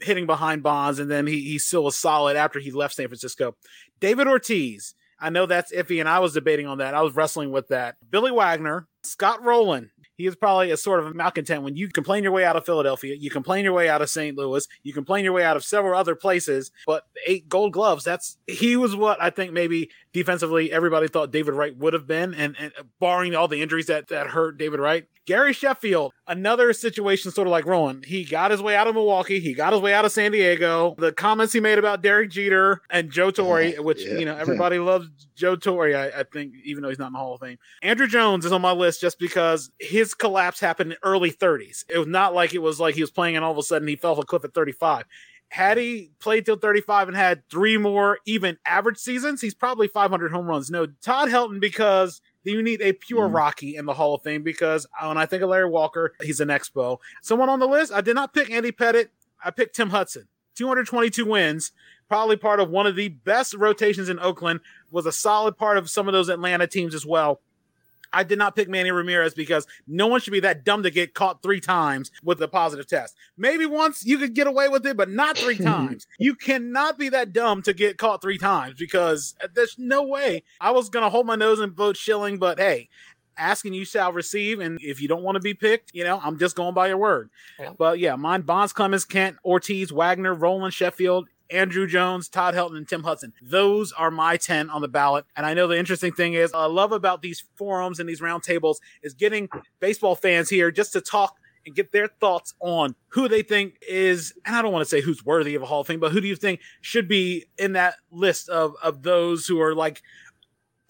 Speaker 1: hitting behind Bonds, and then he, he still was solid after he left San Francisco. David Ortiz, I know that's iffy, and I was debating on that. I was wrestling with that. Billy Wagner, Scott Rolen. He is probably a sort of a malcontent when you complain your way out of Philadelphia, you complain your way out of St. Louis, you complain your way out of several other places, but eight gold gloves, that's he was what I think maybe defensively everybody thought David Wright would have been, and, and barring all the injuries that, that hurt David Wright. Gary Sheffield, another situation sort of like Rolen. He got his way out of Milwaukee. He got his way out of San Diego. The comments he made about Derek Jeter and Joe oh, Torre, which,
Speaker 7: yeah.
Speaker 1: you know, everybody loves Joe Torre, I, I think, even though he's not in the Hall of Fame. Andruw Jones is on my list just because his collapse happened in early 30s. It was not like it was like he was playing and all of a sudden he fell off a cliff at 35 had he played till 35 and had three more even average seasons, he's probably 500 home runs. No, Todd Helton, because you need a pure
Speaker 7: Mm.
Speaker 1: Rocky in the Hall of Fame, because when I think of Larry Walker, he's an expo. Someone on the list, I did not pick Andy Pettitte. I picked Tim Hudson. 222 wins, probably part of one of the best rotations in Oakland, was a solid part of some of those Atlanta teams as well. I did not pick Manny Ramirez because no one should be that dumb to get caught three times with a positive test. Maybe once you could get away with it, but not three times. You cannot be that dumb to get caught three times because there's no way. I was going to hold my nose and vote Schilling, but hey, asking you shall receive. And if you don't want to be picked, you know, I'm just going by your word.
Speaker 3: Yeah.
Speaker 1: But yeah, mine Bonds, Clemens, Kent, Ortiz, Wagner, Rolen, Sheffield, Andruw Jones, Todd Helton, and Tim Hudson. Those are my 10 on the ballot. And I know the interesting thing is, I love about these forums and these roundtables is getting baseball fans here just to talk and get their thoughts on who they think is, and I don't want to say who's worthy of a Hall of Fame, but who do you think should be in that list of, of those who are like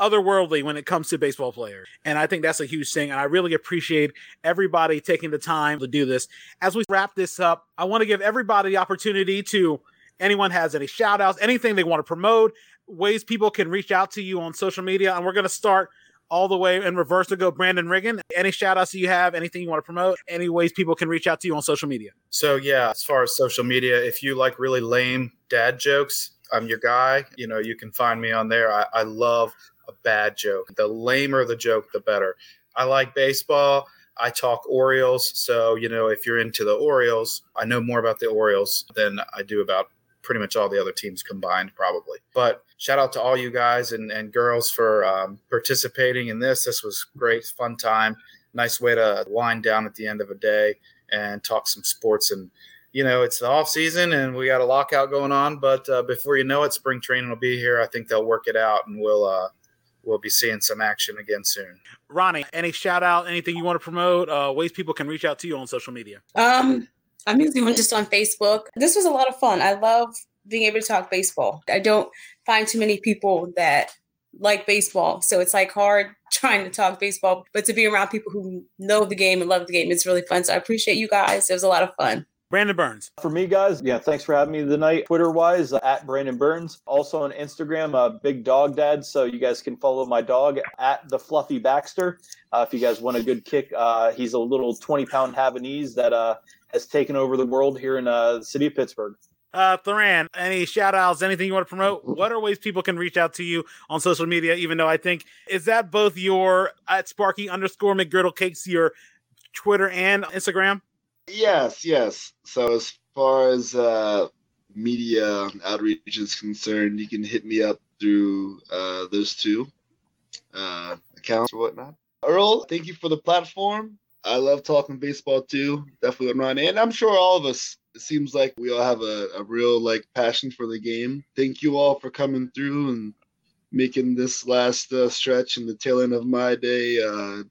Speaker 1: otherworldly when it comes to baseball players. And I think that's a huge thing. And I really appreciate everybody taking the time to do this. As we wrap this up, I want to give everybody the opportunity to anyone has any shout outs, anything they want to promote, ways people can reach out to you on social media. And we're going to start all the way in reverse to go Brandon Riggin. Any shout outs you have, anything you want to promote, any ways people can reach out to you on social media?
Speaker 6: So yeah, as far as social media, if you like really lame dad jokes, I'm your guy. You know, you can find me on there. I, I love a bad joke. The lamer the joke, the better. I like baseball. I talk Orioles. So, you know, if you're into the Orioles, I know more about the Orioles than I do about pretty much all the other teams combined, probably. But shout out to all you guys and, and girls for um, participating in this. This was great, fun time. Nice way to wind down at the end of a day and talk some sports and you know it's the off season and we got a lockout going on but uh, before you know it spring training will be here i think they'll work it out and we'll uh we'll be seeing some action again soon
Speaker 1: Ronnie, any shout out, anything you want to promote, uh, ways people can reach out to you on social media?
Speaker 8: Um, I'm usually just on Facebook. This was a lot of fun. I love being able to talk baseball. I don't find too many people that like baseball. So it's like hard trying to talk baseball, but to be around people who know the game and love the game is really fun. So I appreciate you guys. It was a lot of fun.
Speaker 1: Brandon Berns.
Speaker 4: For me, guys, yeah, thanks for having me tonight. Twitter wise, uh, at Brandon Berns. Also on Instagram, uh, Big Dog Dad. So you guys can follow my dog at the Fluffy Baxter. Uh, if you guys want a good kick, uh, he's a little 20 pound Havanese that uh, has taken over the world here in uh, the city of Pittsburgh.
Speaker 1: Uh, Therran, any shout outs, anything you want to promote? What are ways people can reach out to you on social media? Even though I think, is that both your at Sparky underscore McGriddle Cakes, your Twitter and Instagram?
Speaker 7: Yes, yes. So as far as uh, media outreach is concerned, you can hit me up through uh, those two uh, accounts or whatnot. Earl, thank you for the platform. I love talking baseball too. Definitely run, and I'm sure all of us. It seems like we all have a, a real like passion for the game. Thank you all for coming through and making this last uh, stretch and the tail end of my day uh,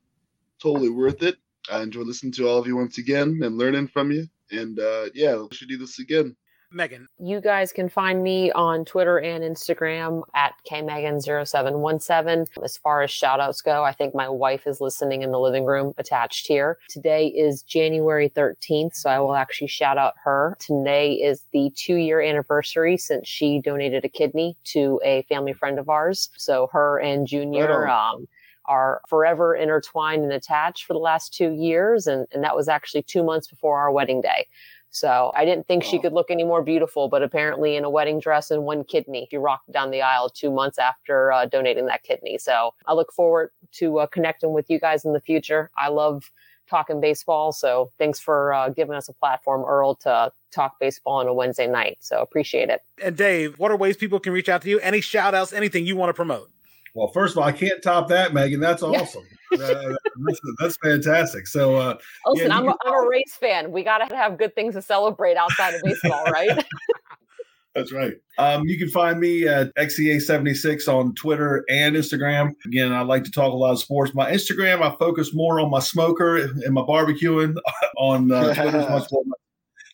Speaker 7: totally worth it. I enjoy listening to all of you once again and learning from you. And uh, yeah, we should do this again.
Speaker 1: Megan.
Speaker 3: You guys can find me on Twitter and Instagram at kmegan0717. As far as shout outs go, I think my wife is listening in the living room attached here. Today is January 13th, so I will actually shout out her. Today is the two year anniversary since she donated a kidney to a family friend of ours. So her and Junior, um, are forever intertwined and attached for the last two years. And, and that was actually two months before our wedding day. So I didn't think she could look any more beautiful, but apparently in a wedding dress and one kidney, she rocked down the aisle two months after uh, donating that kidney. So I look forward to uh, connecting with you guys in the future. I love talking baseball. So thanks for uh, giving us a platform, Earl, to talk baseball on a Wednesday night. So appreciate it.
Speaker 1: And Dave, what are ways people can reach out to you? Any shout outs, anything you want to promote?
Speaker 5: Well, first of all, I can't top that, Megan. That's awesome. uh, that's, that's, fantastic. So, uh,
Speaker 3: listen, yeah, I'm, a, I'm a race fan. We got to have good things to celebrate outside of baseball, right?
Speaker 5: That's right. Um, you can find me at XEA76 on Twitter and Instagram. Again, I like to talk a lot of sports. My Instagram, I focus more on my smoker and my barbecuing. on uh, Twitter, much more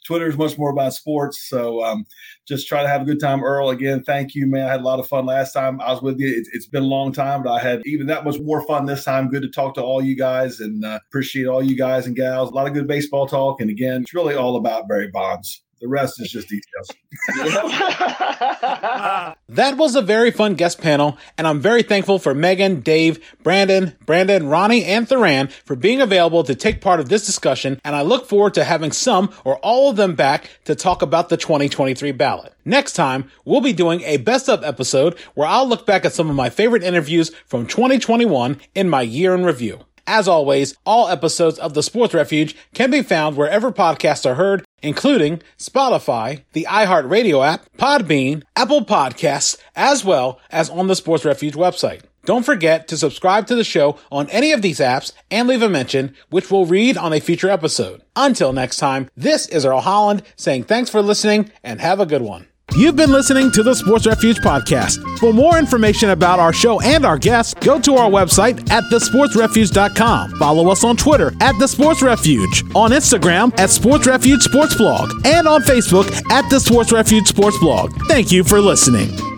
Speaker 5: Twitter is much more about sports. So um, just try to have a good time. Earl, again, thank you, man. I had a lot of fun last time I was with you. It's, it's been a long time, but I had even that much more fun this time. Good to talk to all you guys and uh, appreciate all you guys and gals. A lot of good baseball talk. And again, it's really all about Barry Bonds. The rest is just details.
Speaker 1: that was a very fun guest panel, and I'm very thankful for Megan, Dave, Brandon, Brandon, Ronnie, and Therran for being available to take part of this discussion, and I look forward to having some or all of them back to talk about the 2023 ballot. Next time, we'll be doing a best of episode where I'll look back at some of my favorite interviews from 2021 in my year in review. As always, all episodes of the Sports Refuge can be found wherever podcasts are heard, including Spotify, the iHeartRadio app, Podbean, Apple Podcasts, as well as on the Sports Refuge website. Don't forget to subscribe to the show on any of these apps and leave a mention, which we'll read on a future episode. Until next time, this is Earl Holland saying thanks for listening and have a good one. You've been listening to the Sports Refuge podcast. For more information about our show and our guests, go to our website at thesportsrefuge.com. Follow us on Twitter at The Sports Refuge, on Instagram at Sports Refuge Sports Blog, and on Facebook at The Sports Refuge Sports Blog. Thank you for listening.